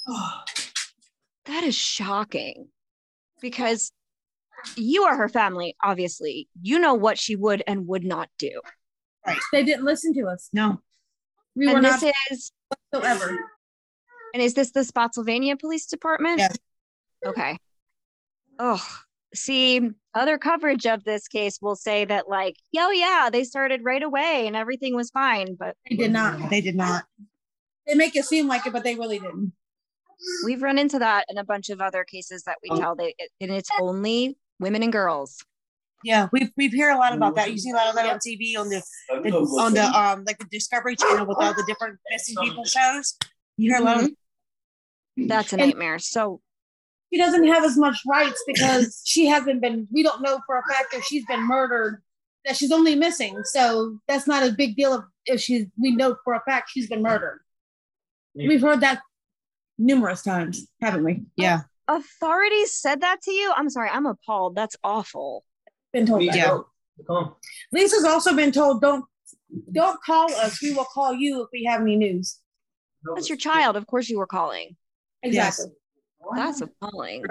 <sighs> that is shocking because you are her family, obviously. You know what she would and would not do. Right. They didn't listen to us. No. We and were this not is whatsoever. And is this the Spotsylvania Police Department? Yes. Okay. Oh, see, other coverage of this case will say that, like, oh, yeah, they started right away and everything was fine, but they did not. They did not. They make it seem like it, but they really didn't. We've run into that in a bunch of other cases that we oh. tell that, and it's only women and girls. Yeah, we've we've heard a lot about that. You see a lot of that on TV on the, the on the um like the Discovery Channel with all the different missing people shows. You hear a lot mm-hmm. of that's a nightmare. So she doesn't have as much rights because <laughs> she hasn't been. We don't know for a fact that she's been murdered. That she's only missing. So that's not a big deal if, if she's. We know for a fact she's been murdered. Yeah. We've heard that numerous times, haven't we? Yeah. Authorities said that to you? I'm sorry, I'm appalled. That's awful. Been told that. Yeah. Lisa's also been told don't don't call us. We will call you if we have any news. That's your child. Of course you were calling. Exactly. Yes. That's appalling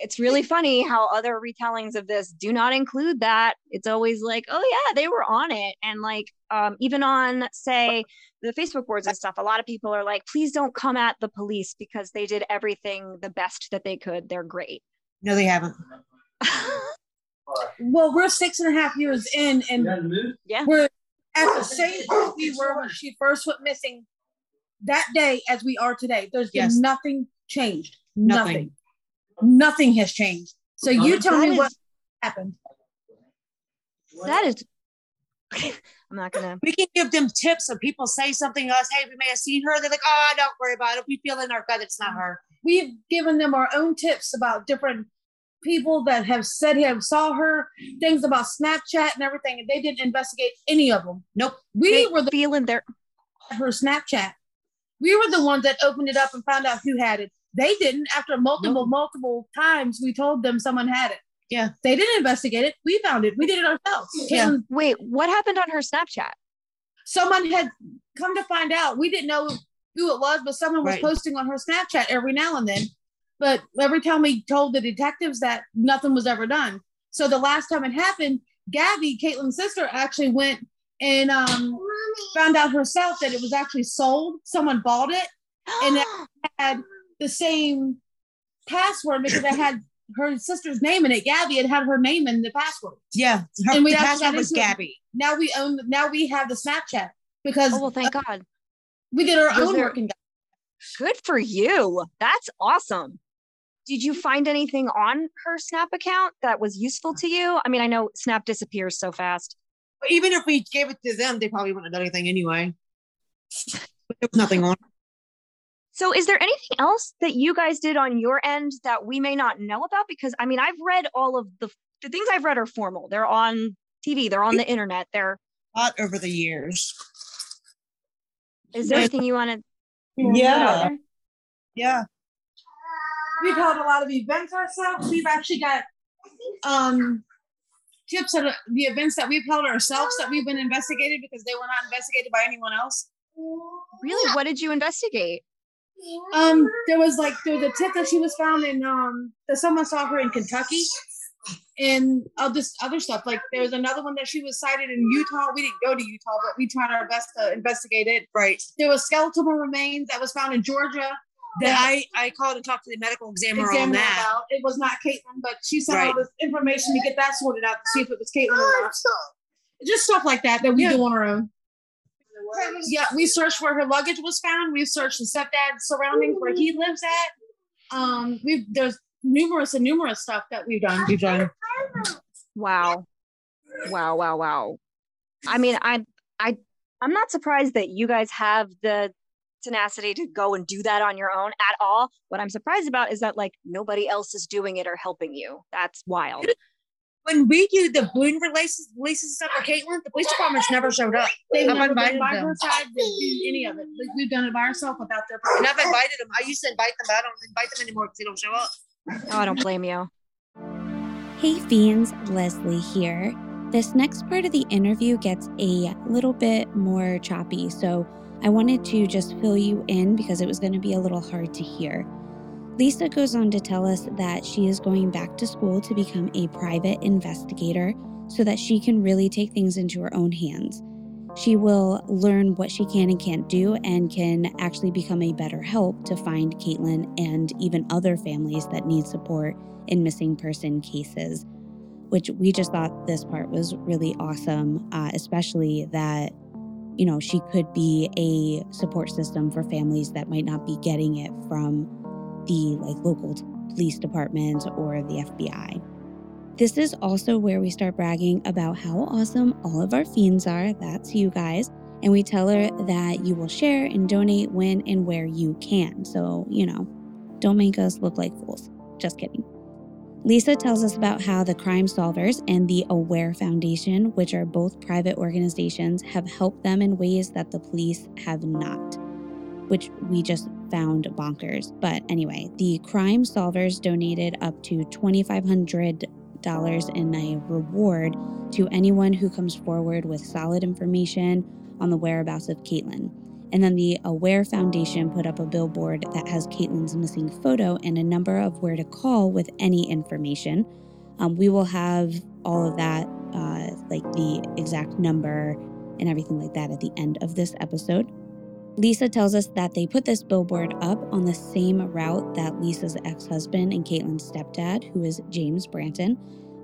it's really funny how other retellings of this do not include that. It's always like, oh yeah, they were on it. And like um, even on say the Facebook boards and stuff, a lot of people are like, please don't come at the police because they did everything the best that they could. They're great. No, they haven't. <laughs> well, we're six and a half years in, and yeah, we're at the same we were when she first went missing that day as we are today. There's yes. been nothing changed. Nothing. nothing. Nothing has changed. So you tell me is, what happened. That is. I'm not gonna. We can give them tips. So people say something to us. Hey, we may have seen her. They're like, oh, don't worry about it. We feel in our gut it's not her. We've given them our own tips about different people that have said have saw her, things about Snapchat and everything, and they didn't investigate any of them. Nope. We they were the feeling their her Snapchat. We were the ones that opened it up and found out who had it. They didn't. After multiple, multiple times, we told them someone had it. Yeah. They didn't investigate it. We found it. We did it ourselves. Yeah. Wait, what happened on her Snapchat? Someone had come to find out. We didn't know who it was, but someone was right. posting on her Snapchat every now and then. But every time we told the detectives that nothing was ever done. So the last time it happened, Gabby, Caitlin's sister, actually went and um, found out herself that it was actually sold. Someone bought it and it <gasps> had the same password because it had <laughs> her sister's name in it. Gabby had had her name in the password. Yeah, her and we password was Gabby. Now we own. Now we have the Snapchat because. Oh well, thank uh, God. We did our was own there, work. Good for you. That's awesome. Did you find anything on her Snap account that was useful to you? I mean, I know Snap disappears so fast. But even if we gave it to them, they probably wouldn't have done anything anyway. There was nothing on. So, is there anything else that you guys did on your end that we may not know about? Because I mean, I've read all of the the things I've read are formal. They're on TV. They're on the internet. They're a lot over the years. Is there anything you want to? Yeah. Yeah. We've held a lot of events ourselves. We've actually got um tips of the events that we've held ourselves that we've been investigated because they were not investigated by anyone else. Really? What did you investigate? Um, there was like there was a tip that she was found in um that someone saw her in Kentucky, and all this other stuff. Like there was another one that she was sighted in Utah. We didn't go to Utah, but we tried our best to investigate it. Right. There was skeletal remains that was found in Georgia. That I I called and talked to the medical examiner, examiner on that. About. It was not Caitlin, but she sent right. all this information to get that sorted out to see if it was Caitlin or not. Just stuff like that that we yeah. do on our own. Yeah, we searched where her luggage was found. We've searched the stepdad's surroundings where he lives at. Um, we've there's numerous and numerous stuff that we've done. We've done. Wow, wow, wow, wow. I mean, I, I, I'm not surprised that you guys have the tenacity to go and do that on your own at all. What I'm surprised about is that like nobody else is doing it or helping you. That's wild when we do the balloon releases, releases stuff for Caitlin, the police department's never showed up. They've I've never invited by them. her side to do any of it. We've done it by ourselves without their permission. And I've invited them. I used to invite them, but I don't invite them anymore because they don't show up. Oh, I don't blame you. Hey, Fiends, Leslie here. This next part of the interview gets a little bit more choppy, so I wanted to just fill you in because it was going to be a little hard to hear. Lisa goes on to tell us that she is going back to school to become a private investigator so that she can really take things into her own hands. She will learn what she can and can't do and can actually become a better help to find Caitlin and even other families that need support in missing person cases, which we just thought this part was really awesome, uh, especially that, you know, she could be a support system for families that might not be getting it from the like local police department or the FBI. This is also where we start bragging about how awesome all of our fiends are. That's you guys. And we tell her that you will share and donate when and where you can. So, you know, don't make us look like fools. Just kidding. Lisa tells us about how the Crime Solvers and the Aware Foundation, which are both private organizations, have helped them in ways that the police have not, which we just found bonkers. But anyway, the crime solvers donated up to $2,500 in a reward to anyone who comes forward with solid information on the whereabouts of Caitlin. And then the Aware Foundation put up a billboard that has Caitlin's missing photo and a number of where to call with any information. Um, we will have all of that, uh, like the exact number and everything like that, at the end of this episode. Lisa tells us that they put this billboard up on the same route that Lisa's ex husband and Caitlin's stepdad, who is James Branton,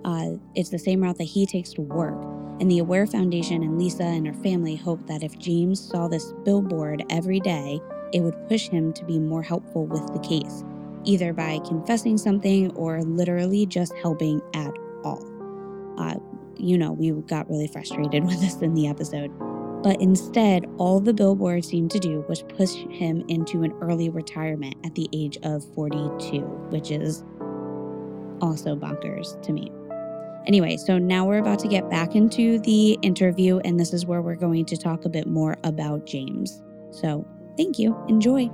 uh, it's the same route that he takes to work. And the Aware Foundation and Lisa and her family hope that if James saw this billboard every day, it would push him to be more helpful with the case, either by confessing something or literally just helping at all. Uh, you know, we got really frustrated <laughs> with this in the episode. But instead, all the billboard seemed to do was push him into an early retirement at the age of 42, which is also bonkers to me. Anyway, so now we're about to get back into the interview, and this is where we're going to talk a bit more about James. So thank you. Enjoy.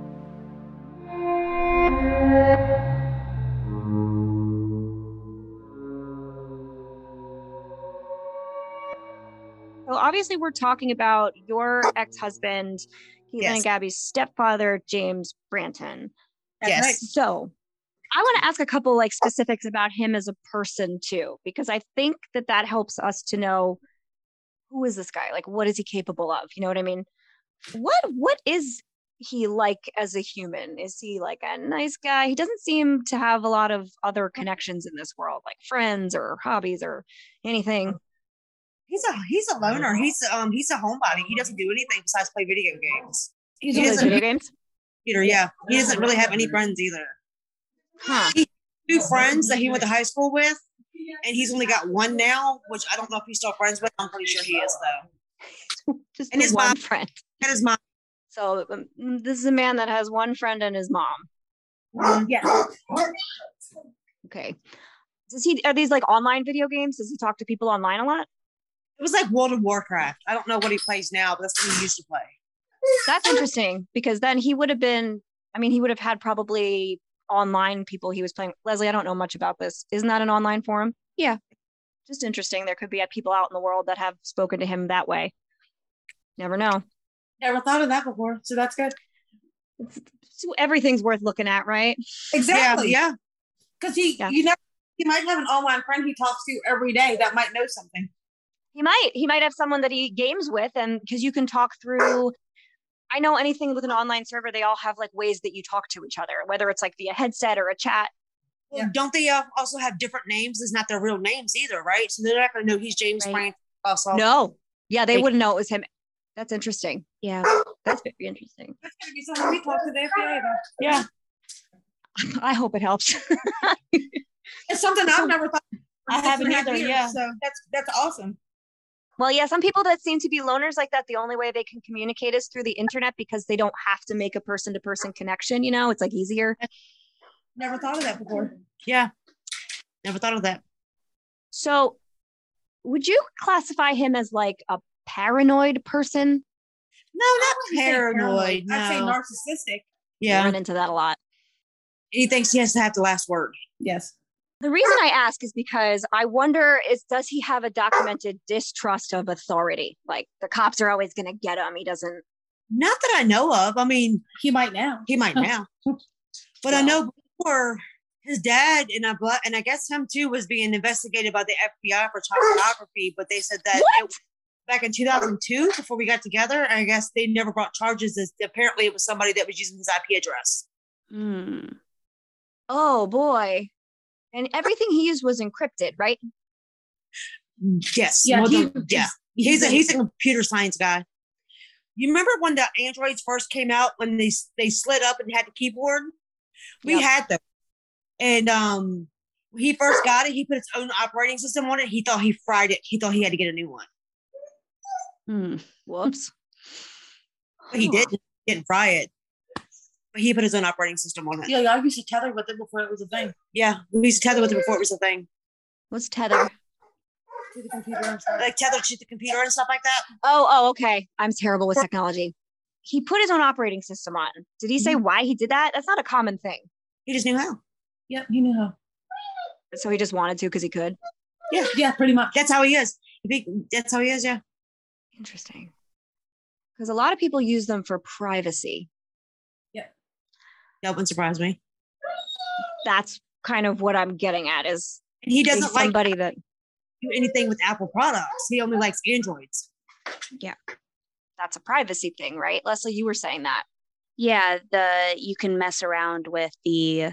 Obviously, we're talking about your ex-husband, Caitlin yes. and Gabby's stepfather, James Branton. Yes. Right. So I want to ask a couple like specifics about him as a person too, because I think that that helps us to know who is this guy? Like, what is he capable of? You know what I mean? What What is he like as a human? Is he like a nice guy? He doesn't seem to have a lot of other connections in this world, like friends or hobbies or anything. He's a he's a loner. He's um he's a homebody. He doesn't do anything besides play video games. He's he video games. Peter, yeah, he doesn't really have any friends either. Huh. He two friends that he went to high school with, and he's only got one now, which I don't know if he's still friends with. I'm pretty sure he is though. <laughs> Just and his one mom, friend. And his mom. So um, this is a man that has one friend and his mom. Mm, yeah. Okay. Does he are these like online video games? Does he talk to people online a lot? It was like World of Warcraft. I don't know what he plays now, but that's what he used to play. That's interesting because then he would have been. I mean, he would have had probably online people he was playing. Leslie, I don't know much about this. Isn't that an online forum? Yeah. Just interesting. There could be people out in the world that have spoken to him that way. Never know. Never thought of that before. So that's good. So everything's worth looking at, right? Exactly. Yeah. Because he, yeah. you know, he might have an online friend he talks to every day that might know something. He might. He might have someone that he games with, and because you can talk through I know anything with an online server, they all have like ways that you talk to each other, whether it's like via headset or a chat. Yeah. don't they uh, also have different names? It's not their real names either, right? So they're not going to know he's James right. Frank. Also, no, yeah, they, they wouldn't know it was him. That's interesting. Yeah, that's very interesting. That's gonna be something we talk to the FBI about. Yeah, <laughs> I hope it helps. it's something I've <laughs> never thought. I haven't either. Years, yeah, so that's that's awesome. Well, yeah, some people that seem to be loners like that, the only way they can communicate is through the internet because they don't have to make a person to person connection. You know, it's like easier. Never thought of that before. Yeah. Never thought of that. So, would you classify him as like a paranoid person? No, not paranoid. No. I'd say narcissistic. Yeah. I run into that a lot. He thinks he has to have the last word. Yes. The reason I ask is because I wonder is does he have a documented distrust of authority? Like the cops are always going to get him. He doesn't. Not that I know of. I mean, he might now. He might <laughs> now. but I know before his dad and I and I guess him too was being investigated by the FBI for child pornography. But they said that it, back in 2002 before we got together. I guess they never brought charges. As apparently it was somebody that was using his IP address. Hmm. Oh boy. And everything he used was encrypted, right? Yes. Yeah. he, yeah. He's a he's a computer science guy. You remember when the androids first came out when they they slid up and had the keyboard? We yep. had them, and um, he first got it. He put his own operating system on it. He thought he fried it. He thought he had to get a new one. Hmm. Whoops. But he didn't. He didn't fry it. But he put his own operating system on it. Yeah, I used to tether with it before it was a thing. Yeah, we used to tether with it before it was a thing. What's tether? To the computer and stuff. Like tether to the computer and stuff like that. Oh, oh, okay. I'm terrible with technology. He put his own operating system on. Did he say mm-hmm. why he did that? That's not a common thing. He just knew how. Yep, he knew how. So he just wanted to because he could. Yeah, yeah, pretty much. That's how he is. That's how he is. Yeah. Interesting. Because a lot of people use them for privacy. That wouldn't surprise me. That's kind of what I'm getting at is and he doesn't somebody like that do anything with Apple products. He only likes Androids. Yeah. That's a privacy thing, right? Leslie, you were saying that. Yeah, the you can mess around with the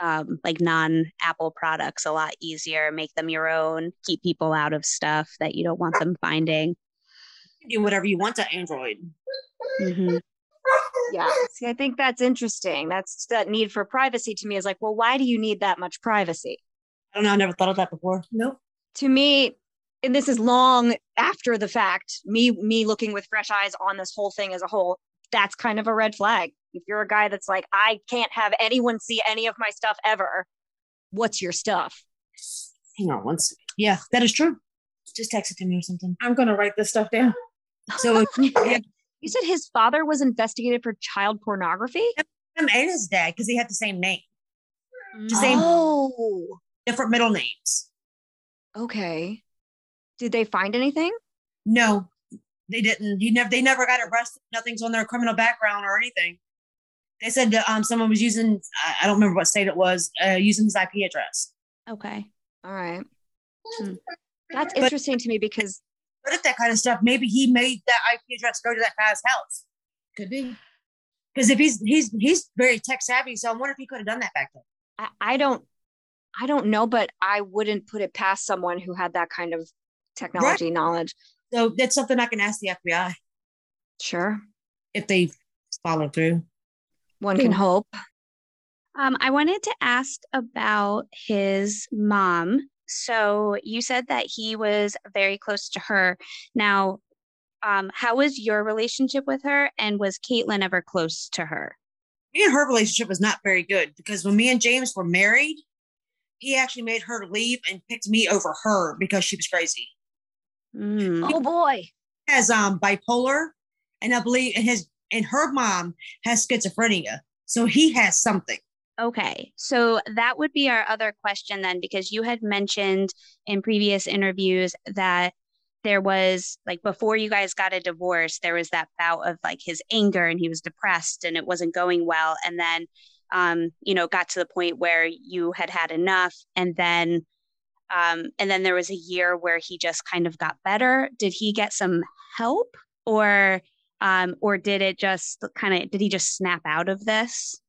um, like non Apple products a lot easier, make them your own, keep people out of stuff that you don't want them finding. do whatever you want to Android. Mm-hmm yeah see i think that's interesting. That's that need for privacy to me is like well why do you need that much privacy? I don't know i never thought of that before. Nope. To me and this is long after the fact me me looking with fresh eyes on this whole thing as a whole that's kind of a red flag. If you're a guy that's like i can't have anyone see any of my stuff ever what's your stuff? Hang on once yeah that is true. Just text it to me or something. I'm gonna write this stuff down. <laughs> So yeah, You said his father was investigated for child pornography? Him and his dad, because he had the same name. The same oh. different middle names. Okay. Did they find anything? No, they didn't. He never they never got arrested. Nothing's on their criminal background or anything. They said that um someone was using I don't remember what state it was uh, using his IP address. Okay. All right. Hmm. That's interesting but, to me because but if that kind of stuff, maybe he made that IP address go to that guy's house. Could be. Because if he's he's he's very tech savvy, so I wonder if he could have done that back then. I, I don't I don't know, but I wouldn't put it past someone who had that kind of technology right. knowledge. So that's something I can ask the FBI. Sure. If they follow through. One can hope. Um, I wanted to ask about his mom. So you said that he was very close to her. Now, um, how was your relationship with her? And was Caitlin ever close to her? Me and her relationship was not very good because when me and James were married, he actually made her leave and picked me over her because she was crazy. Mm. Oh boy. Has um bipolar and I believe and his and her mom has schizophrenia. So he has something. Okay. So that would be our other question then, because you had mentioned in previous interviews that there was like before you guys got a divorce, there was that bout of like his anger and he was depressed and it wasn't going well. And then, um, you know, got to the point where you had had enough. And then, um, and then there was a year where he just kind of got better. Did he get some help or, um, or did it just kind of, did he just snap out of this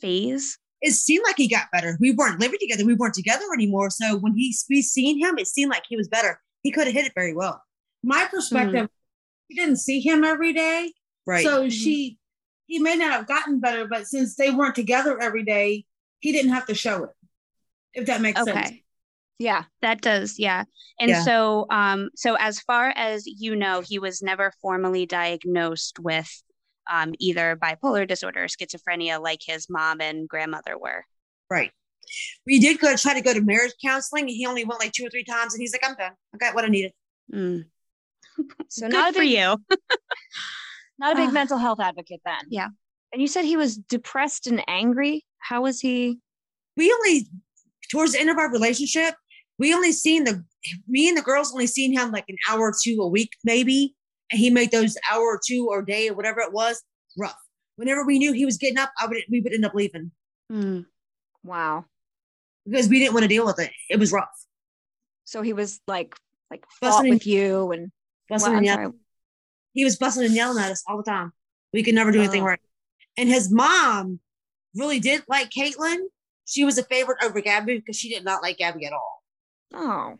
phase? It seemed like he got better. We weren't living together. We weren't together anymore. So when he we seen him, it seemed like he was better. He could have hit it very well. My perspective, mm-hmm. she didn't see him every day. Right. So mm-hmm. she he may not have gotten better, but since they weren't together every day, he didn't have to show it. If that makes okay. sense. Yeah, that does. Yeah. And yeah. so um so as far as you know, he was never formally diagnosed with um, either bipolar disorder or schizophrenia like his mom and grandmother were. Right. We did go try to go to marriage counseling. He only went like two or three times, and he's like, "I'm done. I got what I needed." Mm. <laughs> So not for big, you. <laughs> not a big mental health advocate then. Yeah. And you said he was depressed and angry. How was he? We only towards the end of our relationship, we only seen the me and the girls only seen him like an hour or two a week, maybe and he made those hour or two or day or whatever it was rough. Whenever we knew he was getting up, I would we would end up leaving. Mm. Wow. Because we didn't want to deal with it. It was rough. So he was like like busting with you and busting well, and yelling. He was busting and yelling at us all the time. We could never do anything oh. right. And his mom really did like Caitlin. She was a favorite over Gabby because she did not like Gabby at all. Oh.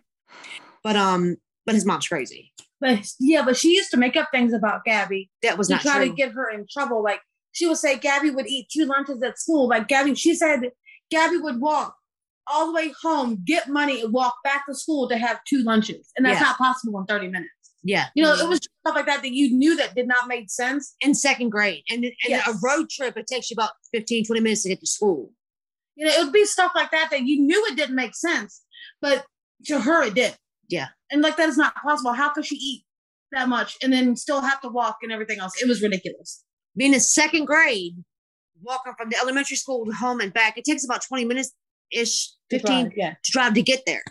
But um, but his mom's crazy. But yeah, but she used to make up things about Gabby. That was to not try true. to get her in trouble. Like she would say Gabby would eat two lunches at school. Like Gabby, she said Gabby would walk all the way home, get money, and walk back to school to have two lunches. And that's yeah. not possible in 30 minutes. Yeah. You know, it was stuff like that that you knew that did not make sense. In second grade. And, and yes. a road trip, it takes you about 15, 20 minutes to get to school. You know, it would be stuff like that that you knew it didn't make sense. But to her, it did. Yeah. And like that is not possible. How could she eat that much and then still have to walk and everything else? It was ridiculous. Being in second grade, walking from the elementary school to home and back, it takes about 20 minutes ish, 15 to drive, yeah. to drive to get there.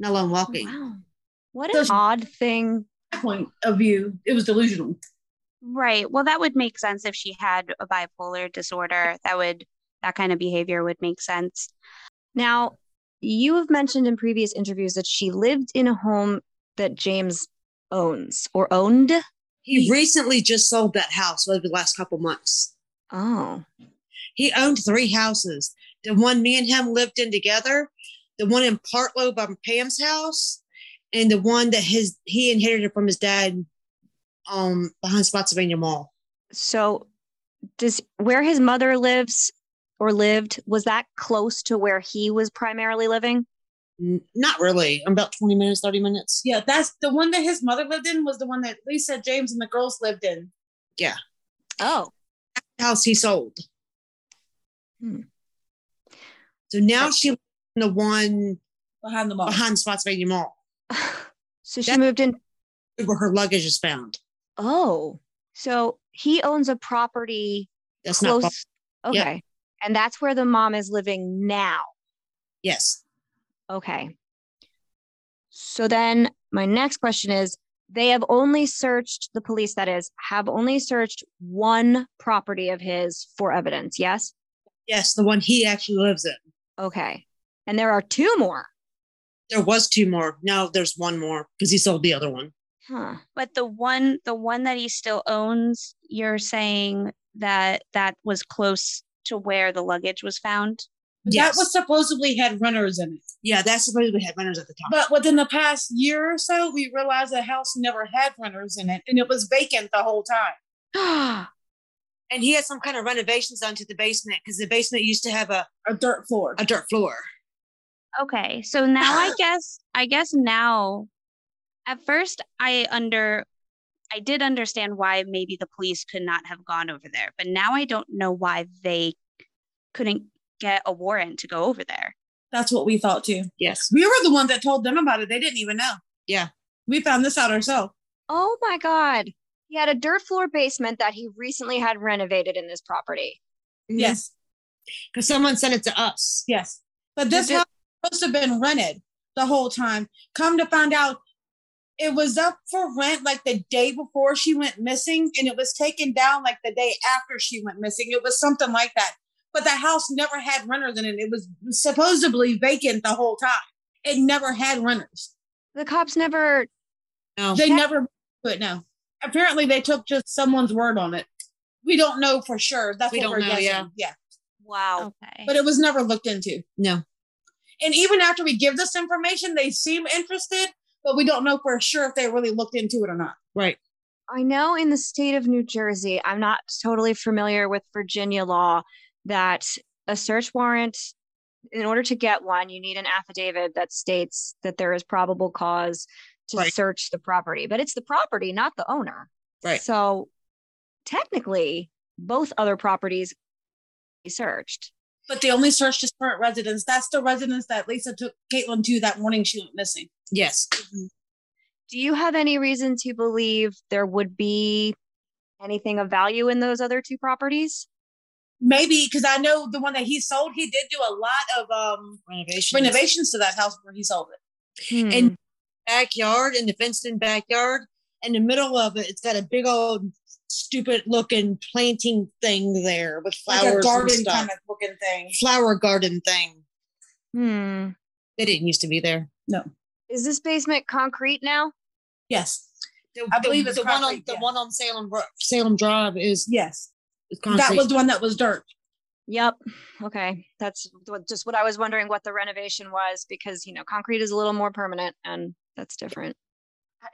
Not alone walking. Wow. What an odd thing. Point of view, it was delusional. Right. Well, that would make sense if she had a bipolar disorder. That would that kind of behavior would make sense. Now, you have mentioned in previous interviews that she lived in a home that James owns or owned. He recently just sold that house over the last couple months. Oh. He owned three houses. The one me and him lived in together, the one in Partlow by Pam's house, and the one that his he inherited from his dad um behind Spotsylvania Mall. So does where his mother lives or lived, was that close to where he was primarily living? Not really. I'm About 20 minutes, 30 minutes. Yeah, that's the one that his mother lived in was the one that Lisa, James, and the girls lived in. Yeah. Oh. House he sold. Hmm. So now she lives in the one behind the mall. Behind Spotsylvania Mall. <sighs> so she that's moved in where her luggage is found. Oh. So he owns a property that's close. not okay. Yep. And that's where the mom is living now. Yes. Okay. So then my next question is they have only searched the police that is have only searched one property of his for evidence yes Yes, the one he actually lives in. okay and there are two more There was two more. Now there's one more because he sold the other one. huh But the one the one that he still owns, you're saying that that was close to where the luggage was found? Yes. That was supposedly had runners in it. Yeah, that's supposedly had runners at the time. But within the past year or so, we realized the house never had runners in it and it was vacant the whole time. <gasps> and he had some kind of renovations done to the basement because the basement used to have a, A dirt floor. a dirt floor. Okay, so now I <gasps> guess I guess now at first I under I did understand why maybe the police could not have gone over there, but now I don't know why they couldn't get a warrant to go over there. That's what we thought too. Yes. We were the ones that told them about it. They didn't even know. Yeah. We found this out ourselves. oh my god he had a dirt floor basement that he recently had renovated in this property mm-hmm. Yes. Because someone sent it to us. Yes. But this did- house was supposed to have been rented the whole time. Come to find out, it was up for rent like the day before she went missing, and it was taken down like the day after she went missing. It was something like that. But the house never had renters in it. It was supposedly vacant the whole time. It never had renters. the cops never No. They Check- never put no. Apparently, they took just someone's word on it. We don't know for sure. That's We what don't we're know, guessing. yeah. yeah. wow Okay. But it was never looked into. No. And even after we give this information, they seem interested, but we don't know for sure if they really looked into it or not. Right. I know in the state of New Jersey, I'm not totally familiar with Virginia law, that a search warrant, in order to get one, you need an affidavit that states that there is probable cause to Right. search the property, but it's the property, not the owner. Right. So technically, both other properties be searched. But they only searched his current residence. That's the residence that Lisa took Caitlin to that morning she went missing. Yes. Do you have any reason to believe there would be anything of value in those other two properties? Maybe because I know the one that he sold, he did do a lot of um Renovation. renovations to that house where he sold it. Hmm. And backyard in the fenced in backyard. In the middle of it, it's got a big old stupid looking planting thing there with flowers Like a and garden stuff. kind of looking thing. Flower garden thing. Hmm. They didn't used to be there. No. Is this basement concrete now? Yes. The, I believe the, it's the one on concrete, the one on Salem Salem Drive is, Yes. is concrete. That was the one that was dirt. Yep. Okay. That's what- just what I was wondering what the renovation was because, you know, concrete is a little more permanent and that's different.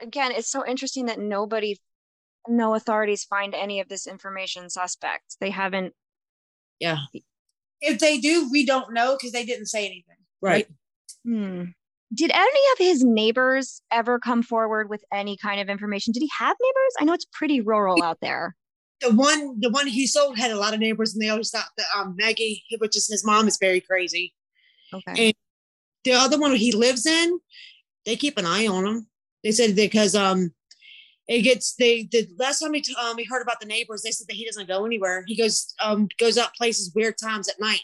Again, it's so interesting that nobody, no authorities find any of this information suspect. They haven't. yeah. If they do, we don't know because they didn't say anything. Right. Hmm. Did any of his neighbors ever come forward with any kind of information? Did he have neighbors? I know it's pretty rural out there. The one the one he sold had a lot of neighbors and they always thought that um Maggie, which is his mom, is very crazy. Okay. And the other one he lives in, they keep an eye on him. They said because um it gets they the last time we t- um we heard about the neighbors, they said that he doesn't go anywhere. He goes um goes out places weird times at night,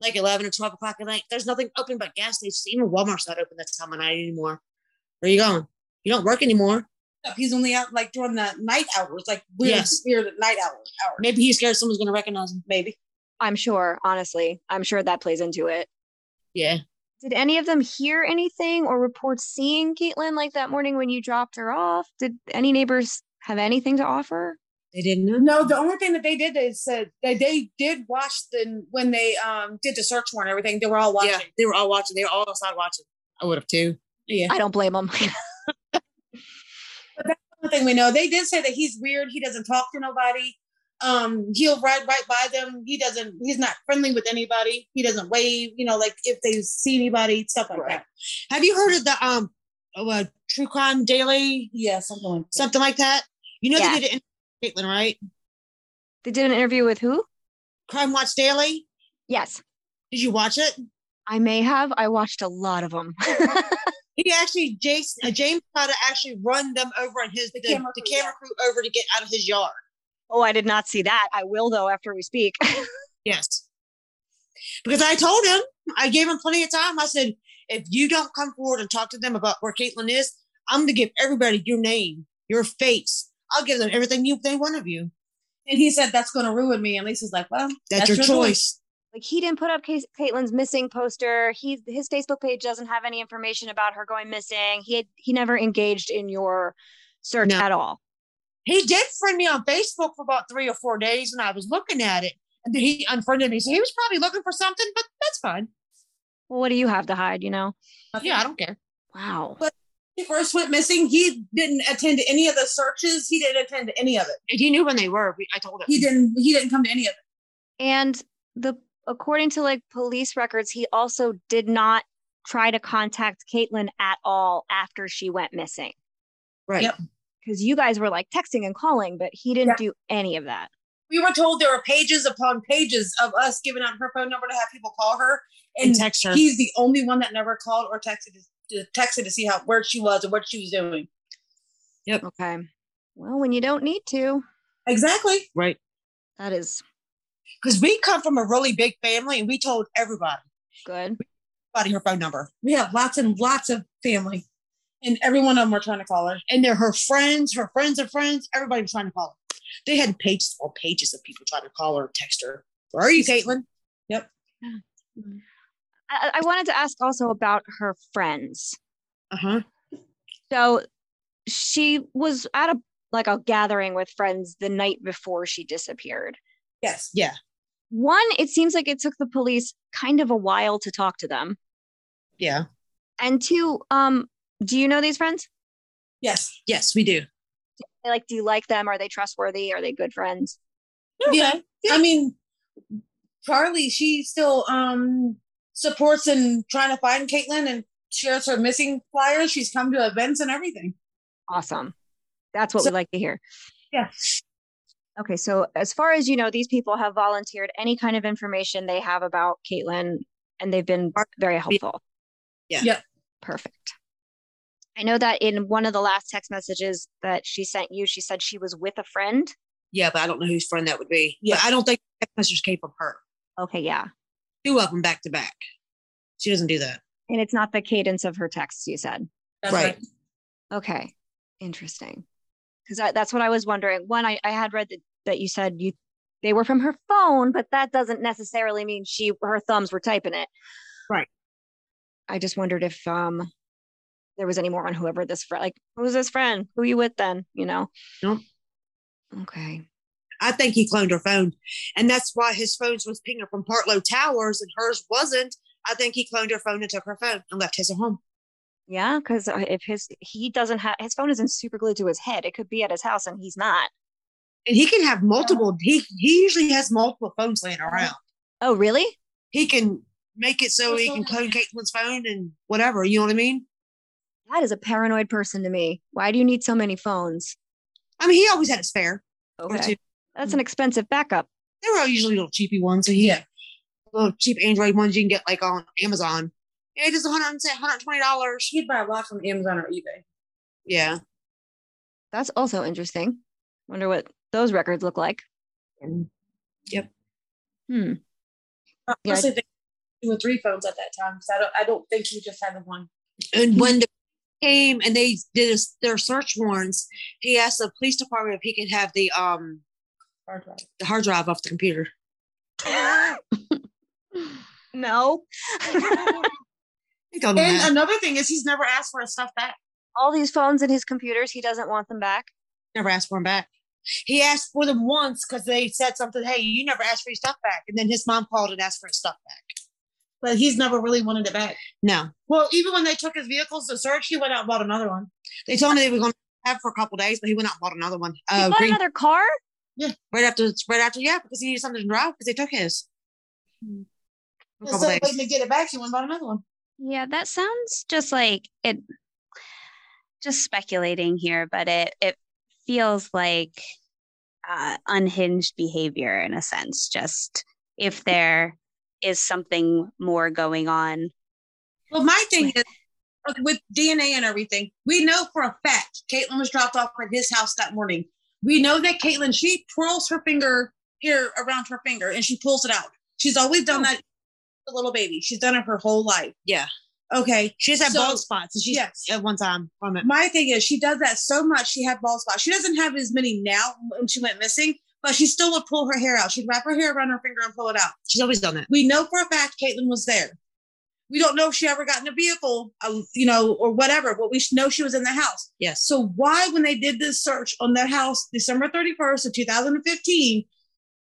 like eleven or twelve o'clock at night. There's nothing open but gas stations. Even Walmart's not open that time of night anymore. Where are you going? You don't work anymore. He's only out like during the night hours, like weird, Yes. weird night hours. hours. Maybe he's scared someone's gonna recognize him. Maybe. I'm sure, honestly, I'm sure that plays into it. Yeah. Did any of them hear anything or report seeing Caitlin like that morning when you dropped her off? Did any neighbors have anything to offer? They didn't know. No, the only thing that they did is said that they did watch the when they um did the search warrant and everything. They were all watching. Yeah, they were all watching. They were all outside watching. I would have too. Yeah. I don't blame them. <laughs> But that's one thing we know, they did say that he's weird. He doesn't talk to nobody. Um, he'll ride right by them. He doesn't. He's not friendly with anybody. He doesn't wave. You know, like if they see anybody, stuff like Right. that. Have you heard of the um oh, uh, True Crime Daily, Yeah, something like that. something like that? You know Yeah. they did it in Caitlin, right? they did an interview with who? Crime Watch Daily. Yes, Did you watch it? I may have. I watched a lot of them. <laughs> He actually, Jason, uh, James tried to actually run them over and his the, The the, camera camera, crew, crew over to get out of his yard. Oh, I did not see that. I will though after we speak. <laughs> Yes, because I told him, I gave him plenty of time. I said, if you don't come forward and talk to them about where Caitlin is, I'm going to give everybody your name, your face. I'll give them everything you they want of you. And he said that's going to ruin me. And Lisa's like, well, that's, that's your, your, choice. choice. Like he didn't put up Caitlin's missing poster. He his Facebook page doesn't have any information about her going missing. He had, he never engaged in your search no. at all. He did friend me on Facebook for about three or four days, and I was looking at it, and he unfriended me. So he was probably looking for something, but that's fine. Well, what do you have to hide? You know? Yeah, I don't care. Wow. But he first went missing, he didn't attend to any of the searches. He didn't attend to any of it. And he knew when they were. I told him he didn't. He didn't come to any of it. And the according to like police records, he also did not try to contact Caitlin at all after she went missing. Right. Yep. Because you guys were like texting and calling, but he didn't yep. do any of that. We were told there were pages upon pages of us giving out her phone number to have people call her and, and text her. He's the only one that never called or texted to texted to see how where she was and what she was doing. Yep. Okay. Well, when you don't need to. Exactly. Right. That is because we come from a really big family and we told everybody. Good. Everybody her phone number. We have lots and lots of family. And every one of them were trying to call her. And they're her friends, her friends of friends. Everybody was trying to call her. They had pages or pages of people trying to call her, text her. Where are you, Caitlin? Yep. I, I wanted to ask also about her friends. Uh huh. So she was at a like a gathering with friends the night before she disappeared. Yes. Yeah. One, it seems like it took the police kind of a while to talk to them. Yeah. And two, um, do you know these friends? Yes. Yes, we do. Like, do you like them? Are they trustworthy? Are they good friends? Yeah. yeah. I mean, Carly, she still um supports and trying to find Caitlin and shares her missing flyers. She's come to events and everything. Awesome. That's what so, we like to hear. Yeah. Okay, so as far as you know, these people have volunteered any kind of information they have about Caitlin, and they've been very helpful. Yeah. Yep. Perfect. I know that in one of the last text messages that she sent you, she said she was with a friend. Yeah, but I don't know whose friend that would be. Yeah, but I don't think text messages came from her. Okay, yeah. Two of them back to back. She doesn't do that. And it's not the cadence of her texts, you said. That's right. right. Okay. Interesting because that's what I was wondering. One, I, I had read that, that you said you they were from her phone, but that doesn't necessarily mean she her thumbs were typing it. Right. I just wondered if um there was any more on whoever this friend like who's this friend? Who you with then? You know? No. Okay. I think he cloned her phone. And that's why his phones was pinging from Partlow Towers and hers wasn't. I think he cloned her phone and took her phone and left his at home. Yeah, because uh, if his he doesn't have his phone isn't super glued to his head, it could be at his house and he's not. And he can have multiple. He he usually has multiple phones laying around. Oh, really? He can make it so he can clone Caitlin's phone and whatever. You know what I mean? That is a paranoid person to me. Why do you need so many phones? I mean, he always had a spare. Okay, that's an expensive backup. They were all usually little cheapy ones. So yeah, little cheap Android ones you can get like on Amazon. Yeah, it is 120 dollars. You'd buy a lot from Amazon or eBay. Yeah, that's also interesting. Wonder what those records look like. Yep. Hmm. I yeah, think two or three phones at that time because I don't. I don't think he just had the one. And when the came and they did a, their search warrants, he asked the police department if he could have the um hard drive. the hard drive off the computer. <laughs> no. and that. another thing is he's never asked for his stuff back. All these phones and his computers, he doesn't want them back. Never asked for them back. He asked for them once because they said something, hey, you never asked for your stuff back. And then his mom called and asked for his stuff back. But he's never really wanted it back. No. Well, even when they took his vehicles to search, he went out and bought another one. They told me they were going to have for a couple days, but he went out and bought another one. He uh, bought green- another car? Yeah, right after, right after, yeah, because he needed something to drive because they took his. Hmm. Instead of waiting to get it back, he went and bought another one. Yeah, that sounds just like it just speculating here, but it it feels like uh, unhinged behavior in a sense. Just if there is something more going on. Well, my thing is with DNA and everything, we know for a fact Caitlin was dropped off at his house that morning. We know that Caitlin, she twirls her finger here around her finger and she pulls it out. She's always done oh. that a little baby. She's done it her whole life. Yeah. Okay. She has had So- bald spots. She's Yes. at one time from it. My thing is, she does that so much. She had bald spots. She doesn't have as many now when she went missing, but she still would pull her hair out. She'd wrap her hair around her finger and pull it out. She's always done that. We know for a fact Caitlin was there. We don't know if she ever got in a vehicle, uh, you know, or whatever, but we know she was in the house. Yes. So why, when they did this search on that house, December 31st of 2015,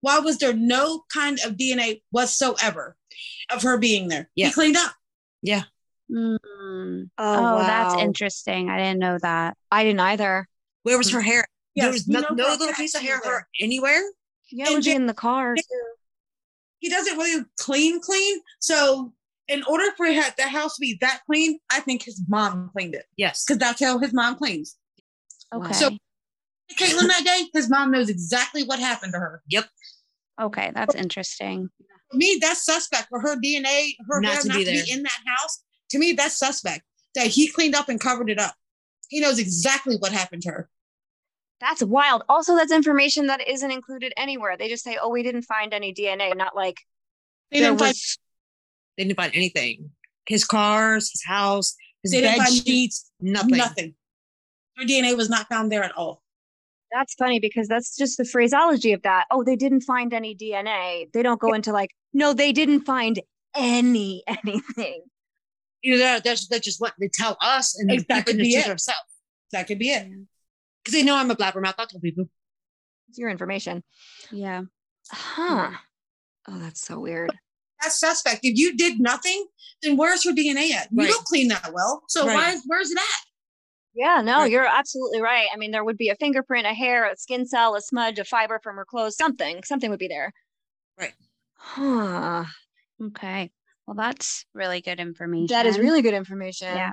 why was there no kind of DNA whatsoever of her being there? Yeah. He cleaned up. Mm. Oh, Oh, that's interesting. I didn't know that. I didn't either. Where was her hair? Yes, there was we no, no little piece of hair was of her anywhere. Yeah, And it would be in the car. He doesn't really clean, clean. So in order for ha- the house to be that clean, I think his mom cleaned it Yes. because that's how his mom cleans. Okay. So- Caitlin that day, his mom knows exactly what happened to her. Yep. Okay, that's interesting. For me, that's suspect for her DNA, her Not hair to not be to be in that house. To me, that's suspect that he cleaned up and covered it up. He knows exactly what happened to her. That's wild. Also, that's information that isn't included anywhere. They just say, "Oh, we didn't find any DNA." Not like They didn't find was. They didn't find anything. His cars, his house, his They bed sheets, nothing. nothing. Her DNA was not found there at all. That's funny because that's just the phraseology of that. Oh, they didn't find any DNA. They don't go into like, no, they didn't find any <laughs> anything. You know, that, that's, that's just what they tell us and That that could could be it. herself. That could be it. Mm. Because they know I'm a blabbermouth. I tell people. It's your information. Yeah. Huh. Oh, that's so weird. That's suspect. If you did nothing, then where's her DNA at? You don't clean that well. So Right. why where's it at? Yeah, no, Right. you're absolutely right. I mean, there would be a fingerprint, a hair, a skin cell, a smudge, a fiber from her clothes, something. Something would be there. Right. Huh. Okay. Well, that's really good information. That is really good information. Yeah.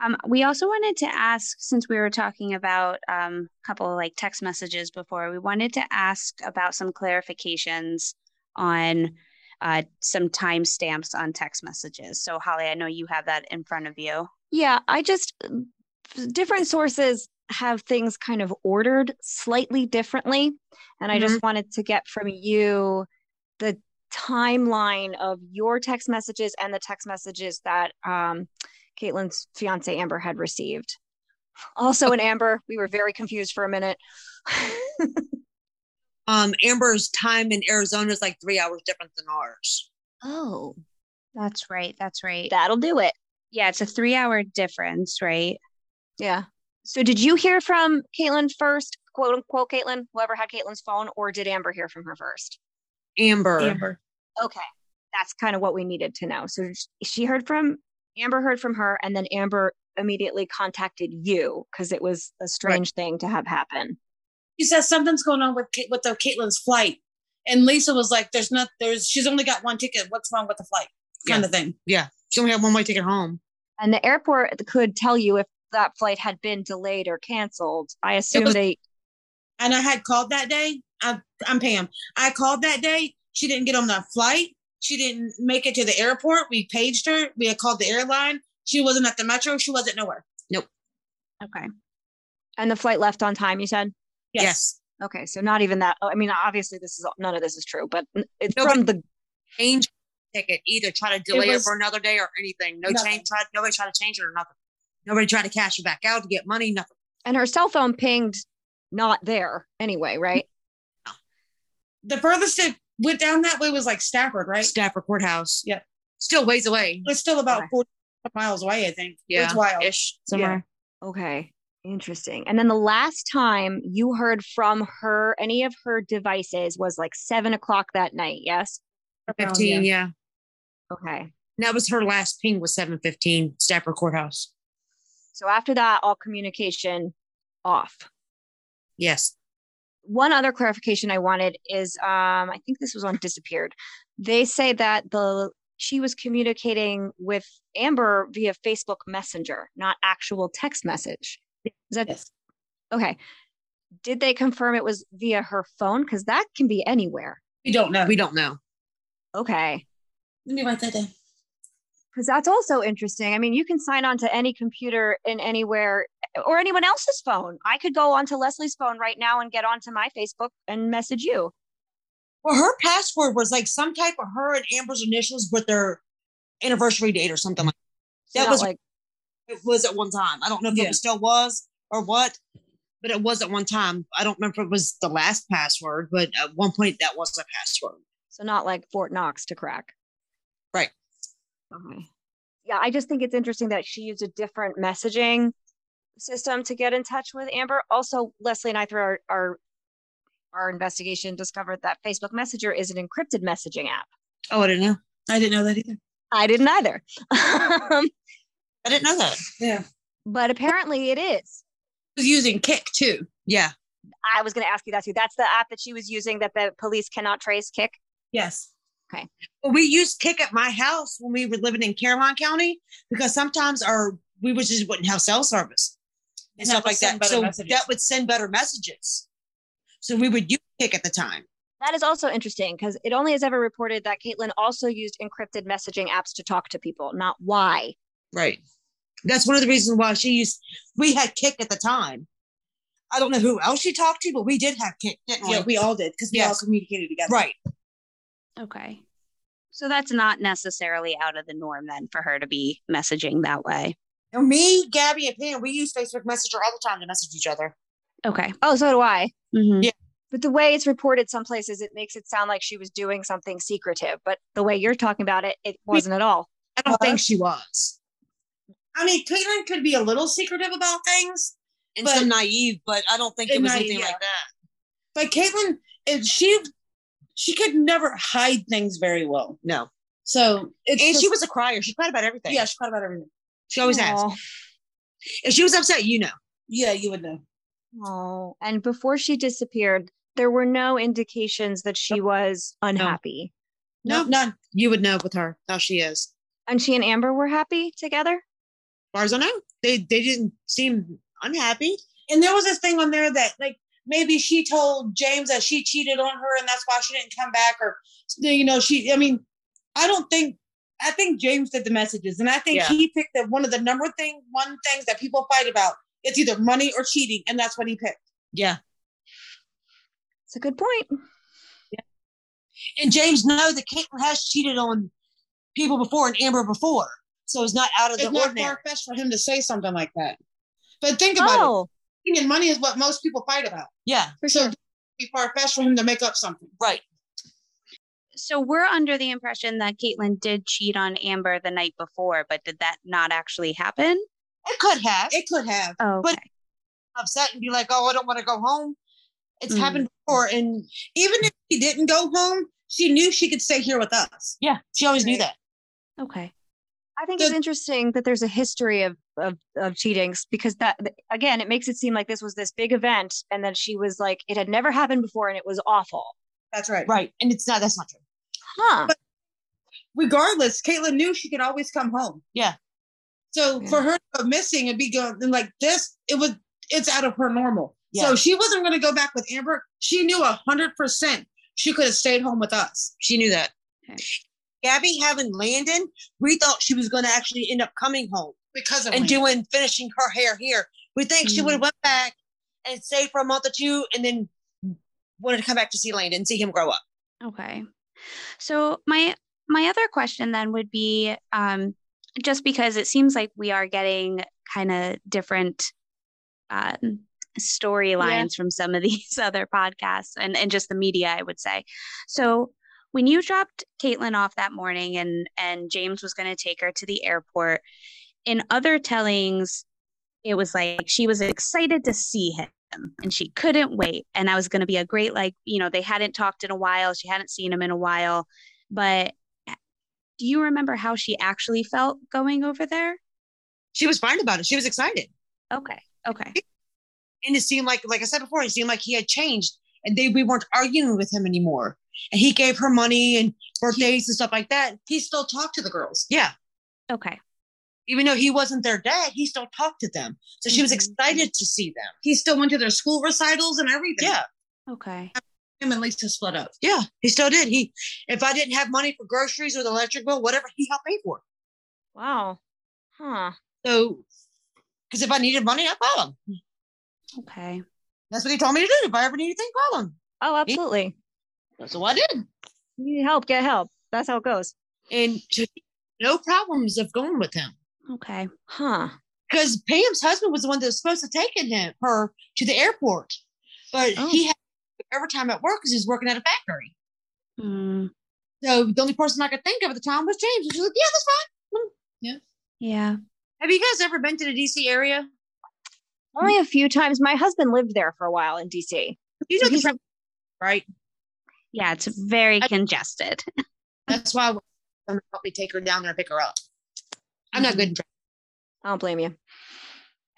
Um, we also wanted to ask, since we were talking about um, a couple of like text messages before, we wanted to ask about some clarifications on uh, some timestamps on text messages. So, Holly, I know you have that in front of you. Yeah, I just different sources have things kind of ordered slightly differently. And I just wanted to get from you the timeline of your text messages and the text messages that um, Caitlin's fiance Amber had received. Also, in Amber, we were very confused for a minute. <laughs> Um, Amber's time in Arizona is like three hours different than ours. oh, That's right. That's right. that'll do it. yeah, it's a three hour difference, right? Yeah. So, did you hear from Caitlin first, quote unquote, Caitlin, whoever had Caitlin's phone, or did Amber hear from her first? Amber. Amber. Okay. That's kind of what we needed to know. So she heard from Amber, heard from her, and then Amber immediately contacted you because it was a strange thing to have happen. He says something's going on with Ca- with the Caitlin's flight. And Lisa was like, There's not there's she's only got one ticket. What's wrong with the flight? Kind Yeah. of thing. Yeah. She only had one way ticket home. And the airport could tell you if that flight had been delayed or canceled. I assume was- they. And I had called that day. I, I'm Pam. I called that day. She didn't get on the flight. She didn't make it to the airport. We paged her. We had called the airline. She wasn't at the metro. She wasn't nowhere. Nope. Okay. And the flight left on time. You said. Yes. Okay, so not even that. I mean, obviously, this is none of this is true, but it's No, from the. Change ticket. Either try to delay it, was- for another day or anything. No Nothing. change. Tried. Nobody tried to change it or nothing. Nobody tried to cash it back out to get money. Nothing. And her cell phone pinged, not there anyway, right? The furthest it went down that way was like Stafford, right? Stafford Courthouse. Yeah. Still ways away. It's still about Okay. 40 miles away, I think. Yeah. It's wild. Ish. Somewhere. Okay. Interesting. And then the last time you heard from her, any of her devices was like seven o'clock that night. Yes. Fifteen. Yeah. Okay. And that was her last ping was seven fifteen. Stafford Courthouse. So after that, all communication off. Yes. One other clarification I wanted is um, I think this was on disappeared. They say that the she was communicating with Amber via Facebook Messenger, not actual text message. Is that Yes. okay? Did they confirm it was via her phone? Because that can be anywhere. We don't know. We don't know. Okay. Let me write that down. Because that's also interesting. I mean, you can sign on to any computer in anywhere or anyone else's phone. I could go onto Leslie's phone right now and get onto my Facebook and message you. Well, her password was like some type of her and Amber's initials with their anniversary date or something like So That was- like It was at one time. I don't know if Yeah. it still was or what, but it was at one time. I don't remember if it was the last password, but at one point that was the password. so not like Fort Knox to crack. Right. Okay. Yeah, I just think it's interesting that she used a different messaging system to get in touch with Amber. Also, Leslie and I through our our, our investigation discovered that Facebook Messenger is an encrypted messaging app. Oh, I didn't know. I didn't know that either. I didn't either. <laughs> I didn't know that. Yeah. but apparently it is. was using Kik too. Yeah. I was going to ask you that too. That's the app that she was using that the police cannot trace. Kik. Yes. Well, we used Kik at my house when we were living in Caroline County because sometimes our we was just wouldn't have cell service and And stuff like that. So messages. that would send better messages. So we would use Kik at the time. That is also interesting because it only has ever reported that Caitlin also used encrypted messaging apps to talk to people, not why. Right. That's one of the reasons why she used. We had Kik at the time. I don't know who else she talked to, but we did have Kik, didn't we? Yeah, we all did because we all communicated together. right. Okay. So that's not necessarily out of the norm then for her to be messaging that way. And me, Gabby, and Pam, we use Facebook Messenger all the time to message each other. Okay. Oh, so do I. Mhm. Yeah. But the way it's reported some places, it makes it sound like she was doing something secretive. But the way you're talking about it, it wasn't at all. I don't Uh, think she was. I mean, Caitlin could be a little secretive about things, And But- some naive, but I don't think it was naive, anything yeah. like that. but Caitlin, is she she could never hide things very well. No. So it's And she was a crier. She cried about everything. yeah, she cried about everything. She always has. Aw. If she was upset, you know. Yeah, you would know. Oh, and before she disappeared, there were no indications that she was unhappy. No, none. You would know with her how she is. And she and Amber were happy together. As far as I know, they they didn't seem unhappy. And there was this thing on there that like maybe she told James that she cheated on her and that's why she didn't come back or you know she I mean I don't think I think James did the messages and I think Yeah. he picked the one of the number thing one things that people fight about it's either money or cheating and that's what he picked. Yeah. It's a good point. Yeah. And James know that Caitlin has cheated on people before and Amber before. So it's not out of the It's not ordinary. far fetched for him to say something like that. But think about it. Oh, Cheating and money is what most people fight about. Yeah. for So sure. it'd be far fetched for him to make up something. Right. So we're under the impression that Caitlin did cheat on Amber the night before, but did that not actually happen? It could have. It could have. Oh, But- upset and be like, oh, I don't want to go home. It's Mm. happened before. And Even if she didn't go home, she knew she could stay here with us. yeah, she always knew that. okay. I think it's interesting that there's a history of, of of cheatings because that again, it makes it seem like this was this big event, and then she was like, it had never happened before, and it was awful. That's right. Right. And it's not, that's not true. Huh? But- regardless, Caitlin knew she could always come home. Yeah. So Yeah. for her to go missing and be going and like this, it was it's out of her normal. Yeah. So she wasn't going to go back with Amber. She knew a hundred percent she could have stayed home with us She knew that. Okay. Gabby having Landon, we thought she was going to actually end up coming home because of and Landon. doing finishing her hair here. We think she Mm. would have went back and stayed for a month or two and then wanted to come back to see Landon and see him grow up. Okay. So my my other question then would be um just because it seems like we are getting kind of different um storylines from some of <laughs> these other podcasts and and just the media I would say. So when you dropped Caitlin off that morning and and James was going to take her to the airport in other tellings it was like she was excited to see him and she couldn't wait and that was going to be a great like you know they hadn't talked in a while she hadn't seen him in a while but eh, do you remember how she actually felt going over there She was fine about it. She was excited. okay okay And it seemed like, like I said before, it seemed like he had changed and they we weren't arguing with him anymore. And he gave her money and birthdays and stuff like that. he still talked to the girls. Yeah. okay even though he wasn't their dad, he still talked to them. So she was Mhm. excited to see them. He still went to their school recitals and everything. Yeah, okay Him and Lisa split up. yeah, he still did. He, if I didn't have money for groceries or the electric bill, whatever, he helped pay for it. Wow. Huh. So, because if I needed money, I call him. okay That's what he told me to do. If I ever need anything, call him. Oh, absolutely. That's what I did. You need help, get help. That's how it goes. And so, no problems of going with him. Okay. Huh. Because Pam's husband was the one that was supposed to take him her to the airport, but Oh. he had overtime at work because he was working at a factory. Mm, So the only person I could think of at the time was James. And she was like, "Yeah, that's fine." yeah. Yeah. Have you guys ever been to the DC area? Only a few times. My husband lived there for a while in DC. You So know the he's- right? Yeah, it's very I- congested. <laughs> That's why I'm gonna help me take her down there and pick her up. I'm not good mm-hmm. in traffic. I don't blame you.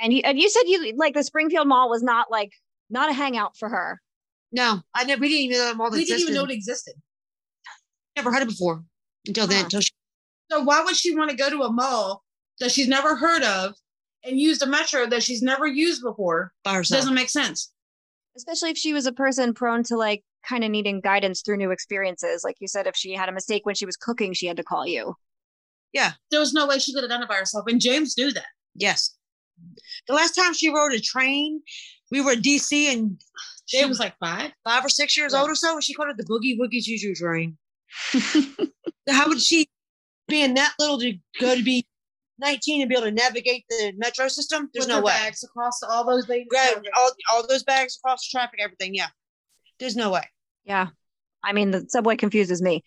And you, and you said you like the Springfield Mall was not like not a hangout for her. No, I never. We didn't even know them all We didn't even know it existed. Never heard it before until then. Huh. Until she, So why would she want to go to a mall that she's never heard of and use a metro that she's never used before? by herself. Doesn't make sense. Especially if she was a person prone to like kind of needing guidance through new experiences. Like you said, if she had a mistake when she was cooking, she had to call you. There was no way she could have done it by herself. And James knew that. Yes. The last time she rode a train, we were at DC and She They- was like five. five or six years Yeah. old or so, and she called it the Boogie Woogie Choo Choo train. <laughs> How would she, being that little, to go to be 19 and be able to navigate the metro system? There's With no way. Bags across all those bags. Grab all, all those bags across the traffic, everything. Yeah. There's no way. Yeah. I mean, the subway confuses me.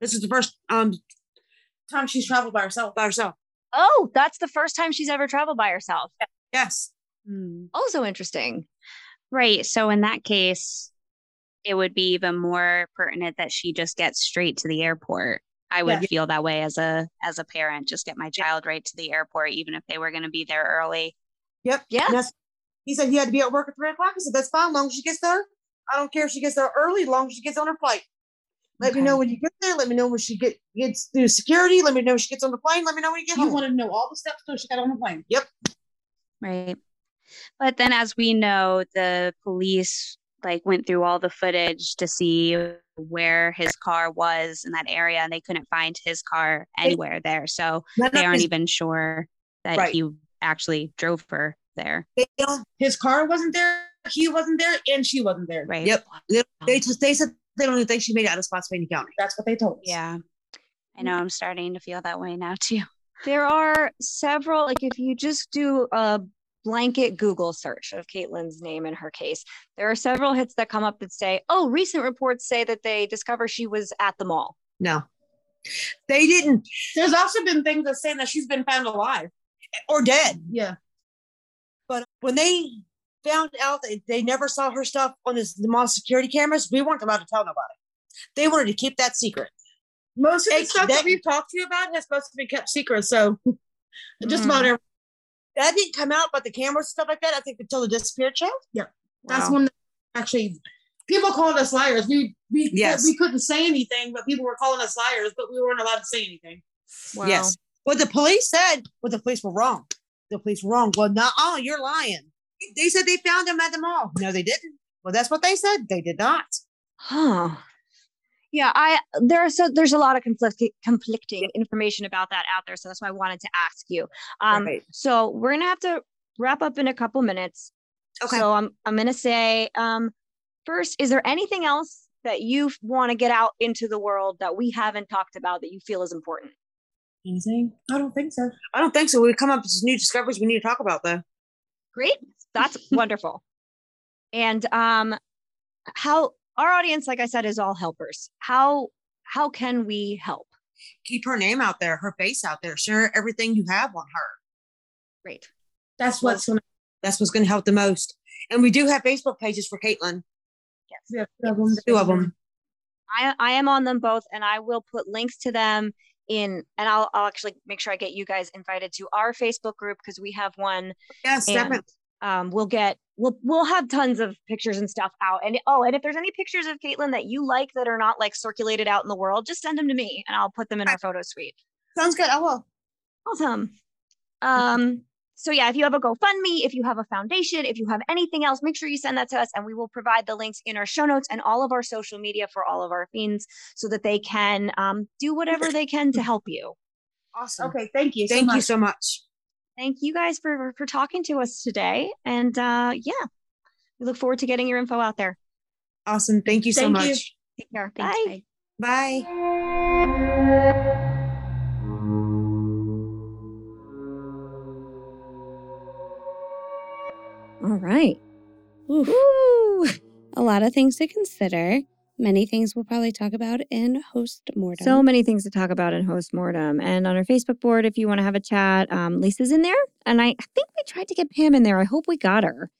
This is the first um time she's traveled by herself. by herself. Oh, that's the first time she's ever traveled by herself. Yes. Hmm. Also interesting. Right. So in that case, it would be even more pertinent that she just gets straight to the airport. I would Yeah. feel that way as a as a parent. Just get my child right to the airport, even if they were going to be there early. Yep. Yeah. He said he had to be at work at three o'clock. I said, that's fine, long as she gets there. I don't care if she gets there early, long as she gets on her flight. Let me know when you get there. Let me know when she get gets through security. Let me know when she gets on the plane. Let me know when you get You home. wanted to know all the steps till she got on the plane. Yep. Right. But then, as we know, the police like went through all the footage to see where his car was in that area, and they couldn't find his car anywhere there. So they aren't his- even sure that Right. he actually drove her there. His car wasn't there, he wasn't there, and she wasn't there. Right. Yep. They, they just they said they don't even think she made it out of Spotsylvania County. That's what they told us. Yeah. I know I'm starting to feel that way now too. There are several, like if you just do a blanket Google search of Caitlin's name in her case, there are several hits that come up that say, oh, recent reports say that they discover she was at the mall. No, they didn't There's also been things that say that she's been found alive. or dead. Yeah. But when they found out that they never saw her stuff on this, the mall security cameras, we weren't allowed to tell nobody. They wanted to keep that secret. Most of the stuff that, that- we've talked to you about has supposed to be kept secret. So <laughs> just Mm. about every That didn't come out, but the cameras and stuff like that, I think until the disappeared child. that's Wow. when actually people called us liars. We we Yes. we couldn't say anything, but people were calling us liars, but we weren't allowed to say anything. Wow. Yes. What the police said, well, the police were wrong. The police were wrong. Well, no, oh, you're lying. They said they found him at the mall. No, they didn't. Well, that's what they said. They did not. Huh. Yeah, I there's so there's a lot of conflicting conflicting information about that out there, so that's why I wanted to ask you. Um, Right. so we're gonna have to wrap up in a couple minutes. Okay. So I'm I'm gonna say, um, first, is there anything else that you want to get out into the world that we haven't talked about that you feel is important? Anything? I don't think so. I don't think so. We come up with new discoveries we need to talk about, though. Great, that's wonderful. And um, how our audience, like I said, is all helpers. How how can we help? Keep her name out there, her face out there. Share everything you have on her. Great. That's what's gonna That's what's going to help the most. And we do have Facebook pages for Caitlin. yeah, two of them. Two of them. I I am on them both, and I will put links to them in, and I'll I'll actually make sure I get you guys invited to our Facebook group because we have one. Yes, And definitely. Um, we'll get we'll we'll have tons of pictures and stuff out. And oh, and if there's any pictures of Caitlin that you like that are not like circulated out in the world, just send them to me, and I'll put them in our photo suite. Sounds good. I will. Awesome. Um, so yeah, if you have a GoFundMe, if you have a foundation, if you have anything else, make sure you send that to us and we will provide the links in our show notes and all of our social media for all of our fiends so that they can um, do whatever they can to help you. Awesome. Okay, thank you. so Thank you so much thank you guys for for talking to us today. And uh, yeah, we look forward to getting your info out there. Awesome. Thank you so thank much. You. Take care. Thanks, bye. Bye. bye. All right. Ooh. Ooh. A lot of things to consider. Many things we'll probably talk about in host mortem. So many things to talk about in host mortem. And on our Facebook board, if you want to have a chat, um, Lisa's in there. And I, I think we tried to get Pam in there. I hope we got her.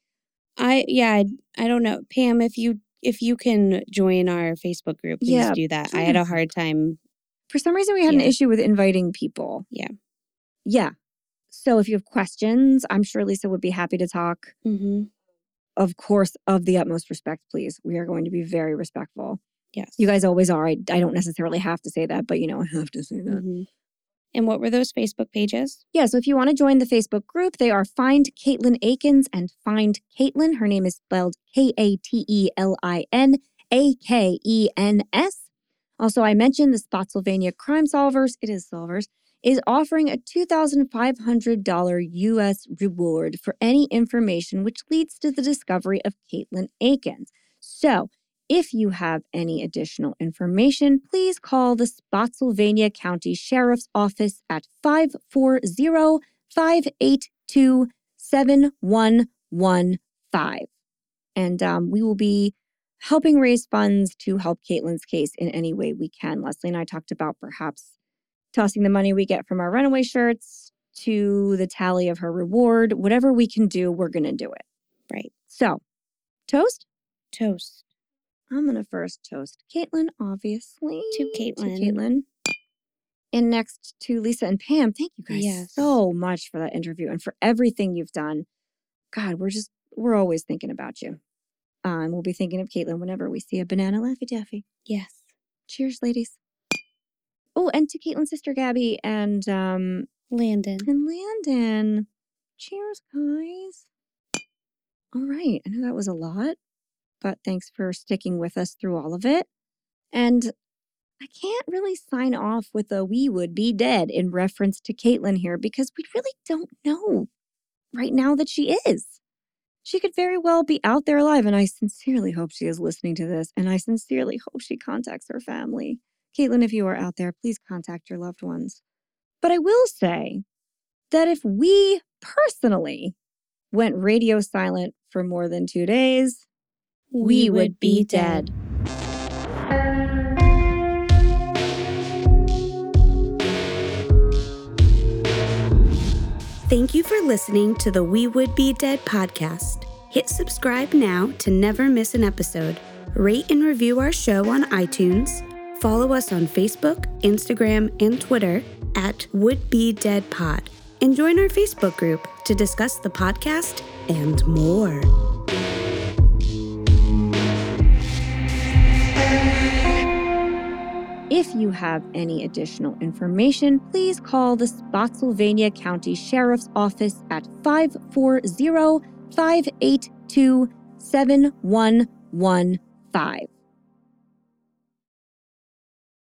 I yeah, I, I don't know. Pam, if you if you can join our Facebook group, please Yeah, do that. I had a hard time. For some reason, we had an issue with inviting people. Yeah. Yeah. So if you have questions, I'm sure Lisa would be happy to talk. Mm-hmm. Of course, of the utmost respect, please. We are going to be very respectful. Yes. You guys always are. I, I don't necessarily have to say that, but you know, I have to say that. Mhm. And what were those Facebook pages? Yeah, so if you want to join the Facebook group, they are Find Caitlin Akins and Find Caitlin. Her name is spelled K A T E L I N A K E N S. Also, I mentioned the Spotsylvania Crime Solvers, it is Solvers, is offering a $2,500 US reward for any information which leads to the discovery of Caitlin Akins. So, if you have any additional information, please call the Spotsylvania County Sheriff's Office at 540 582 7115. And um, we will be helping raise funds to help Caitlin's case in any way we can. Leslie and I talked about perhaps tossing the money we get from our runaway shirts to the tally of her reward. Whatever we can do, we're going to do it. Right. So, toast? Toast. I'm gonna first toast Caitlin, obviously. To Caitlin. To Caitlin. And next to Lisa and Pam. Thank you guys Yes. so much for that interview and for everything you've done. God, we're just we're always thinking about you. And we'll be thinking of Caitlin whenever we see a banana Laffy Taffy. Yes. Cheers, ladies. Oh, and to Caitlin's sister Gabby and um Landon. and Landon. Cheers, guys. All right. I know that was a lot, but thanks for sticking with us through all of it. And I can't really sign off with a we would be dead in reference to Caitlin here because we really don't know right now that she is. She could very well be out there alive, and I sincerely hope she is listening to this, and I sincerely hope she contacts her family. Caitlin, if you are out there, please contact your loved ones. But I will say that if we personally went radio silent for more than two days, we, would be dead. Thank you for listening to the We Would Be Dead podcast. Hit subscribe now to never miss an episode. Rate and review our show on iTunes. Follow us on Facebook, Instagram, and Twitter at Would Be Dead Pod. And join our Facebook group to discuss the podcast and more. If you have any additional information, please call the Spotsylvania County Sheriff's Office at 540 582 7115.